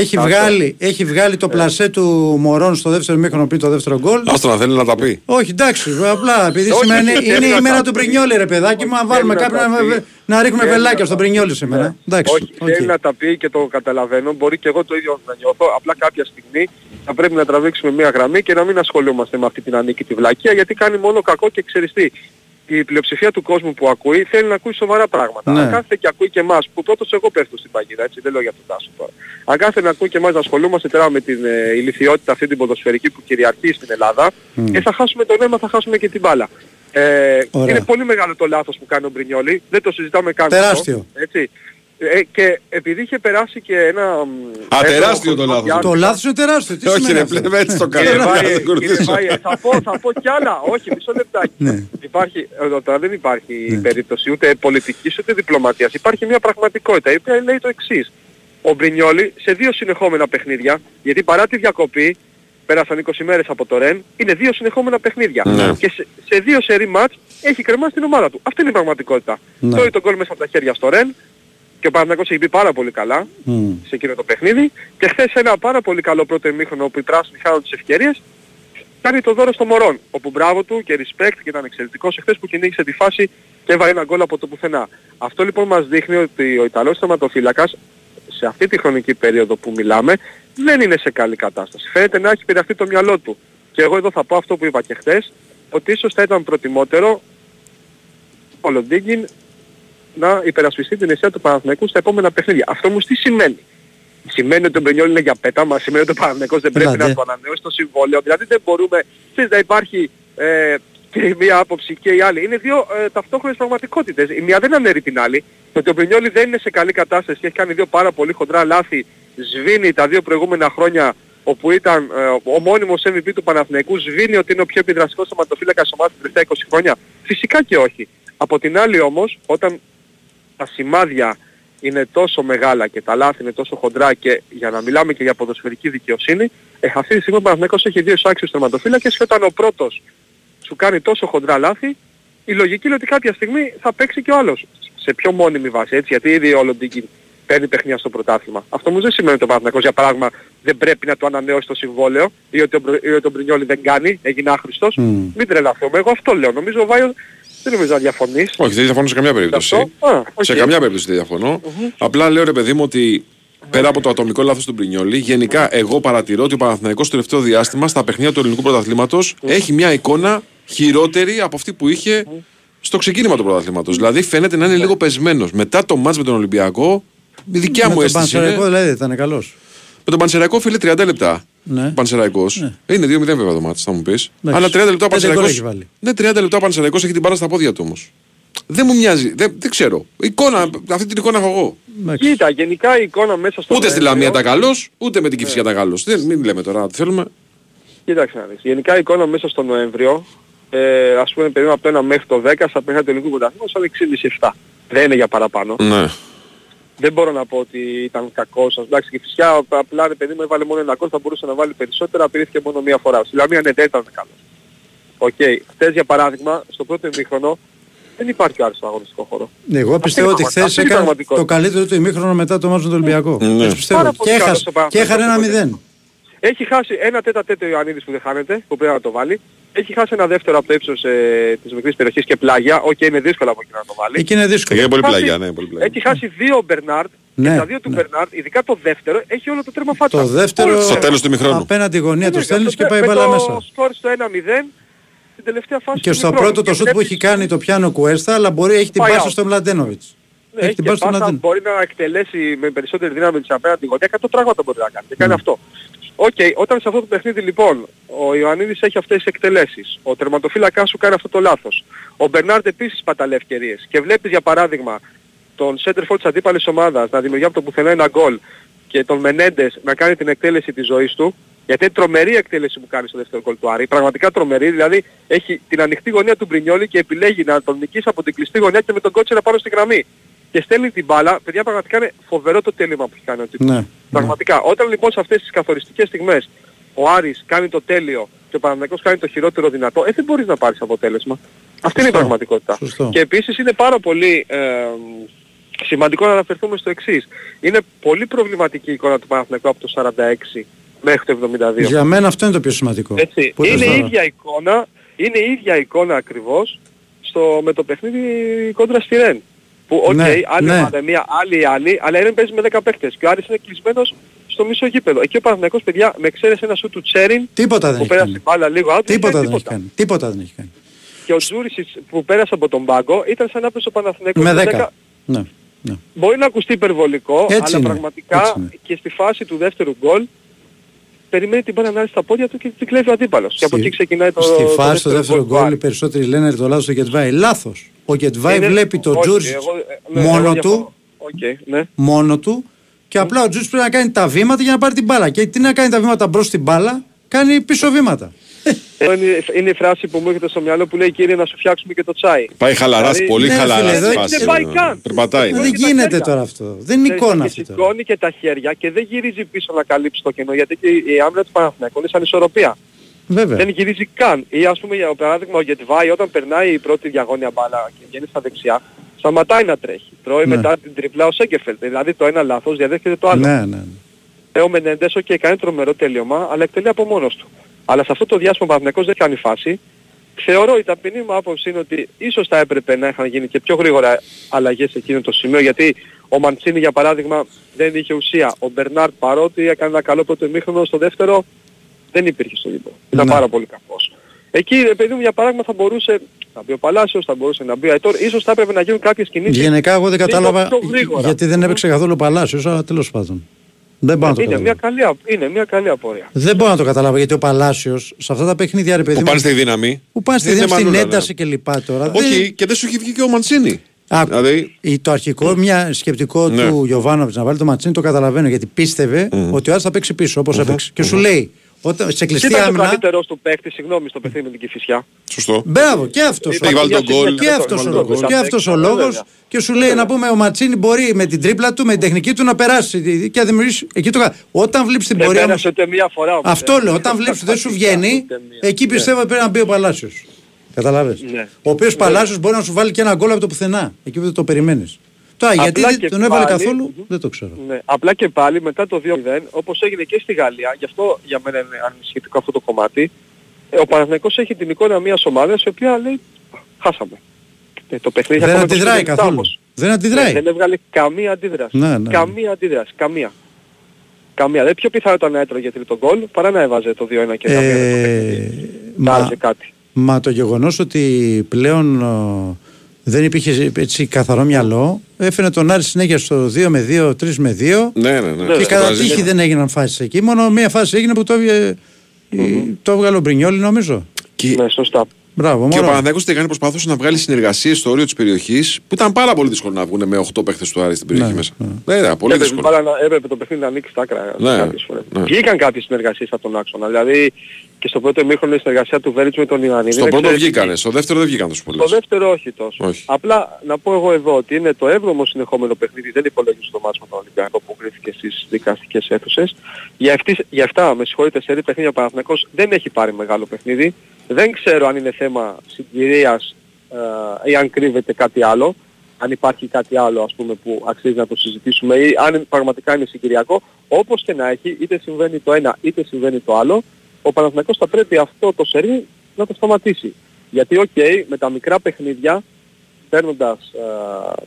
έχει Αυτό. βγάλει, έχει βγάλει το πλασέ του Μορόν στο δεύτερο ημίχρονο πριν το δεύτερο γκολ. Άστο να θέλει να τα πει. Όχι, εντάξει, απλά επειδή Όχι, σήμερα είναι, όχι, είναι δεν η θα μέρα τα του πει. Μπρινιόλη, ρε παιδάκι μου. Αν βάλουμε Θέλει να κάποιον τα να, πει. να ρίχνουμε Θέλει βελάκια να στον τα Μπρινιόλη σήμερα. Εντάξει, Όχι, οκ. θέλει να τα πει και το καταλαβαίνω. Μπορεί και εγώ το ίδιο να νιώθω. Απλά κάποια στιγμή θα πρέπει να τραβήξουμε μία γραμμή και να μην ασχολούμαστε με αυτή την ανίκητη βλακεία γιατί κάνει μόνο κακό και ξέρεις τι. Η πλειοψηφία του κόσμου που ακούει θέλει να ακούει σοβαρά πράγματα. Ναι. Αν κάθεται και ακούει και εμάς, που πρώτος εγώ πέφτω στην παγίδα, έτσι δεν λέω για τον Τάσο τώρα. Αν κάθεται να ακούει και εμάς να ασχολούμαστε τώρα με την ε, ηλικιότητα αυτή την ποδοσφαιρική που κυριαρχεί στην Ελλάδα, ε, θα χάσουμε το νόημα, θα χάσουμε και την μπάλα. Ε, Ωραία. είναι πολύ μεγάλο το λάθος που κάνει ο Μπρινιόλη, δεν το συζητάμε καν. αυτό, Τεράστιο. Έτσι. Ε, και επειδή είχε περάσει και ένα... μ, Α, έντονο τεράστιο το χρονικό λάθος. διάστημα- Το λάθος είναι τεράστιο. Τι Όχι, σημαίνει ρε, αυτό; πλέον έτσι το Κύριε κάνω. Βάιε, Θα κύριε ακολουθήσω. Βάιε, θα πω, θα πω κι άλλα. Όχι, μισό λεπτάκι. Ναι. Υπάρχει, εδώ τώρα δεν υπάρχει περίπτωση ούτε πολιτικής ούτε διπλωματίας. Υπάρχει μια πραγματικότητα η οποία λέει το εξής. Ο Μπρινιόλη σε δύο συνεχόμενα παιχνίδια, γιατί παρά τη διακοπή, πέρασαν 20 μέρες από το Ρεν, είναι δύο συνεχόμενα παιχνίδια. Ναι. Και σε, σε δύο σερή μάτς έχει κρεμάσει την ομάδα του. Αυτή είναι η πραγματικότητα. Ναι. Τρώει τον γκολ μέσα από τα χέρια στο Ρεν και ο Παναγιώτης έχει μπει πάρα πολύ καλά Μμ. σε εκείνο το παιχνίδι και χθες ένα πάρα πολύ καλό πρώτο ημίχρονο όπου οι πράσινοι χάνουν τις ευκαιρίες κάνει το δώρο στο Μωρόν όπου μπράβο του και respect και ήταν εξαιρετικός εχθές που κυνήγησε τη φάση και έβαλε ένα γκολ από το πουθενά. Αυτό λοιπόν μας δείχνει ότι ο Ιταλός θεματοφύλακας σε αυτή τη χρονική περίοδο που μιλάμε δεν είναι σε καλή κατάσταση. Φαίνεται να έχει πειραχτεί το μυαλό του. Και εγώ εδώ θα πω αυτό που είπα και χθες ότι ίσως θα ήταν προτιμότερο ο Λοντίγκιν να υπερασπιστεί την αιστεία του Παναθηναϊκού στα επόμενα παιχνίδια. Αυτό όμως τι σημαίνει; Σημαίνει ότι ο Μπρενιόλ είναι για πέταμα, σημαίνει ότι ο Παναθηναϊκός δεν πρέπει Ελάτε. να το ανανεώσει το συμβόλαιο. Δηλαδή δεν μπορούμε, ξέρεις, να υπάρχει ε, και η μία άποψη και η άλλη. Είναι δύο ε, ταυτόχρονες πραγματικότητες. Η μία δεν αναιρεί την άλλη. Το ότι ο Μπρενιόλ δεν είναι σε καλή κατάσταση και έχει κάνει δύο πάρα πολύ χοντρά λάθη, σβήνει τα δύο προηγούμενα χρόνια όπου ήταν ε, ο μόνιμος MVP του Παναθηναϊκού, σβήνει ότι είναι ο πιο επιδραστικός θεματοφύλακας ομάδας τα τελευταία 20 χρόνια. Φυσικά και όχι. Από την άλλη όμως, όταν τα σημάδια είναι τόσο μεγάλα και τα λάθη είναι τόσο χοντρά και για να μιλάμε και για ποδοσφαιρική δικαιοσύνη, ε, αυτή τη στιγμή ο Παναθηναϊκός έχει δύο άξιους τερματοφύλακες και όταν ο πρώτος σου κάνει τόσο χοντρά λάθη, η λογική είναι ότι κάποια στιγμή θα παίξει και ο άλλος. Σε πιο μόνιμη βάση, έτσι, γιατί ήδη ο Λοντίγκιν παίρνει παιχνίδια στο πρωτάθλημα. Αυτό όμως δεν σημαίνει ότι ο Παναθηναϊκός για παράδειγμα δεν πρέπει να του ανανεώσει το συμβόλαιο ή ότι ο, Μπρο- ή ότι ο Μπρινιόλη δεν κάνει, έγινε άχρηστος. Μμ. Μην τρελαθούμε. Εγώ αυτό λέω. Νομίζω ο Βάιος δεν νομίζω να διαφωνείς. Όχι, δεν διαφωνώ σε καμία περίπτωση. Αυτό. Α, οκ. Σε καμιά περίπτωση δεν διαφωνώ. Απλά λέω ρε παιδί μου ότι πέρα από το ατομικό λάθος του Μπρινιόλη, γενικά εγώ παρατηρώ ότι ο Παναθηναϊκός στο τελευταίο διάστημα στα παιχνίδια του ελληνικού πρωταθλήματος έχει μια εικόνα χειρότερη από αυτή που είχε στο ξεκίνημα του πρωταθλήματος. Δηλαδή φαίνεται να είναι λίγο πεσμένος. Μετά το μάτς με τον Ολυμπιακό, η δικιά Με μου τον αίσθηση είναι... Πανσεραϊκό δηλαδή ήταν καλός. Με τον Πανσεραϊκό φίλε 30 λεπτά. Ναι. Πανσεραϊκός. Είναι 2-0 βέβαια το μάτι, θα μου πεις. Αλλά 30 λεπτά ο Πέντε γκολ Πανσεραϊκό. έχει βάλει. Ναι, 30 λεπτά ο Πανσεραϊκός έχει την μπάλα στα πόδια του όμως. Δεν μου μοιάζει. Δεν, δεν ξέρω. Εικόνα, αυτή την εικόνα έχω εγώ. Κοίτα, γενικά η εικόνα μέσα στο Ούτε στη Νοέμβριο- Λαμία τα καλός, ούτε με την Κυφσιά τα καλός. Δεν μην λέμε τώρα τι θέλουμε. Κοίταξε να δεις. Γενικά η εικόνα μέσα στο Νοέμβριο, ε, ας πούμε περίπου από το 1 μέχρι το 10, στα παιχνίδια του ελληνικού πρωταθλήματος, ήταν 6,5-7. Δεν είναι για παραπάνω. Ναι. Δεν μπορώ να πω ότι ήταν κακός. Εντάξει, και φυσικά απλά ρε παιδί μου έβαλε μόνο ένα γκολ, θα μπορούσε να βάλει περισσότερα, απειλήθηκε μόνο μία φορά. Στη Λαμία ναι, δεν ήταν καλός. Οκ. Χθες για παράδειγμα, στο πρώτο ημίχρονο, δεν υπάρχει άλλο στο αγωνιστικό χώρο. Εγώ Αυτή πιστεύω είναι ότι η χθες πραγματικότητα. έκανε Αυτή είναι η το πραγματικότητα. καλύτερο του ημίχρονο μετά το ματς του Ολυμπιακού. Ναι. Έτσι πιστεύω. Πάρα Και πολύ καλός έχασε, ο Παναθηναϊκός και έχανε ένα στο μηδέν. Έχει χάσει ένα τετ α τετ ο Ιωαννίδης που δεν χάνεται, που πρέπει να το βάλει. Έχει χάσει ένα δεύτερο από το ύψος ε, της μικρής περιοχής και πλάγια. Οκ, είναι δύσκολο από εκεί να το βάλει. Εκεί είναι δύσκολο. Είναι πολύ Χάσει- πλαγιά, ναι, πολύ πλαγιά. Έχει χάσει δύο ο Μπερνάρντ Ναι, και τα δύο του Μπερνάρντ, ειδικά το δεύτερο, έχει όλο το τέρμα φάτσα. Το δεύτερο Όλο το Στο τέρμα. τέλος του ημιχρόνου. απέναντι γωνία το Ναι, στέλνεις αυτό και πάει με μπάλα το μέσα. σκορ στο 1-0 στην τελευταία φάση Και του στο ημιχρόνου. πρώτο το Και σουτ που βλέπεις- έχει κάνει το πιάνο Κουέστα, αλλά μπορεί έχει την Πάει πάσα out. στο Μλαντένοβιτς. Ναι, Έχει έχει την και πάσα στο πάσα, Μλαντένοβιτς. μπορεί να εκτελέσει με περισσότερη δύναμη της απέναντι γωνία, 100 πράγματα μπορεί να κάνει και κάνει αυτό. Οκ, όταν σε αυτό το παιχνίδι λοιπόν ο Ιωαννίδης έχει αυτές τις εκτελέσεις, ο τερματοφύλακάς σου κάνει αυτό το λάθος, ο Μπερνάρντ επίσης παταλεί ευκαιρίες. Και βλέπεις για παράδειγμα τον center της αντίπαλης ομάδας να δημιουργεί από το πουθενά ένα γκολ και τον Μενέντες να κάνει την εκτέλεση της ζωής του, γιατί είναι τρομερή η εκτέλεση που κάνει στο δεύτερο γκολ του Άρη, πραγματικά τρομερή, δηλαδή έχει την ανοιχτή γωνία του Μπρινιόλη και επιλέγει να τον νικήσει από την κλειστή γωνία και με τον κότσερα πάνω στη γραμμή. Και στέλνει την μπάλα, παιδιά πραγματικά είναι φοβερό το τέλημα που έχει κάνει ο τύπος. Ναι. Πραγματικά. Όταν λοιπόν σε αυτές τις καθοριστικές στιγμές ο Άρης κάνει το τέλειο και ο Παναθηναϊκός κάνει το χειρότερο δυνατό, ε, δεν μπορείς να πάρεις αποτέλεσμα. Αυτή είναι η πραγματικότητα. Σωστό. Και επίσης είναι πάρα πολύ ε, σημαντικό να αναφερθούμε στο εξής. Είναι πολύ προβληματική η εικόνα του Παναθηναϊκού από το 46 μέχρι το 72. Για μένα αυτό είναι το πιο σημαντικό. Έτσι. Που είπες Είναι η τώρα. ίδια εικόνα, είναι η ίδια εικόνα ακριβώς στο, με το παιχνίδι κόντρα στη Ρεν. Που οκ, Ναι, άλλη ναι. ομάδα μία, άλλη άλλη, αλλά η Ρεν παίζεις με 10 παίχτες και ο Άρης είναι κλεισμένος στο μισό γήπεδο. Εκεί ο Παναθηναϊκός παιδιά με εξαίρεση ένα σουτ του Τσέριν Τίποτα δεν που έχει πέρασε κάνει. μπάλα λίγο out, Τίποτα δεν δεν κάνει έχει κάνει. Τίποτα δεν έχει κάνει. Και ο Τζούρισιτς που πέρασε από τον πάγκο ήταν σαν να παίζει ο Παναθηναϊκός Με με 10. Ναι. Μπορεί να ακουστεί υπερβολικό, Έτσι αλλά είναι, πραγματικά έτσι είναι. και στη φάση του δεύτερου γκολ περιμένει την μπάλα να έρθει στα πόδια του και την κλέβει ο αντίπαλος. Και από εκεί ξεκινάει το Στη το φάση στο δεύτερο του γκολ Άρη. οι περισσότεροι λένε το λάθος του Γεντβάι. Λάθος. Ο Γεντβάι Είναι- βλέπει τον όχι, Τζούρισιτς εγώ- ναι, εγώ μόνο διαφωνώ. του, Οκ, ναι. μόνο του και απλά ο Τζούρισιτς πρέπει να κάνει τα βήματα για να πάρει την μπάλα. Και τι να κάνει τα βήματα μπρος στην μπάλα, κάνει πίσω βήματα. Ε, Είναι, είναι η φράση που μου έρχεται στο μυαλό που λέει κύριε να σου φτιάξουμε και το τσάι. Πάει χαλαράς, Δηλαδή, πολύ ναι, χαλαρά φίλε, στη δεν- φάση. δεν πάει καν. Περπατάει. Δεν και τα γίνεται χέρια. τώρα αυτό. Δεν είναι Και- εικόνα και αυτή τώρα. σηκώνει και τα χέρια και δεν γυρίζει πίσω να καλύψει το κενό γιατί και η άμυνα του Παναθηναϊκού είναι σαν ισορροπία. Βέβαια. Δεν γυρίζει καν. Ή ας πούμε για παράδειγμα ο Γετβάη όταν περνάει η πρώτη διαγώνια μπάλα και βγαίνει στα δεξιά σταματάει να τρέχει. Τρώει Ναι. μετά την τριπλά ο Σέγκεφελτ. Δηλαδή το ένα λάθος διαδέχεται το άλλο. Ναι, ναι. ναι. Ε, ο Μενέντες, ok, κάνει τρομερό τελείωμα, αλλά εκτελεί από μόνος του. Αλλά σε αυτό το διάστημα ο Παναθηναϊκός δεν κάνει φάση. Θεωρώ η ταπεινή μου άποψη είναι ότι ίσως θα έπρεπε να είχαν γίνει και πιο γρήγορα αλλαγές σε εκείνο το σημείο, γιατί ο Μαντσίνη για παράδειγμα δεν είχε ουσία. Ο Μπερνάρτ παρότι έκανε ένα καλό πρώτο ημίχρονο, στο δεύτερο δεν υπήρχε στο γήπεδο. Ήταν Ναι. πάρα πολύ κακός. Εκεί, ρε παιδί μου, για παράδειγμα θα μπορούσε να μπει ο Παλάσιος, θα μπορούσε να μπει ο Αϊτόρ, ίσως θα έπρεπε να γίνουν κάποιες κινήσεις Γενικά εγώ δεν λίγο κατάλαβα πιο γρήγορα. γιατί δεν έπαιξε καθόλου ο Παλάσιος, αλλά τέλος πάντων. Δεν μπορώ να το Είναι καταλάβω. μια, καλή, απ- είναι μια καλή απορία. Δεν μπορώ να το καταλάβω γιατί ο Παλάσιος σε αυτά τα παιχνίδια ρε παιδί Που μου, πάνε στη δύναμη. που πάνε στη Δεν είναι δύναμη, στην μανούλα, ναι. ένταση και λοιπά τώρα. Όχι, δεν- και δεν σου έχει βγει και ο Μαντσίνη. Άκου, Δηλαδή, η- το αρχικό μια σκεπτικό Ναι. του Γιωβάνοβιτς να βάλει το Ματσίνη το καταλαβαίνω γιατί πίστευε ότι ο Άρης θα παίξει πίσω όπως έπαιξε. Και σου λέει, όταν, σε Τι κλειστή ήταν το άμυνα, καλύτερος του παίκτη, συγγνώμη, στο παιχνίδι με την Κηφισιά. σωστό. Μπράβο, και αυτός Έχει βάλει τον γκολ. και αυτός ο Βάλει τον λόγος. γκολ. Και αυτός ο Βέβαια. λόγος. Και σου λέει να πούμε ο Ματσίνη μπορεί με την τρίπλα του, με την τεχνική του να περάσει και να δημιουργήσει. Εκεί το κα- Όταν βλέπει την Δεν πορεία όμως, πέρασε ούτε μία φορά όμως. Αυτό ε. λέω. Όταν βλέπει ότι δεν σου βγαίνει, Ούτε μία. εκεί πιστεύω ότι πρέπει να μπει ο Παλάσιος. Καταλάβες; Ναι. Ο οποίος Παλάσιος μπορεί να σου βάλει και ένα γκολ από το πουθενά. Εκεί που δεν το περιμένεις. Τώρα Απλά γιατί και δεν τον έβαλε πάλι- καθόλου, δεν το ξέρω. Ναι. Απλά και πάλι μετά το 2-0, όπως έγινε και στη Γαλλία, γι' αυτό για μένα είναι ανησυχητικό αυτό το κομμάτι, ε, ο Παναθηναϊκός έχει την εικόνα μιας ομάδας η οποία λέει χάσαμε. Ε, το παιχνίδι Δεν ακόμα αντιδράει 25 καθόλου. όμως. Δεν αντιδράει. Ναι, δεν έβγαλε καμία αντίδραση. Ναι, ναι. Καμία αντίδραση. Καμία. Καμία. Δεν πιο πιθανό ήταν να έτρωγε τρίτο γκολ παρά να έβαζε το 2-1 και να πήγαινε το παιχνίδι. Να μα, άλλαζε κάτι. μα το γεγονός ότι πλέον ε, δεν υπήρχε έτσι καθαρό μυαλό, έφερε τον Άρη συνέχεια στο 2 με 2, 3 με 2 Ναι, ναι, ναι. και Στο κατά Βραζίλ. τύχη δεν έγιναν φάσεις εκεί. Μόνο μία φάση έγινε που το, έβγε- το έβγαλε ο Μπρινιόλη νομίζω. Και, Ναι, σωστά. Μπράβο, και ο μόνο. Παναθηναϊκός τι κάνει προσπαθούσε να βγάλει συνεργασίες στο όριο της περιοχής που ήταν πάρα πολύ δύσκολο να βγουν με 8 παίχτες του Άρη στην περιοχή Ναι, μέσα. Ναι, ναι, πολύ Έπρεπε, δύσκολο. μπάλα να- έπρεπε το παιχνίδι να ανοίξει τα άκρα Ναι, κάποιες φορές. ναι. Βγήκαν κάποιες συνεργασίες από τον άξονα. Δηλαδή και στο πρώτο ημίχρονο η συνεργασία του Βέριτς με τον Ιωαννίδη. Στο είναι πρώτο εξαιρετική. βγήκανε, στο δεύτερο δεν βγήκαν τόσο Στο πολλές. δεύτερο όχι τόσο. Όχι. Απλά να πω εγώ εδώ ότι είναι το 7ο συνεχόμενο παιχνίδι, δεν υπολογίζω το μάτσο με τον Ολυμπιακό που κρίθηκε στις δικαστικές αίθουσες. Για, αυτής, για αυτά, με συγχωρείτε, σε παιχνίδια ο Παναθηναϊκός δεν έχει πάρει μεγάλο παιχνίδι. Δεν ξέρω αν είναι θέμα συγκυρίας ε, ή αν κρύβεται κάτι άλλο. Αν υπάρχει κάτι άλλο ας πούμε που αξίζει να το συζητήσουμε ή αν πραγματικά είναι συγκυριακό. Όπως και να έχει, είτε συμβαίνει το ένα είτε συμβαίνει το άλλο, ο Παναθηναϊκός θα πρέπει αυτό το σερί να το σταματήσει. Γιατί οκ, με τα μικρά παιχνίδια, παίρνοντας ε,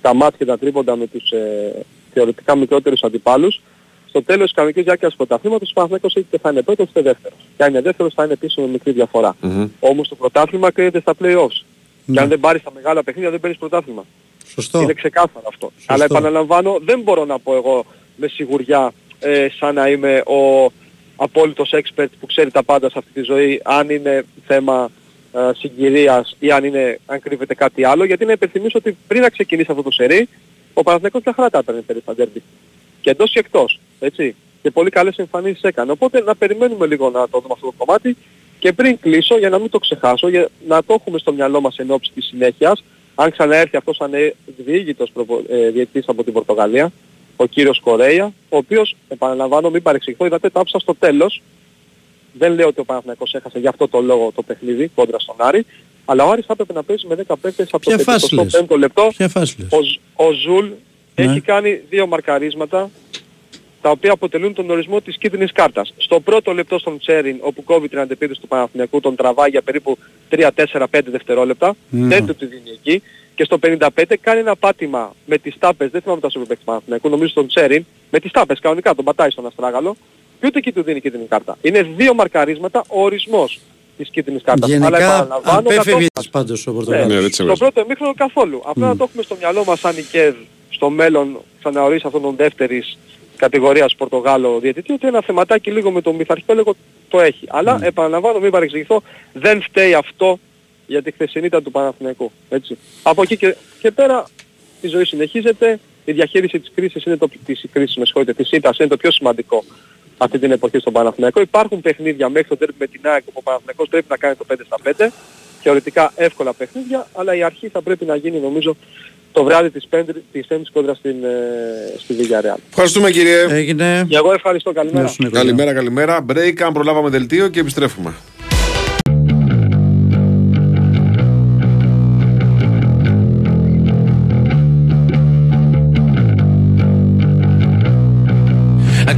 τα ματς και τα τρίποντα με τους ε, θεωρητικά μικρότερους αντιπάλους, στο τέλος της κανονικής διάρκειας του πρωταθλήματος ο Παναθηναϊκός είτε θα είναι πρώτος είτε δεύτερος. Και αν είναι δεύτερος θα είναι πίσω με μικρή διαφορά. Όμως το πρωτάθλημα κρίνεται στα play-offs. Και αν δεν πάρεις τα μεγάλα παιχνίδια δεν παίρνεις πρωτάθλημα. Σωστό. Είναι ξεκάθαρο αυτό. Αλλά επαναλαμβάνω δεν μπορώ να πω εγώ με σιγουριά ε, σαν να είμαι ο απόλυτος expert που ξέρει τα πάντα σε αυτή τη ζωή αν είναι θέμα ε, συγκυρίας ή αν, είναι, αν κρύβεται κάτι άλλο γιατί να υπενθυμίσω ότι πριν να ξεκινήσει αυτό το σερί ο Παναθηναϊκός μια χαρά τα έπαιρνε περίπου στα ντέρμπι. Και εντός και εκτός. Έτσι. Και πολύ καλές εμφανίσεις έκανε. Οπότε να περιμένουμε λίγο να το δούμε αυτό το κομμάτι και πριν κλείσω για να μην το ξεχάσω, για να το έχουμε στο μυαλό μας εν ώψη της συνέχειας, αν ξαναέρθει αυτός σαν διήγητος ε, διαιτητής από την Πορτογαλία, ο κύριος Κορέια, ο οποίος, επαναλαμβάνω, μην παρεξηγηθώ, είδατε, τα άψα στο τέλος. Δεν λέω ότι ο Παναθηναϊκός έχασε για αυτό το λόγο το παιχνίδι κόντρα στον Άρη, αλλά ο Άρης θα έπρεπε να παίζει με 10 παίκτες από Ποια το φάση λες; 25ο λεπτό. Ποια φάση λες; Ο, Ζ- ο Ζουλ Ναι. έχει κάνει δύο μαρκαρίσματα τα οποία αποτελούν τον ορισμό της κίτρινης κάρτας. Στο πρώτο λεπτό στον Τσέριν, όπου κόβει την αντεπίθεση του Παναθηναϊκού, τον τραβάει για περίπου 3-4-5 δευτερόλεπτα, Ναι. δεν του τη δίνει εκεί. Και στο 55 κάνει ένα πάτημα με τις τάπες, δεν θυμάμαι τα σούπερ παίκτες του Παναθηναϊκού, νομίζω στον Τσέριν, με τις τάπες κανονικά, τον πατάει στον αστράγαλο και ούτε εκεί του δίνει κίτρινη κάρτα. Είναι δύο μαρκαρίσματα ο ορισμός της κίτρινης κάρτας. Αλλά Γενικά επαναλαμβάνω, απέφευγες καθώς- πάντως ο ναι, Πορτογάλος. στο πρώτο εμίχρονο καθόλου. Απλά να το έχουμε στο μυαλό μας σαν η ΚΕΔ στο μέλλον ξαναορίσει αυτόν τον δεύτερης κατηγορίας Πορτογάλο διαιτητή ότι ένα θεματάκι λίγο με τον Μιθαρχipέλεγο το έχει. Αλλά επαναλαμβάνω μην παρεξηγηθώ δεν φταίει αυτό για τη χθεσινή ήταν του Παναθηναϊκού. Έτσι. Από εκεί και, και πέρα η ζωή συνεχίζεται. Η διαχείριση της κρίσης είναι το, της κρίσης, με συγχωρείτε, της ήττας είναι το πιο σημαντικό αυτή την εποχή στον Παναθηναϊκό. Υπάρχουν παιχνίδια μέχρι το τέρμι με την ΑΕΚ που ο Παναθηναϊκός πρέπει να κάνει το 5 στα 5. Θεωρητικά εύκολα παιχνίδια, αλλά η αρχή θα πρέπει να γίνει νομίζω το βράδυ της, πέμπτη, της πέμπτης κόντρα στην, ε, στη Villarreal. Ευχαριστούμε κύριε. Έγινε. Και εγώ ευχαριστώ. Καλημέρα. Καλημέρα, καλημέρα. Break, αν προλάβαμε δελτίο και επιστρέφουμε.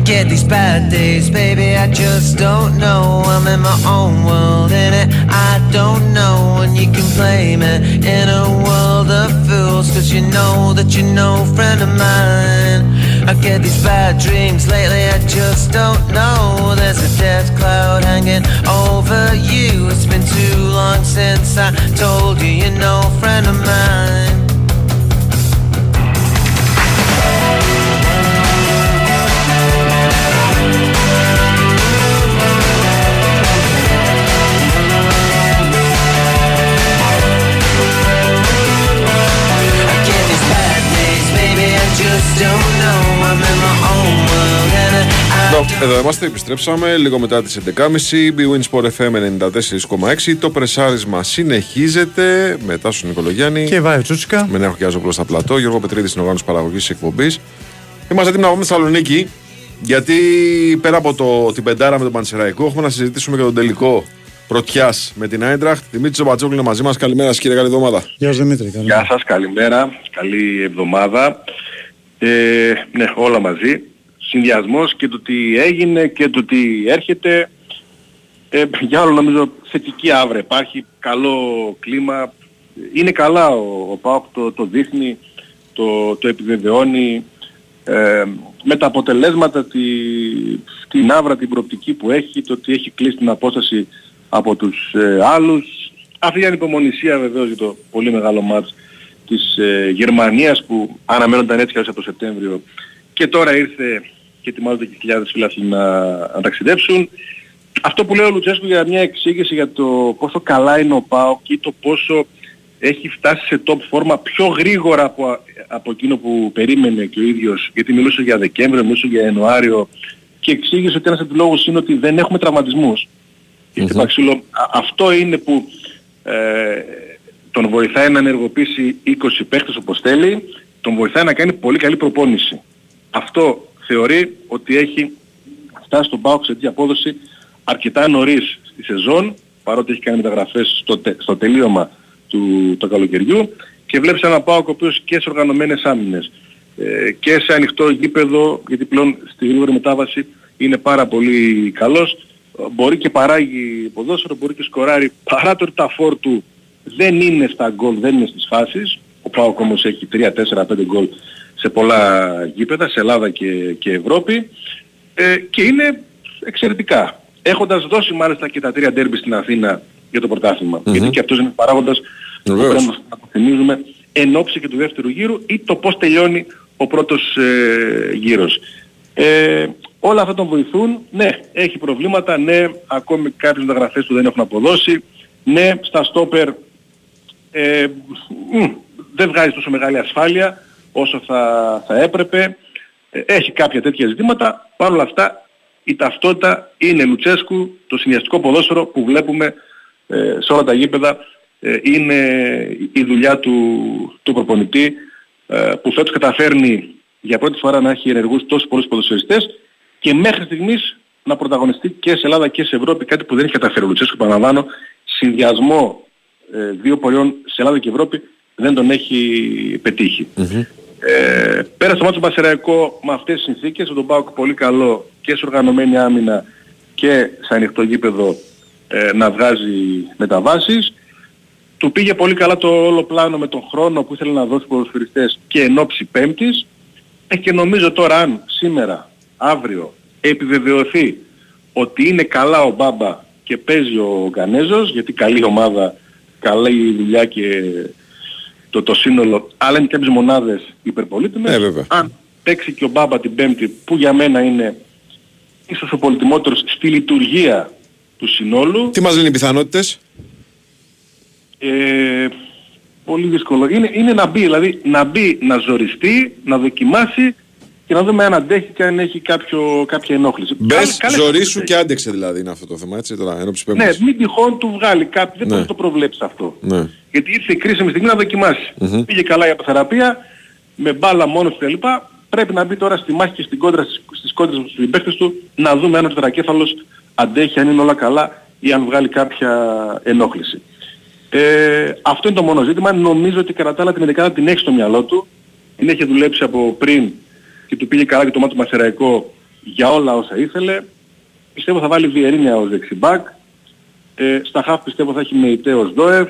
Get these bad days, baby, I just don't know. I'm in my own world, in it, I don't know. And you can blame it in a world of fools, cause you know that you're no friend of mine. I get these bad dreams lately, I just don't know. There's a death cloud hanging over you. It's been too long since I told you you're no friend of mine. Εδώ, εδώ είμαστε, επιστρέψαμε λίγο μετά τις 11.30 Bwin Sport FM 94,6 Το πρεσάρισμα συνεχίζεται Μετά στον Νικολογιάννη Και βάει ο Τσούτσικα. Με Νέο Γιάζοπλο στα πλατό Γιώργο Πετρίδη στην οργάνωση παραγωγής της εκπομπής Είμαστε έτοιμοι να πάμε στη Θεσσαλονίκη Γιατί πέρα από το, την πεντάρα με τον Πανσεραϊκό Έχουμε να συζητήσουμε και τον τελικό πρωτιάς με την Άιντραχτ Δημήτρης Τζομπατζόγλου είναι μαζί μας Καλημέρα σας, κύριε καλή εβδομάδα Γεια σας Δημήτρη. καλή. Γεια σας, καλημέρα, καλή εβδομάδα. Ε, ναι, όλα μαζί. Συνδυασμός και το τι έγινε και το τι έρχεται. Ε, για όλο νομίζω θετική άβρα υπάρχει, καλό κλίμα. Είναι καλά ο, ο ΠΑΟΚ, το, το δείχνει, το, το επιβεβαιώνει. Ε, με τα αποτελέσματα, τη, την άβρα, την προοπτική που έχει, το ότι έχει κλείσει την απόσταση από τους ε, άλλους. Αυτή η ανυπομονησία βεβαίως για το πολύ μεγάλο μάτς της ε, Γερμανίας που αναμένονταν έτσι από το Σεπτέμβριο και τώρα ήρθε και ετοιμάζονται και χιλιάδες φίλαθλοι να, να ταξιδέψουν. Αυτό που λέει ο Λουτσέσκου για μια εξήγηση για το πόσο καλά είναι ο ΠΑΟΚ και το πόσο έχει φτάσει σε top φόρμα πιο γρήγορα από, από εκείνο που περίμενε και ο ίδιος γιατί μιλούσε για Δεκέμβριο, μιλούσε για Ιανουάριο και εξήγησε ότι ένας από τους λόγους είναι ότι δεν έχουμε τραυματισμούς. Γιατί Παξίλο, α- αυτό είναι που ε, τον βοηθάει να ενεργοποιήσει 20 παίχτες όπως θέλει, τον βοηθάει να κάνει πολύ καλή προπόνηση. Αυτό θεωρεί ότι έχει φτάσει στον ΠΑΟΚ σε τέτοια απόδοση αρκετά νωρίς στη σεζόν, παρότι έχει κάνει μεταγραφές στο, τε- στο τελείωμα του, του καλοκαιριού και βλέπεις ένα ΠΑΟΚ ο οποίος και σε οργανωμένες άμυνες ε, και σε ανοιχτό γήπεδο, γιατί πλέον στη γρήγορη μετάβαση είναι πάρα πολύ καλός, μπορεί και παράγει ποδόσφαιρο, μπορεί και σκοράρει, παρά το ότι τα φόρ του δεν είναι στα γκολ, δεν είναι στις φάσεις, ο ΠΑΟΚ όμως έχει 3, 4, 5 γκολ σε σε πολλά γήπεδα, σε Ελλάδα και, και Ευρώπη ε, και είναι εξαιρετικά. Έχοντας δώσει μάλιστα και τα τρία ντέρμπι στην Αθήνα για το πρωταθλημα Γιατί και αυτός είναι παράγοντας που Βεβαίως. πρέπει να αποθυμίζουμε εν ώψη και του δεύτερου γύρου ή το πώς τελειώνει ο πρώτος ε, γύρος. Ε, όλα αυτά τον βοηθούν. Ναι, έχει προβλήματα. Ναι, ακόμη κάποιες μεταγραφές του δεν έχουν αποδώσει. Ναι, στα στόπερ ε, μ, δεν βγάζει τόσο μεγάλη ασφάλεια όσο θα, θα έπρεπε. Ε, έχει κάποια τέτοια ζητήματα. Παρ' όλα αυτά η ταυτότητα είναι Λουτσέσκου, το συνδυαστικό ποδόσφαιρο που βλέπουμε ε, σε όλα τα γήπεδα ε, είναι η δουλειά του, του προπονητή ε, που φέτος καταφέρνει για πρώτη φορά να έχει ενεργούς τόσους πολλούς ποδοσφαιριστές και μέχρι στιγμής να πρωταγωνιστεί και σε Ελλάδα και σε Ευρώπη κάτι που δεν έχει καταφέρει ο Λουτσέσκου, επαναλαμβάνω, συνδυασμό ε, δύο πολιών σε Ελλάδα και Ευρώπη δεν τον έχει πετύχει. Ε, πέρα στο μάτσο Πασεραϊκό με αυτές τις συνθήκες, με τον Πάοκ πολύ καλό και σε οργανωμένη άμυνα και σε ανοιχτό γήπεδο ε, να βγάζει μεταβάσεις. Του πήγε πολύ καλά το όλο πλάνο με τον χρόνο που ήθελε να δώσει στους ποδοσφαιριστές και εν ώψη πέμπτης. Ε, και νομίζω τώρα αν σήμερα, αύριο, επιβεβαιωθεί ότι είναι καλά ο Μπάμπα και παίζει ο Γκανέζος, γιατί καλή ομάδα, καλή δουλειά και το, το σύνολο, αλλά είναι κάποιες μονάδες υπερπολίτημες. Ε, βέβαια. Αν παίξει και ο Μπάμπα την Πέμπτη, που για μένα είναι ίσως ο πολυτιμότερος στη λειτουργία του συνόλου. Τι μας λένε οι πιθανότητες; Ε, πολύ δύσκολο. Είναι, είναι να μπει, δηλαδή να μπει, να ζοριστεί, να δοκιμάσει και να δούμε αν αντέχει και αν έχει κάποιο, κάποια ενόχληση. Μπες, Καλές- καλές ζωρίσου θέσεις και άντεξε δηλαδή είναι αυτό το θέμα, έτσι τώρα, ενώπιση Ναι, πέμπτης. μην τυχόν του βγάλει κάτι, δεν Ναι. μπορεί να το προβλέψει αυτό. Ναι. Γιατί ήρθε η κρίσιμη στιγμή να δοκιμάσει. Μμμ. Πήγε καλά η αποθεραπεία, με μπάλα μόνος του κλπ. Πρέπει να μπει τώρα στη μάχη και στην κόντρα στις, στις κόντρες τους συμπαίκτες του να δούμε αν ο τετρακέφαλος αντέχει, αν είναι όλα καλά ή αν βγάλει κάποια ενόχληση. Ε, αυτό είναι το μόνο ζήτημα. Νομίζω ότι κατά τα άλλα την ενδεκάδα την έχει στο μυαλό του. Την έχει δουλέψει από πριν και του πήγε καλά και το μάτι μαθεραϊκό για όλα όσα ήθελε. Πιστεύω θα βάλει Βιερίνια ως δεξιμπάκ. Ε, στα χαφ πιστεύω θα έχει Μεϊτέ ως Δόεφ.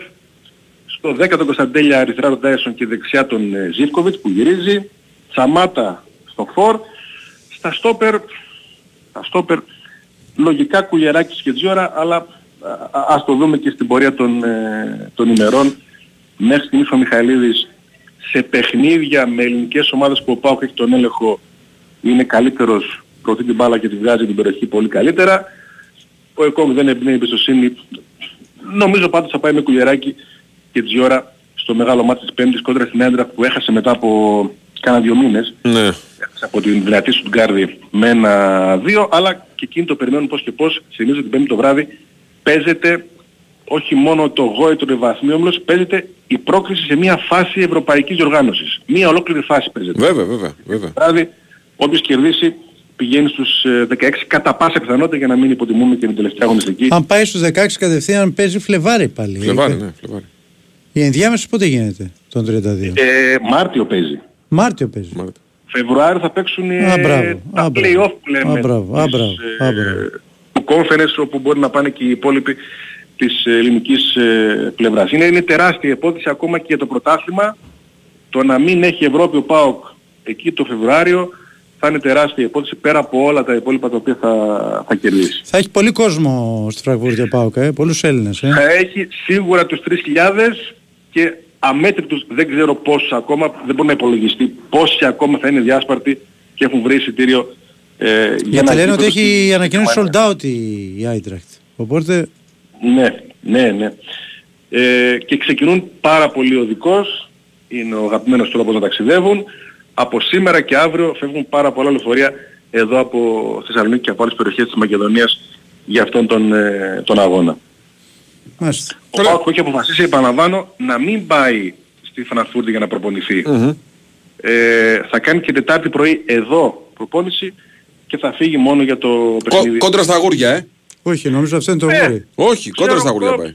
Στο 10 τον Κωνσταντέλια αριστερά τον Τάισον και δεξιά τον ε, Ζίβκοβιτς που γυρίζει. Σαμάτα στο φορ. Στα στόπερ, στα στόπερ λογικά κουλιαράκης και Τζιόρα, αλλά α, α, ας το δούμε και στην πορεία των, ε, των ημερών. Μέχρι στιγμής ο Μιχαηλίδης σε παιχνίδια με ελληνικές ομάδες που ο Πάοκ έχει τον έλεγχο είναι καλύτερος, προωθεί την μπάλα και τη βγάζει την περιοχή πολύ καλύτερα. Ο Εκόμ δεν εμπνέει εμπιστοσύνη. Νομίζω πάντως θα πάει με κουλιαράκι και Τζιόρα στο μεγάλο μάτι της Πέμπτης κόντρα στην Έντρα που έχασε μετά από κάνα δύο μήνες Ναι. από την δυνατή σου Γκάρδη με ένα-δύο, αλλά και εκείνοι το περιμένουν πώς και πώς. Συνήθως την Πέμπτη το βράδυ παίζεται όχι μόνο το γόητρο βαθμίωμλος, παίζεται η πρόκληση σε μια φάση ευρωπαϊκής διοργάνωσης. Μια ολόκληρη φάση παίζεται. Βέβαια, βέβαια, βέβαια. βράδυ, όποιος κερδίσει πηγαίνει στους ε, 16 κατά πάσα πιθανότητα για να μην υποτιμούμε και την τελευταία αγωνιστική. Αν πάει στους 16 κατευθείαν παίζει Φλεβάρι πάλι. Φλεβάρι, Ε, ναι, Φλεβάρι. Η ενδιάμεση πότε γίνεται τον 32. Ε, Μάρτιο παίζει. Μάρτιο παίζει. Φεβρουάριο θα παίξουν ε, Α, μπράβο. τα Α, μπράβο. play-off που λέμε. Α, μπράβο. Α, της, μπράβο. ε, Α, μπράβο. του conference όπου μπορεί να πάνε και οι υπόλοιποι της ε, ελληνικής ε, πλευράς. Είναι, είναι τεράστια υπόθεση ακόμα και για το πρωτάθλημα. Το να μην έχει Ευρώπη ο ΠΑΟΚ εκεί το Φεβρουάριο θα είναι τεράστια υπόθεση πέρα από όλα τα υπόλοιπα τα οποία θα, θα κερδίσει. Θα έχει πολύ κόσμο στη Φραγκφούρτη ο Πάουκ, ε, πολλούς Έλληνες. Ε. Θα έχει σίγουρα τους 3.000 και αμέτρητους δεν ξέρω πόσους ακόμα, δεν μπορεί να υπολογιστεί πόσοι ακόμα θα είναι διάσπαρτοι και έχουν βρει εισιτήριο ε, για Γιατί ένα λένε ότι γήπεδο έχει στη- ανακοινώσει στη sold out η, η Άιτραχτ. Οπότε Ναι, ναι, ναι. Ε, και ξεκινούν πάρα πολύ οδικός, είναι ο αγαπημένος τρόπος να ταξιδεύουν. Από σήμερα και αύριο φεύγουν πάρα πολλά λεωφορεία εδώ από Θεσσαλονίκη και από άλλες περιοχές της Μακεδονίας για αυτόν τον, ε, τον αγώνα. μάλιστα. Ο Πάοκ έχει αποφασίσει, επαναλαμβάνω, να μην πάει στη Φραγκφούρτη για να προπονηθεί. Ε, θα κάνει και Τετάρτη πρωί εδώ προπόνηση και θα φύγει μόνο για το παιχνίδι. Κόντρα στα αγούρια, ε. Όχι, νομίζω αυτό είναι το Ε, γούρι. Όχι, κόντρα Ξέρω στα αγούρια εγώ, πάει.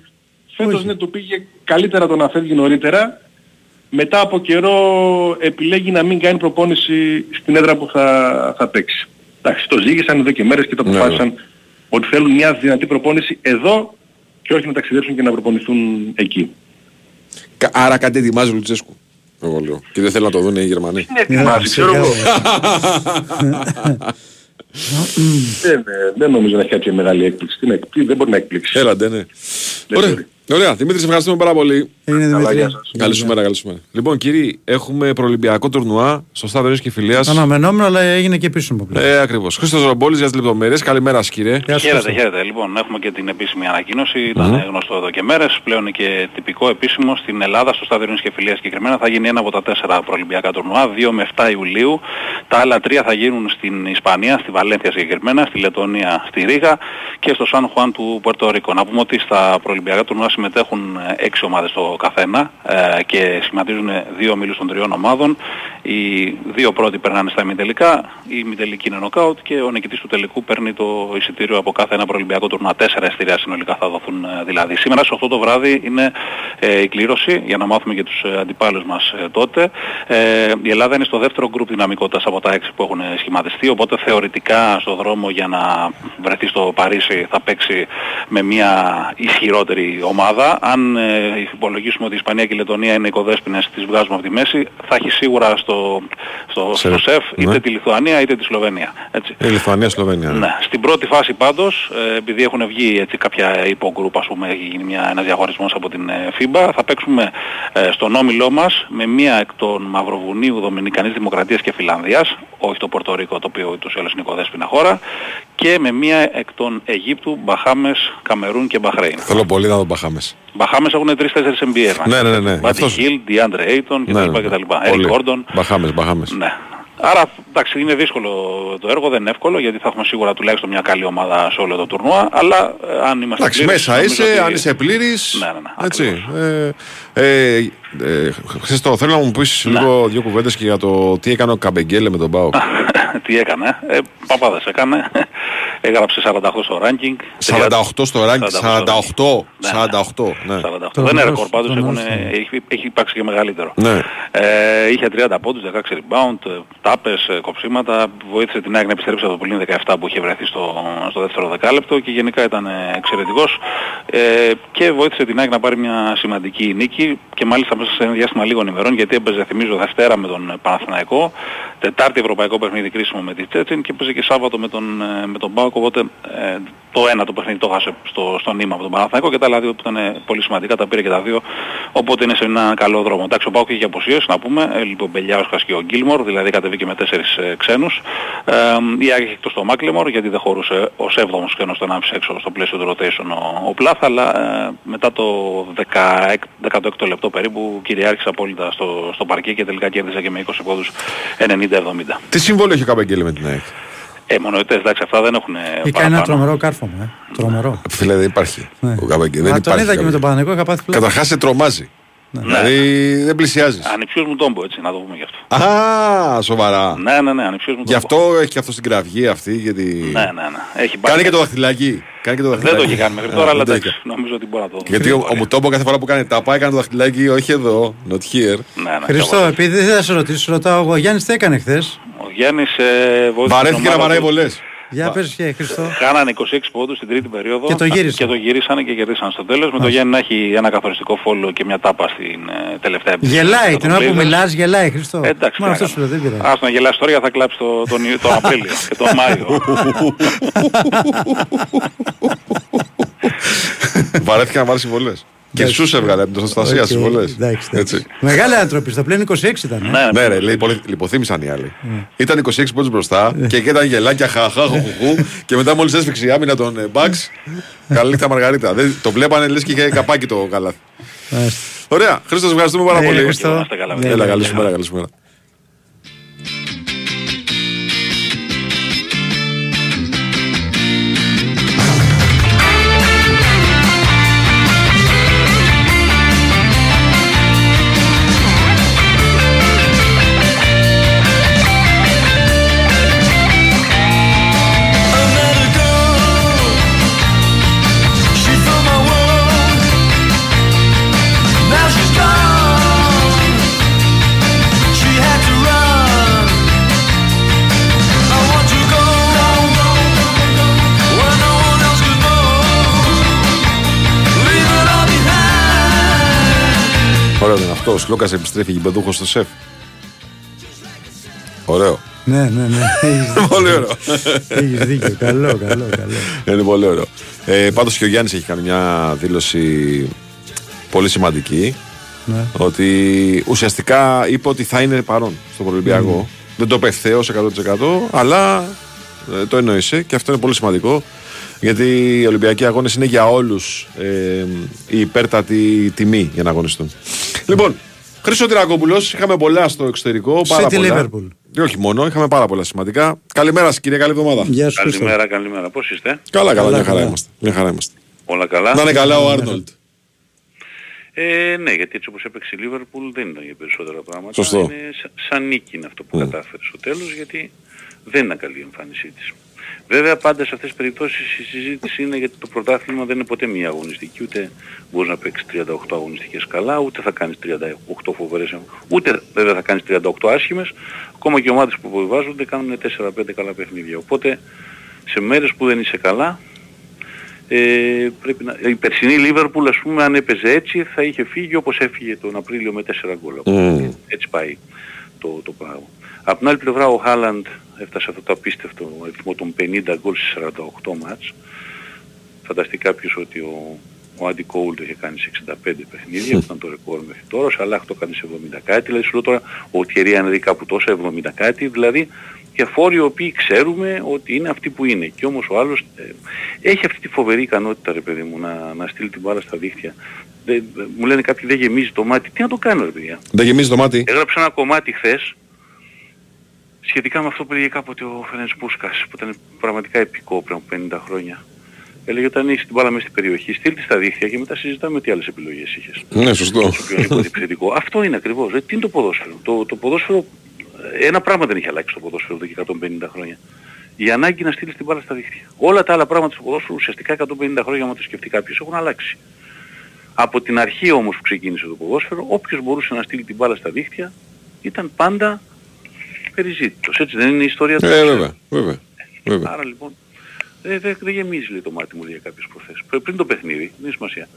Φέτος ναι, του πήγε καλύτερα το να φεύγει νωρίτερα. Μετά από καιρό επιλέγει να μην κάνει προπόνηση στην έδρα που θα, θα παίξει. Εντάξει, το ζήγησαν εδώ και μέρες και το Ναι, αποφάσισαν ότι θέλουν μια δυνατή προπόνηση εδώ και όχι να ταξιδέψουν και να προπονηθούν εκεί. Κα- Άρα κάτι ετοιμάζει ο Λουτσέσκου. Εγώ λέω. Και δεν θέλω να το δουν οι Γερμανοί. Είναι ετοιμάσει, ξέρω εγώ. [LAUGHS] [LAUGHS] δεν, ε, δεν νομίζω να έχει κάποια μεγάλη έκπληξη. Τι να εκπλήξει, δεν μπορεί να εκπλήξει. Έλαντε, ναι. Ωραία. Ωραία. Δημήτρη, σε ευχαριστούμε πάρα πολύ. Είναι Καλά, Δημήτρη. γεια σας. Καλή σου μέρα, καλή σου μέρα. Λοιπόν, κύριοι, έχουμε προολυμπιακό τουρνουά στο Στάδιο και Φιλίας. Αναμενόμενο, αλλά έγινε και επίσημο πλέον. Ε, ακριβώς. Χρήστος Ρομπόλης για τις λεπτομέρειες. Καλημέρα, σας, κύριε. Γεια σου, Χαίρετε, Χρήστο. χαίρετε. Λοιπόν, έχουμε και την επίσημη ανακοίνωση. Ήταν Μμμ. γνωστό εδώ και μέρες. Πλέον είναι και τυπικό επίσημο στην Ελλάδα, στο Στάδιο Ειρήνης και Φιλίας συγκεκριμένα. Θα γίνει ένα από τα τέσσερα προελυμπιακά τουρνουά, 2 με 7 Ιουλίου. Τα άλλα τρία θα γίνουν στην Ισπανία, στη Βαλένθια συγκεκριμένα, στη Λετωνία, στη Ρήγα και στο Σαν Χουάν του Πουερτορίκο. Να πούμε ότι στα προελυμπιακά τουρνουά συμμετέχουν ε, έξι ομάδες το καθένα ε, και σχηματίζουν δύο ομίλους των τριών ομάδων. Οι δύο πρώτοι περνάνε στα ημιτελικά, η ημιτελική είναι νοκάουτ και ο νικητής του τελικού παίρνει το εισιτήριο από κάθε ένα προελυμπιακό τουρνουά. Τέσσερα εισιτήρια συνολικά θα δοθούν ε, δηλαδή. Σήμερα στις 8 το βράδυ είναι ε, η κλήρωση για να μάθουμε και τους ε, αντιπάλους μας ε, τότε. Ε, η Ελλάδα είναι στο δεύτερο γκρουπ δυναμικότητας από τα έξι που έχουν ε, σχηματιστεί, οπότε θεωρητικά στο δρόμο για να βρεθεί στο Παρίσι θα παίξει με μια ισχυρότερη ομάδα. Αν ε, υπολογίσουμε ότι η Ισπανία και η Λετωνία είναι οι κοδέσποινες, τις βγάζουμε από τη μέση, θα έχει σίγουρα στο, στο, στο Σε- ΣΕΦ είτε ναι. τη Λιθουανία είτε τη Σλοβενία. Έτσι. Η Λιθουανία, Σλοβενία. ναι. Ναι. Στην πρώτη φάση πάντως, ε, επειδή έχουν βγει έτσι, κάποια υπογκρουπ, ας πούμε, έχει γίνει μια, ένας διαχωρισμός από την ε, FIBA, θα παίξουμε ε, στον όμιλό μας με μία εκ των Μαυροβουνίου, Δομινικανής Δημοκρατίας και Φιλανδίας, όχι το Πορτορίκο το οποίο ούτως ή άλλως είναι οικοδέσποινα χώρα, και με μία εκ των Αιγύπτου, Μπαχάμες, Καμερούν και Μπαχρέιν. Θέλω πολύ να τον παχάμε. Μπαχάμες έχουν 3-4 NBA. Ναι, ναι, ναι, ναι. Buddy Αυτός- Hill, DeAndre Ayton Ναι, κτλ. ναι. κτλ. Πολύ. Eric Gordon. Μπαχάμες, μπαχάμες. Ναι. Άρα εντάξει είναι δύσκολο το έργο, δεν είναι εύκολο γιατί θα έχουμε σίγουρα τουλάχιστον μια καλή ομάδα σε όλο το τουρνουά, αλλά ε, αν είμαστε Εντάξει, πλήρεις, μέσα νομίζω είσαι, ότι- αν είσαι πλήρης. Ναι, ναι, ναι, Έτσι. Ε, ε, ε, Χρήστο, θέλω να μου πεις Ναι. λίγο δύο κουβέντες και για το τι έκανε ο Καμπεγγέλε με τον Πάο. [LAUGHS] Τι έκανε, ε, παπάδες έκανε, έγραψε 48 στο ranking. 48 στο ranking, 48. 48. Ναι. 48. Δεν είναι ρεκόρ πάντως, έχουν, έχει, έχει υπάρξει και μεγαλύτερο. Ναι. Ε, είχε 30 πόντους, 16 rebound, ε, τάπες, ε, κοψίματα, βοήθησε την ΑΕΚ να επιστρέψει από το πλήν 17 που είχε βρεθεί στο, στο δεύτερο δεκάλεπτο και γενικά ήταν ε, εξαιρετικός ε, και βοήθησε την ΑΕΚ να πάρει μια σημαντική νίκη και μάλιστα μέσα σε ένα διάστημα λίγων ημερών γιατί έπαιζε θυμίζω Δευτέρα με τον ε, Παναθηναϊκό, Τετάρτη Ευρωπαϊκό παιχνίδι κρίσιμο με τη Τσέτσιν και έπαιζε και Σάββατο με τον, ε, με τον Πάοκ οπότε ε, το ένα το παιχνίδι το χάσε στο, στο νήμα από τον Παναθηναϊκό και τα άλλα δύο που ήταν ε, πολύ σημαντικά τα πήρε και τα δύο οπότε είναι σε ένα καλό δρόμο. Εντάξει ο Πάοκ είχε αποσίες να πούμε, ε, λοιπόν Μπελιάουσκας και ο Γκίλμορ δηλαδή κατεβήκε με τέσσερις ε, ξένους. Ε, η Άγη έχει εκτός το Μάκλεμορ γιατί δεν χωρούσε ως έβδομος ξένος στον άμψη έξω στο πλαίσιο του rotation ο, ο Πλάθα αλλά ε, μετά το 16, 16ο λεπτό περίπου κυριάρχησε απόλυτα στο, στο παρκέ και τελικά κέρδισε και με 20 πόντους 90-70. Τι συμβόλαιο έχει ο Καμπεγγέλε με την ΑΕΚ; Ε, μονοετές, εντάξει, αυτά δεν έχουν Είχε κάνει ένα τρομερό κάρφωμα. Ε. Τρομερό. Φίλε, δεν υπάρχει. Ο Καμπεγγέλε. Δεν Μα τον υπάρχει. είδα και με τον Παναγικό, είχα πάθει φλέγα. Καταρχάς σε τρομάζει. Δηλαδή δεν πλησιάζεις. Ανυψιός μου τόμπο, έτσι, να το πούμε γι' αυτό. Α, σοβαρά. Ναι, ναι, ναι, ανυψιός μου Γι' τόμπο. αυτό έχει και αυτό στην κραυγή αυτή. Γιατί... Ναι, ναι, ναι. Έχει πάρει- Κάνει και το δαχτυλάκι. Κάνει και το Δεν δαχτυλάκι. το έχει κάνει μέχρι Α, τώρα, αλλά δεν το εντάξει, έχει. νομίζω ότι μπορεί να το δούμε. Γιατί ο, ο Μουτόμπο κάθε φορά που κάνει τα πάει κάνει το δαχτυλάκι, όχι εδώ, not here. Ναι, ναι, Χριστό, επειδή δεν θα σε ρωτήσω, ρωτάω εγώ, Γιάννης τι έκανε χθες; Ο Γιάννης ε, βοήθησε Βαρέθηκε την να ομάδα βαράει τους. βολές. Για πες και Χριστό. Κάνανε 26 πόντους στην τρίτη περίοδο Και το γύρισαν. και το γυρίσανε και κερδίσαν στο τέλος. Με το Γιάννη να έχει ένα καθοριστικό φόλο και μια τάπα στην ε, τελευταία επίθεση. Γελάει, με την τον ώρα που Blazers. μιλάς, γελάει Χριστό. Ε, εντάξει, Μόνο τι αυτό να σου λέω, δεν κάνω. πειράζει. Ας να γελάσει τώρα θα κλάψει το- τον, τον Απρίλιο και τον Μάιο. Βαρέθηκε να βάλει συμβολέ. Και σου έβγαλε από την προστασία Οκ, συμβολέ. εντάξει, Έτσι. Μεγάλη ανθρωπή, στο πλέον 26 ήταν. ε. Ναι, ρε, λέει, πολύ- λιποθύμησαν οι άλλοι. Ήταν 26 πόντου μπροστά και εκεί ήταν γελάκια χαχά, χουχού [LAUGHS] και μετά μόλις έσφιξε η άμυνα των Μπαξ. Καλή νύχτα Μαργαρίτα. Δεν- Το βλέπανε λες και είχε καπάκι το καλάθι. Ωραία. Χρήστο, ευχαριστούμε πάρα Ε, πολύ. Χριστό. Είμαστε καλά, Έλα, παιδιά. καλή σου μέρα, 8. Σλόκα επιστρέφει γηπεδούχος στο σεφ. Ωραίο. Ναι, ναι, ναι. [LAUGHS] πολύ ωραίο. Έχεις δίκιο. Καλό, καλό, καλό. Είναι πολύ ωραίο. Ε, Πάντως και ο Γιάννης έχει κάνει μια δήλωση πολύ σημαντική. Ναι. Ότι ουσιαστικά είπε ότι θα είναι παρόν στον Ολυμπιακό. Ναι. Δεν το είπε 100% αλλά ε, το εννοήσε και αυτό είναι πολύ σημαντικό. Γιατί οι Ολυμπιακοί αγώνες είναι για όλους ε, η υπέρτατη τιμή για να αγωνιστούν. Λοιπόν, Χρήσο Τυρακόπουλο, είχαμε πολλά στο εξωτερικό. Πάρα City πολλά. Liverpool. Και όχι μόνο, είχαμε πάρα πολλά σημαντικά. Καλημέρα σας κύριε, καλή εβδομάδα. Γεια σου, Χρήστο. Καλημέρα, καλημέρα. Πώς είστε; Καλά, καλά, Καλά, μια χαρά καλά. είμαστε. Μια χαρά είμαστε. Όλα καλά; Να είναι καλά ο Άρνολτ. Ε, ναι, γιατί έτσι όπως έπαιξε η Λίβερπουλ δεν είναι για περισσότερα πράγματα. Σωστό. Είναι σα- σαν νίκη είναι αυτό που κατάφερε στο τέλος γιατί δεν είναι καλή η εμφάνισή της. Βέβαια πάντα σε αυτές τις περιπτώσεις η συζήτηση είναι γιατί το πρωτάθλημα δεν είναι ποτέ μία αγωνιστική, ούτε μπορείς να παίξεις 38 αγωνιστικές καλά, ούτε θα κάνεις 38 φοβερές, ούτε βέβαια θα κάνεις 38 άσχημες, ακόμα και οι ομάδες που βοηθάζονται κάνουν 4-5 καλά παιχνίδια. Οπότε σε μέρες που δεν είσαι καλά, ε, πρέπει να... Η περσινή Λίβερπουλ ας πούμε αν έπαιζε έτσι θα είχε φύγει όπως έφυγε τον Απρίλιο με 4 γκολ. Μμμ. Έτσι πάει το, το πράγμα. Από την άλλη πλευρά ο Χάλαντ έφτασε αυτό το απίστευτο αριθμό των 50 γκολ σε 48 μάτς. Φανταστεί κάποιος ότι ο, ο Άντι Κόουλ το είχε κάνει σε 65 παιχνίδια, που ήταν το ρεκόρ μέχρι τώρα, ο Σαλάχ το έκανε σε 70 κάτι, δηλαδή σου λέω τώρα ο Τιερή Ανρή κάπου τόσα 70 κάτι, δηλαδή και φόροι οι οποίοι ξέρουμε ότι είναι αυτοί που είναι. Και όμως ο άλλος ε, έχει αυτή τη φοβερή ικανότητα ρε παιδί μου να, να στείλει την μπάλα στα δίχτυα. Δεν- μου λένε κάποιοι δεν γεμίζει το μάτι. Τι να το κάνω ρε παιδιά. Δεν γεμίζει το μάτι. Έγραψα ένα κομμάτι χθες σχετικά με αυτό που έλεγε κάποτε ο Φερένς Πούσκας που ήταν πραγματικά επικό πριν από 50 χρόνια. Έλεγε όταν έχεις την μπάλα μέσα στην περιοχή, στείλ της στα δίχτυα και μετά συζητάμε τι άλλες επιλογές είχες. Ναι, σωστό. Οποιοδήποτε επιθετικό. [LAUGHS] Αυτό είναι ακριβώς. Ε, τι είναι το ποδόσφαιρο. Το, το ποδόσφαιρο, ε, ένα πράγμα δεν έχει αλλάξει το ποδόσφαιρο εδώ και 150 χρόνια. Η ανάγκη να στείλεις την μπάλα στα δίχτυα. Όλα τα άλλα πράγματα στο ποδόσφαιρο ουσιαστικά 150 χρόνια, άμα το σκεφτεί κάποιος, έχουν αλλάξει. Από την αρχή όμως που ξεκίνησε το ποδόσφαιρο, όποιος μπορούσε να στείλει την μπάλα στα δίχτυα ήταν πάντα περιζήτητος. Έτσι δεν είναι η ιστορία του. Ε, βέβαια, βέβαια. βέβαια. Άρα λοιπόν δεν δε, δεν γεμίζει λέει, το μάτι μου λέει για κάποιες προθέσεις. Πρέ- Πριν το παιχνίδι, δεν έχει σημασία.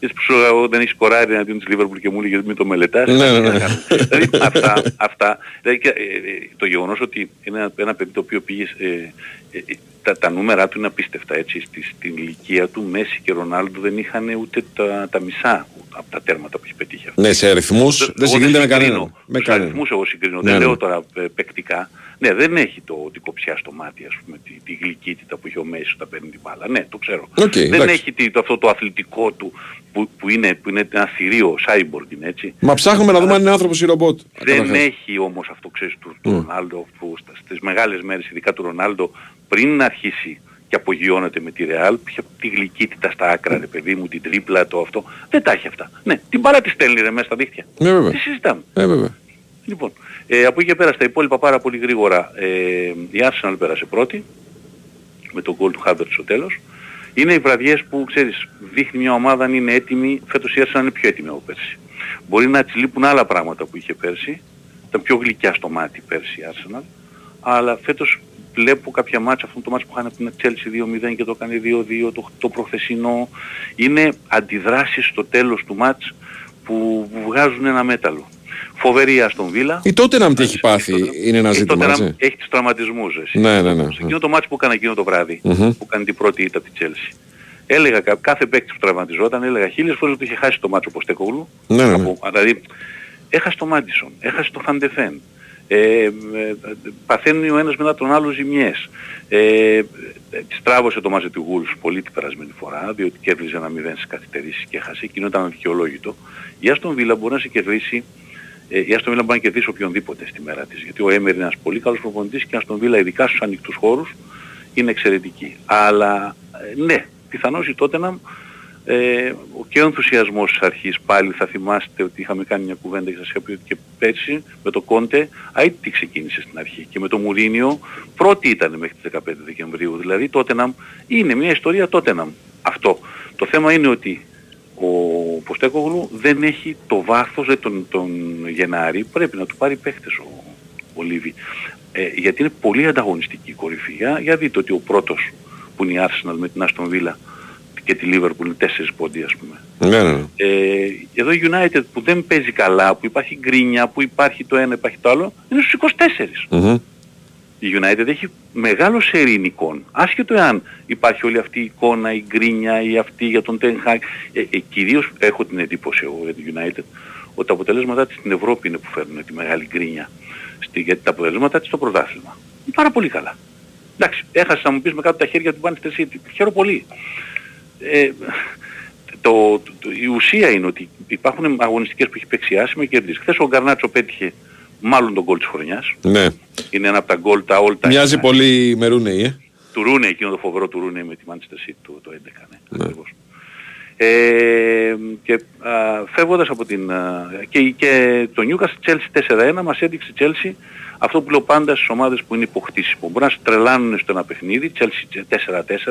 Γιατί που σου έλεγα, όταν έχεις σκοράρει εναντίον της Λίβερπουλ και μου έλεγε μην το μελετάς. Ναι, ναι, ναι. δηλαδή αυτά, αυτά δηλαδή, και, ε, ε, το γεγονός ότι είναι ένα, ένα παιδί το οποίο πήγε ε, ε, ε, τα, τα νούμερα του είναι απίστευτα έτσι στη, στην ηλικία του Μέση και Ρονάλντο δεν είχαν ούτε τα, τα μισά από τα τέρματα που έχει πετύχει αυτό. Ναι, σε αριθμούς δεν Εγώ συγκρίνεται με συγκρίνω. κανέναν. Με Στους κανέναν. αριθμούς εγώ συγκρίνω. Ναι, δεν ναι. λέω τώρα ε, παικτικά. Ναι, δεν έχει το, την κοψιά στο μάτι, ας πούμε, τη, τη γλυκύτητα που έχει ο Μέσι όταν παίρνει την μπάλα. Ναι, το ξέρω. Οκ, δεν εντάξει. έχει τι, το, αυτό το αθλητικό του που, που, είναι, που είναι ένα θηρίο, cyborg είναι έτσι. Μα ψάχνουμε να δούμε αν είναι άνθρωπος ή ρομπότ. Δεν Καταρχάς. έχει όμως αυτό ξέρεις του, του Mm. Ρονάλντο που στα- στις μεγάλες μέρες ειδικά του Ρονάλντο πριν να αρχίσει και απογειώνεται με τη Ρεάλ είχε τη γλυκύτητα στα άκρα ρε παιδί μου, την τρίπλα το αυτό. Δεν τα έχει αυτά. Ναι, την μπάλα τη στέλνει ρε μέσα στα δίχτυα. Ναι, βέβαια. Τι συζητάμε. Ε, βέβαια. Λοιπόν, ε, από εκεί και πέρα στα υπόλοιπα πάρα πολύ γρήγορα ε, η Arsenal πέρασε πρώτη με τον goal του Havertz στο τέλος. Είναι οι βραδιές που ξέρεις δείχνει μια ομάδα αν είναι έτοιμη, φέτος η Arsenal είναι πιο έτοιμη από πέρσι. Μπορεί να της λείπουν άλλα πράγματα που είχε πέρσι, ήταν πιο γλυκιά στο μάτι πέρσι η Arsenal, αλλά φέτος βλέπω κάποια μάτσα, αυτό το μάτς που είχαν από την Chelsea 2-0 και το έκανε 2-2, το, το προχθεσινό, είναι αντιδράσεις στο τέλος του μάτς που βγάζουν ένα μέταλλο. Φοβερή η Αστον Βίλα. Η τότε να τι έχει πάθει είναι ένα Ε, ζήτημα. τότε έτσι; να- έχει τους τραυματισμούς εσύ. Ναι, ναι, ναι. Σε εκείνο το μάτς που έκανε εκείνο το βράδυ, Μμμ. που κάνει την πρώτη ήττα από της Chelsea. Έλεγα κα- κάθε παίκτη που τραυματιζόταν, έλεγα χίλιες φορές ότι είχε χάσει το μάτσο ο Ποστεκόγλου. Ναι, ναι, ναι. Από- Δηλαδή, έχασε το Μάντισον, έχασε το Φαντεφέν. Ε, ε, παθαίνει ο ένας μετά τον άλλο ζημιές. Ε, ε, της τράβωσε το μάζε του Wolves πολύ την περασμένη φορά, διότι κέρδιζε ένα 0 στις καθυστερήσεις και έχασε. Εκείνο ήταν αδικαιολόγητο. Η Άστον Βίλα μπορεί να σε κερδίσει ε, η Άστον Βίλα μπορεί να κερδίσει οποιονδήποτε στη μέρα της. Γιατί ο Έμερ είναι ένας πολύ καλός προπονητής και η Άστον Βίλα ειδικά στους ανοιχτούς χώρους είναι εξαιρετική. Αλλά ε, ναι, πιθανώς η Τότεναμ ε, ο και ο ενθουσιασμός της αρχής πάλι θα θυμάστε ότι είχαμε κάνει μια κουβέντα και σας είπα ότι και πέρσι με το Κόντε τι ξεκίνησε στην αρχή και με το Μουρίνιο πρώτη ήταν μέχρι τις 15 Δεκεμβρίου δηλαδή Τότεναμ είναι μια ιστορία Τότεναμ αυτό το θέμα είναι ότι ο Ποστέκογλου δεν έχει το βάθος ε, τον, τον Γενάρη πρέπει να του πάρει παίχτες ο, ο Λίβι ε, γιατί είναι πολύ ανταγωνιστική η κορυφή για, για δείτε ότι ο πρώτος που είναι η Arsenal με την Aston Villa και τη Liverpool είναι τέσσερις πόντι ας πούμε. Ναι, ναι, ναι. Ε, εδώ η United που δεν παίζει καλά, που υπάρχει γκρίνια, που υπάρχει το ένα, υπάρχει το άλλο, είναι στους 24. Μμμ. Η United έχει μεγάλος σερήν εικόν. Άσχετο εάν υπάρχει όλη αυτή η εικόνα, η γκρίνια, η αυτή για τον Ten Hag. Ε, ε, κυρίως έχω την εντύπωση εγώ για την United ότι τα αποτελέσματά της στην Ευρώπη είναι που φέρνουν τη μεγάλη γκρίνια. Στη, γιατί τα αποτελέσματά της στο πρωτάθλημα. Είναι πάρα πολύ καλά. Εντάξει, έχασες να μου πεις με κάτω τα χέρια του Manchester City. Χαίρομαι πολύ. Ε, το, το, η ουσία είναι ότι υπάρχουν αγωνιστικές που έχει παίξει άσχημα και κερδίσει. Χθες ο Γκαρνάτσο πέτυχε μάλλον τον γκολ της χρονιάς. ναι. Είναι ένα από τα γκολ τα all time. Μοιάζει πολύ με Ρούνεϊ, ε. Του Ρούνε, εκείνο το φοβερό του Ρούνε με τη Manchester City το, το 11, ναι. ακριβώς. Ε, και α, φεύγοντας από την... α, και, και το Newcastle Chelsea 4-1 μας έδειξε η Chelsea αυτό που λέω πάντα στις ομάδες που είναι υποκτήσιμο. Μπορεί να σε τρελάνουν στο ένα παιχνίδι, Chelsea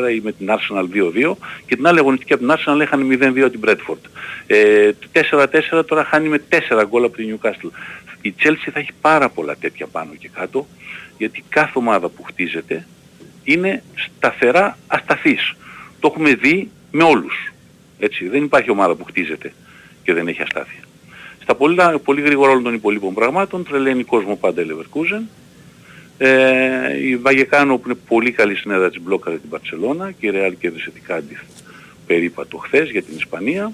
4-4 ή με την Arsenal 2-2 και την άλλη αγωνιστική από την Arsenal έχανε 0-2 την Bradford. Ε, το 4-4 τώρα χάνει με 4 γκολ από την Newcastle. Η Chelsea θα έχει πάρα πολλά τέτοια πάνω και κάτω γιατί κάθε ομάδα που χτίζεται είναι σταθερά ασταθής. Το έχουμε δει με όλους. Έτσι, δεν υπάρχει ομάδα που χτίζεται και δεν έχει αστάθεια. Στα πολύ, πολύ γρήγορα όλων των υπολείπων πραγμάτων τρελαίνει κόσμος πάντα η Leverkusen. Ε, η Βαγεκάνο που είναι πολύ καλή συνέδρα της μπλόκαρε την Παρσελώνα και η Real κέρδισε την Κάντιθ περίπατο χθες για την Ισπανία.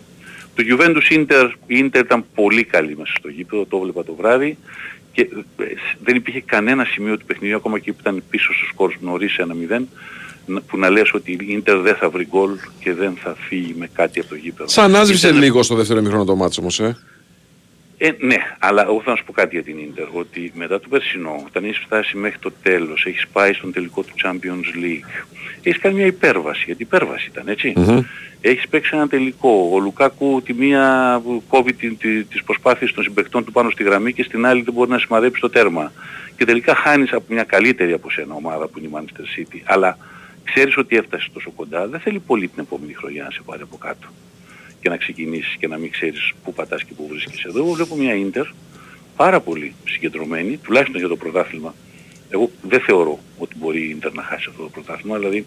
Το Juventus Inter, η Inter ήταν πολύ καλή μέσα στο γήπεδο, το έβλεπα το βράδυ και ε, δεν υπήρχε κανένα σημείο του παιχνιδιού ακόμα και που ήταν πίσω στους σκόρους νωρίς 1-0 να- που να λες ότι η Ίντερ δεν θα βρει γκολ και δεν θα φύγει με κάτι από το γήπεδο. Σαν άσβησε Ήταν- λίγο στο δεύτερο ημίχρονο το μάτσο όμως, ε. Ε, ναι, αλλά εγώ θα να σου πω κάτι για την Ίντερ, ότι μετά το περσινό, όταν έχεις φτάσει μέχρι το τέλος, έχεις πάει στον τελικό του Champions League, έχεις κάνει μια υπέρβαση, γιατί υπέρβαση ήταν, έτσι. Έχεις παίξει ένα τελικό. Ο Λουκάκου τη μία που κόβει την, τη, τις προσπάθειες των συμπαικτών του πάνω στη γραμμή και στην άλλη δεν μπορεί να σημαδέψει το τέρμα. Και τελικά χάνεις από μια καλύτερη από σένα ομάδα που είναι η Manchester City. Αλλά ξέρεις ότι έφτασες τόσο κοντά, δεν θέλει πολύ την επόμενη χρονιά να σε πάρει από κάτω και να ξεκινήσεις και να μην ξέρεις πού πατάς και πού βρίσκεσαι. Εδώ εγώ βλέπω μια Ίντερ πάρα πολύ συγκεντρωμένη, τουλάχιστον για το πρωτάθλημα. Εγώ δεν θεωρώ ότι μπορεί η Ίντερ να χάσει αυτό το πρωτάθλημα, δηλαδή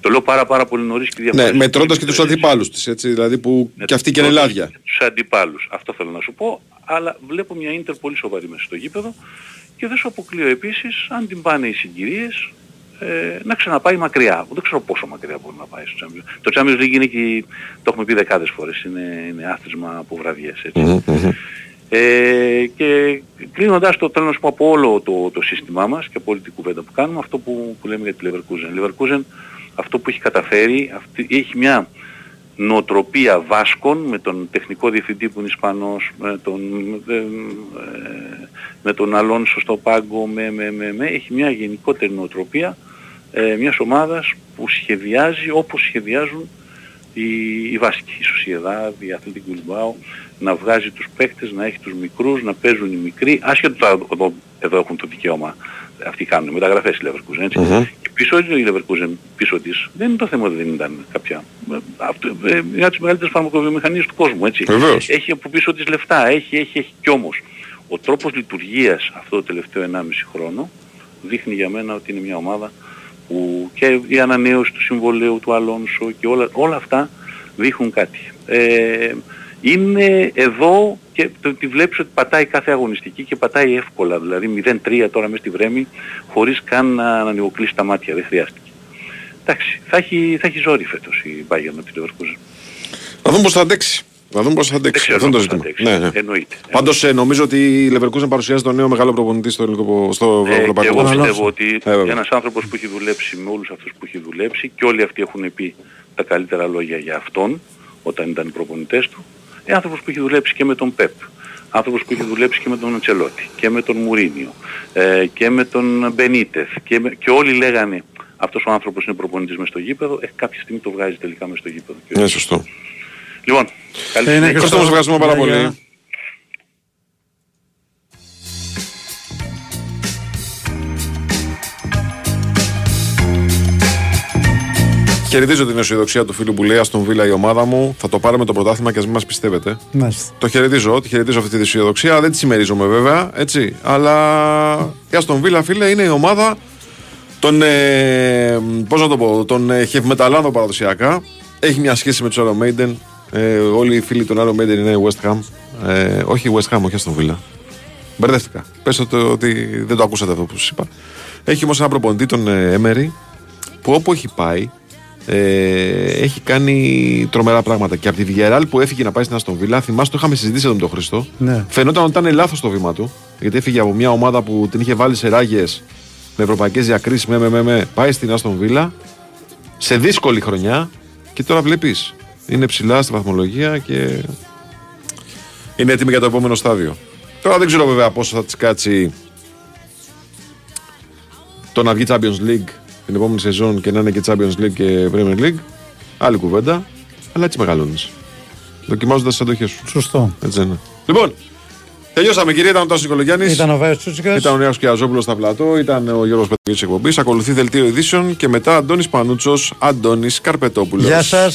το λέω πάρα πάρα πολύ νωρίς και Ναι, διαφορετικά. μετρώντας και τους αντιπάλους της, έτσι, δηλαδή που και αυτή και είναι λάδια. Τους αντιπάλους. Αυτό θέλω να σου πω, αλλά βλέπω μια Ίντερ πολύ σοβαρή μέσα στο γήπεδο και δεν σου αποκλείω επίσης, αν την πάνε οι συγκυρίες, ε, να ξαναπάει μακριά. Δεν ξέρω πόσο μακριά μπορεί να πάει στο Champions Το Champions League είναι και, το έχουμε πει δεκάδες φορές, είναι, είναι άθροισμα από βραδιές. Έτσι. Ε, και κλείνοντας το θέλω να σου πω από όλο το, το σύστημά μας και από όλη την κουβέντα που κάνουμε, αυτό που, που λέμε για τη Leverkusen. Η Leverkusen αυτό που έχει καταφέρει, αυτή, έχει μια νοοτροπία Βάσκων με τον τεχνικό διευθυντή που είναι Ισπανός, με τον, ε, ε, με τον Αλόνσο στο πάγκο, με, με, με, με, έχει μια γενικότερη νοοτροπία ε, μιας ομάδας που σχεδιάζει όπως σχεδιάζουν οι, οι Βάσκοι, η Σοσιεδάδ, η Αθλητική Μπιλμπάου, να βγάζει τους παίκτες, να έχει τους μικρούς, να παίζουν οι μικροί, άσχετο τώρα εδώ, εδώ έχουν το δικαίωμα, αυτοί κάνουν μεταγραφές η Leverkusen, έτσι. Και πίσω η Leverkusen, πίσω της, δεν είναι το θέμα ότι δεν ήταν κάποια, ε, αυτό, ε, μια από τις μεγαλύτερες φαρμακοβιομηχανίες του κόσμου, έτσι. Βεβαίως. Έχει από πίσω της λεφτά, έχει, έχει, έχει. Κι όμως, ο τρόπος λειτουργίας αυτό το τελευταίο 1,5 χρόνο δείχνει για μένα ότι είναι μια ομάδα που και η ανανέωση του συμβολέου του Αλόνσο και όλα, όλα αυτά δείχνουν κάτι. Ε, είναι εδώ και το, τη βλέπεις ότι πατάει κάθε αγωνιστική και πατάει εύκολα, δηλαδή 0-3 τώρα μέσα στη Βρέμη χωρίς καν να, να ανοιγοκλείσει τα μάτια, δεν χρειάστηκε. Εντάξει, θα έχει, θα έχει ζόρι φέτος η Bayern με την Leverkusen. Να δούμε πώς θα αντέξει. Να δούμε πώς θα αντέξει. ξέρω Αυτό είναι το πώς θα ζήτημα. αντέξει. Ναι, ναι. Εννοείται. Πάντως ε, νομίζω ότι η Leverkusen παρουσιάζει τον νέο μεγάλο προπονητή στο, ελληνικό- στο Ε, και ευρωπαϊκό εγώ ποδόσφαιρο. πιστεύω ότι Ε, βέβαια. ένας άνθρωπος που έχει δουλέψει με όλους αυτούς που έχει δουλέψει και όλοι αυτοί έχουν πει τα καλύτερα λόγια για αυτόν όταν ήταν οι προπονητές του, ε, άνθρωπος που έχει δουλέψει και με τον Πεπ, άνθρωπος που έχει δουλέψει και με τον Αντσελότη και με τον Μουρίνιο ε, και με τον Μπενίτεθ και, με- και όλοι λέγανε αυτός ο άνθρωπος είναι προπονητής μες στο γήπεδο, ε, κάποια στιγμή το βγάζει τελικά μες στο γήπεδο. Και- Ναι, σωστό. Λοιπόν, καλή Ε, ναι, συνέχεια. Κώστα, μας ευχαριστούμε πάρα πολύ. Χαιρετίζω την αισιοδοξία του φίλου που λέει Αστον Βίλα η ομάδα μου. Θα το πάρουμε το πρωτάθλημα και ας μην μας πιστεύετε. Μάλιστα. Το χαιρετίζω, τη χαιρετίζω αυτή τη αισιοδοξία. Δεν τη συμμερίζομαι βέβαια, έτσι. Αλλά η Αστον Βίλα, φίλε, είναι η ομάδα των. Ε, Πώς να το πω, των ε, χευμεταλλάδων παραδοσιακά. Έχει μια σχέση με τους Iron Maiden. Ε, όλοι οι φίλοι των Iron Maiden είναι West Ham. Ε, όχι West Ham, όχι Aston Villa. Μπερδεύτηκα. Πες το ότι δεν το ακούσατε αυτό που σας είπα. Έχει όμως ένα προπονητή τον ε, Emery που όπου έχει πάει ε, έχει κάνει τρομερά πράγματα. Και από τη Villarreal που έφυγε να πάει στην Αστον Βίλα, θυμάστε το είχαμε συζητήσει εδώ με τον Χριστό. Ναι. Φαινόταν ότι ήταν λάθος το βήμα του. Γιατί έφυγε από μια ομάδα που την είχε βάλει σε ράγες με ευρωπαϊκές διακρίσεις. Με, με, με, με, πάει στην Αστον Βίλα σε δύσκολη χρονιά και τώρα βλέπεις. Είναι ψηλά στη βαθμολογία και είναι έτοιμη για το επόμενο στάδιο. Τώρα δεν ξέρω βέβαια πόσο θα της κάτσει το να βγει Champions League την επόμενη σεζόν και να είναι και Champions League και Premier League. Άλλη κουβέντα. Αλλά έτσι μεγαλώνεις. Δοκιμάζοντας τις αντοχές σου. Σωστό. Έτσι είναι. Λοιπόν, τελειώσαμε κυρία. Ήταν ο Τάσος Νικολογιάννης. Ήταν ο Βάιο Τσούτσικας. Ήταν ο Νέο Κιαζόπουλος στα πλατό. Ήταν ο Γιώργος Πετρική εκπομπής. Ακολουθεί δελτίο ειδήσεων και μετά Αντώνης Πανούτσος, Αντώνης Καρπετόπουλος. Γεια σας.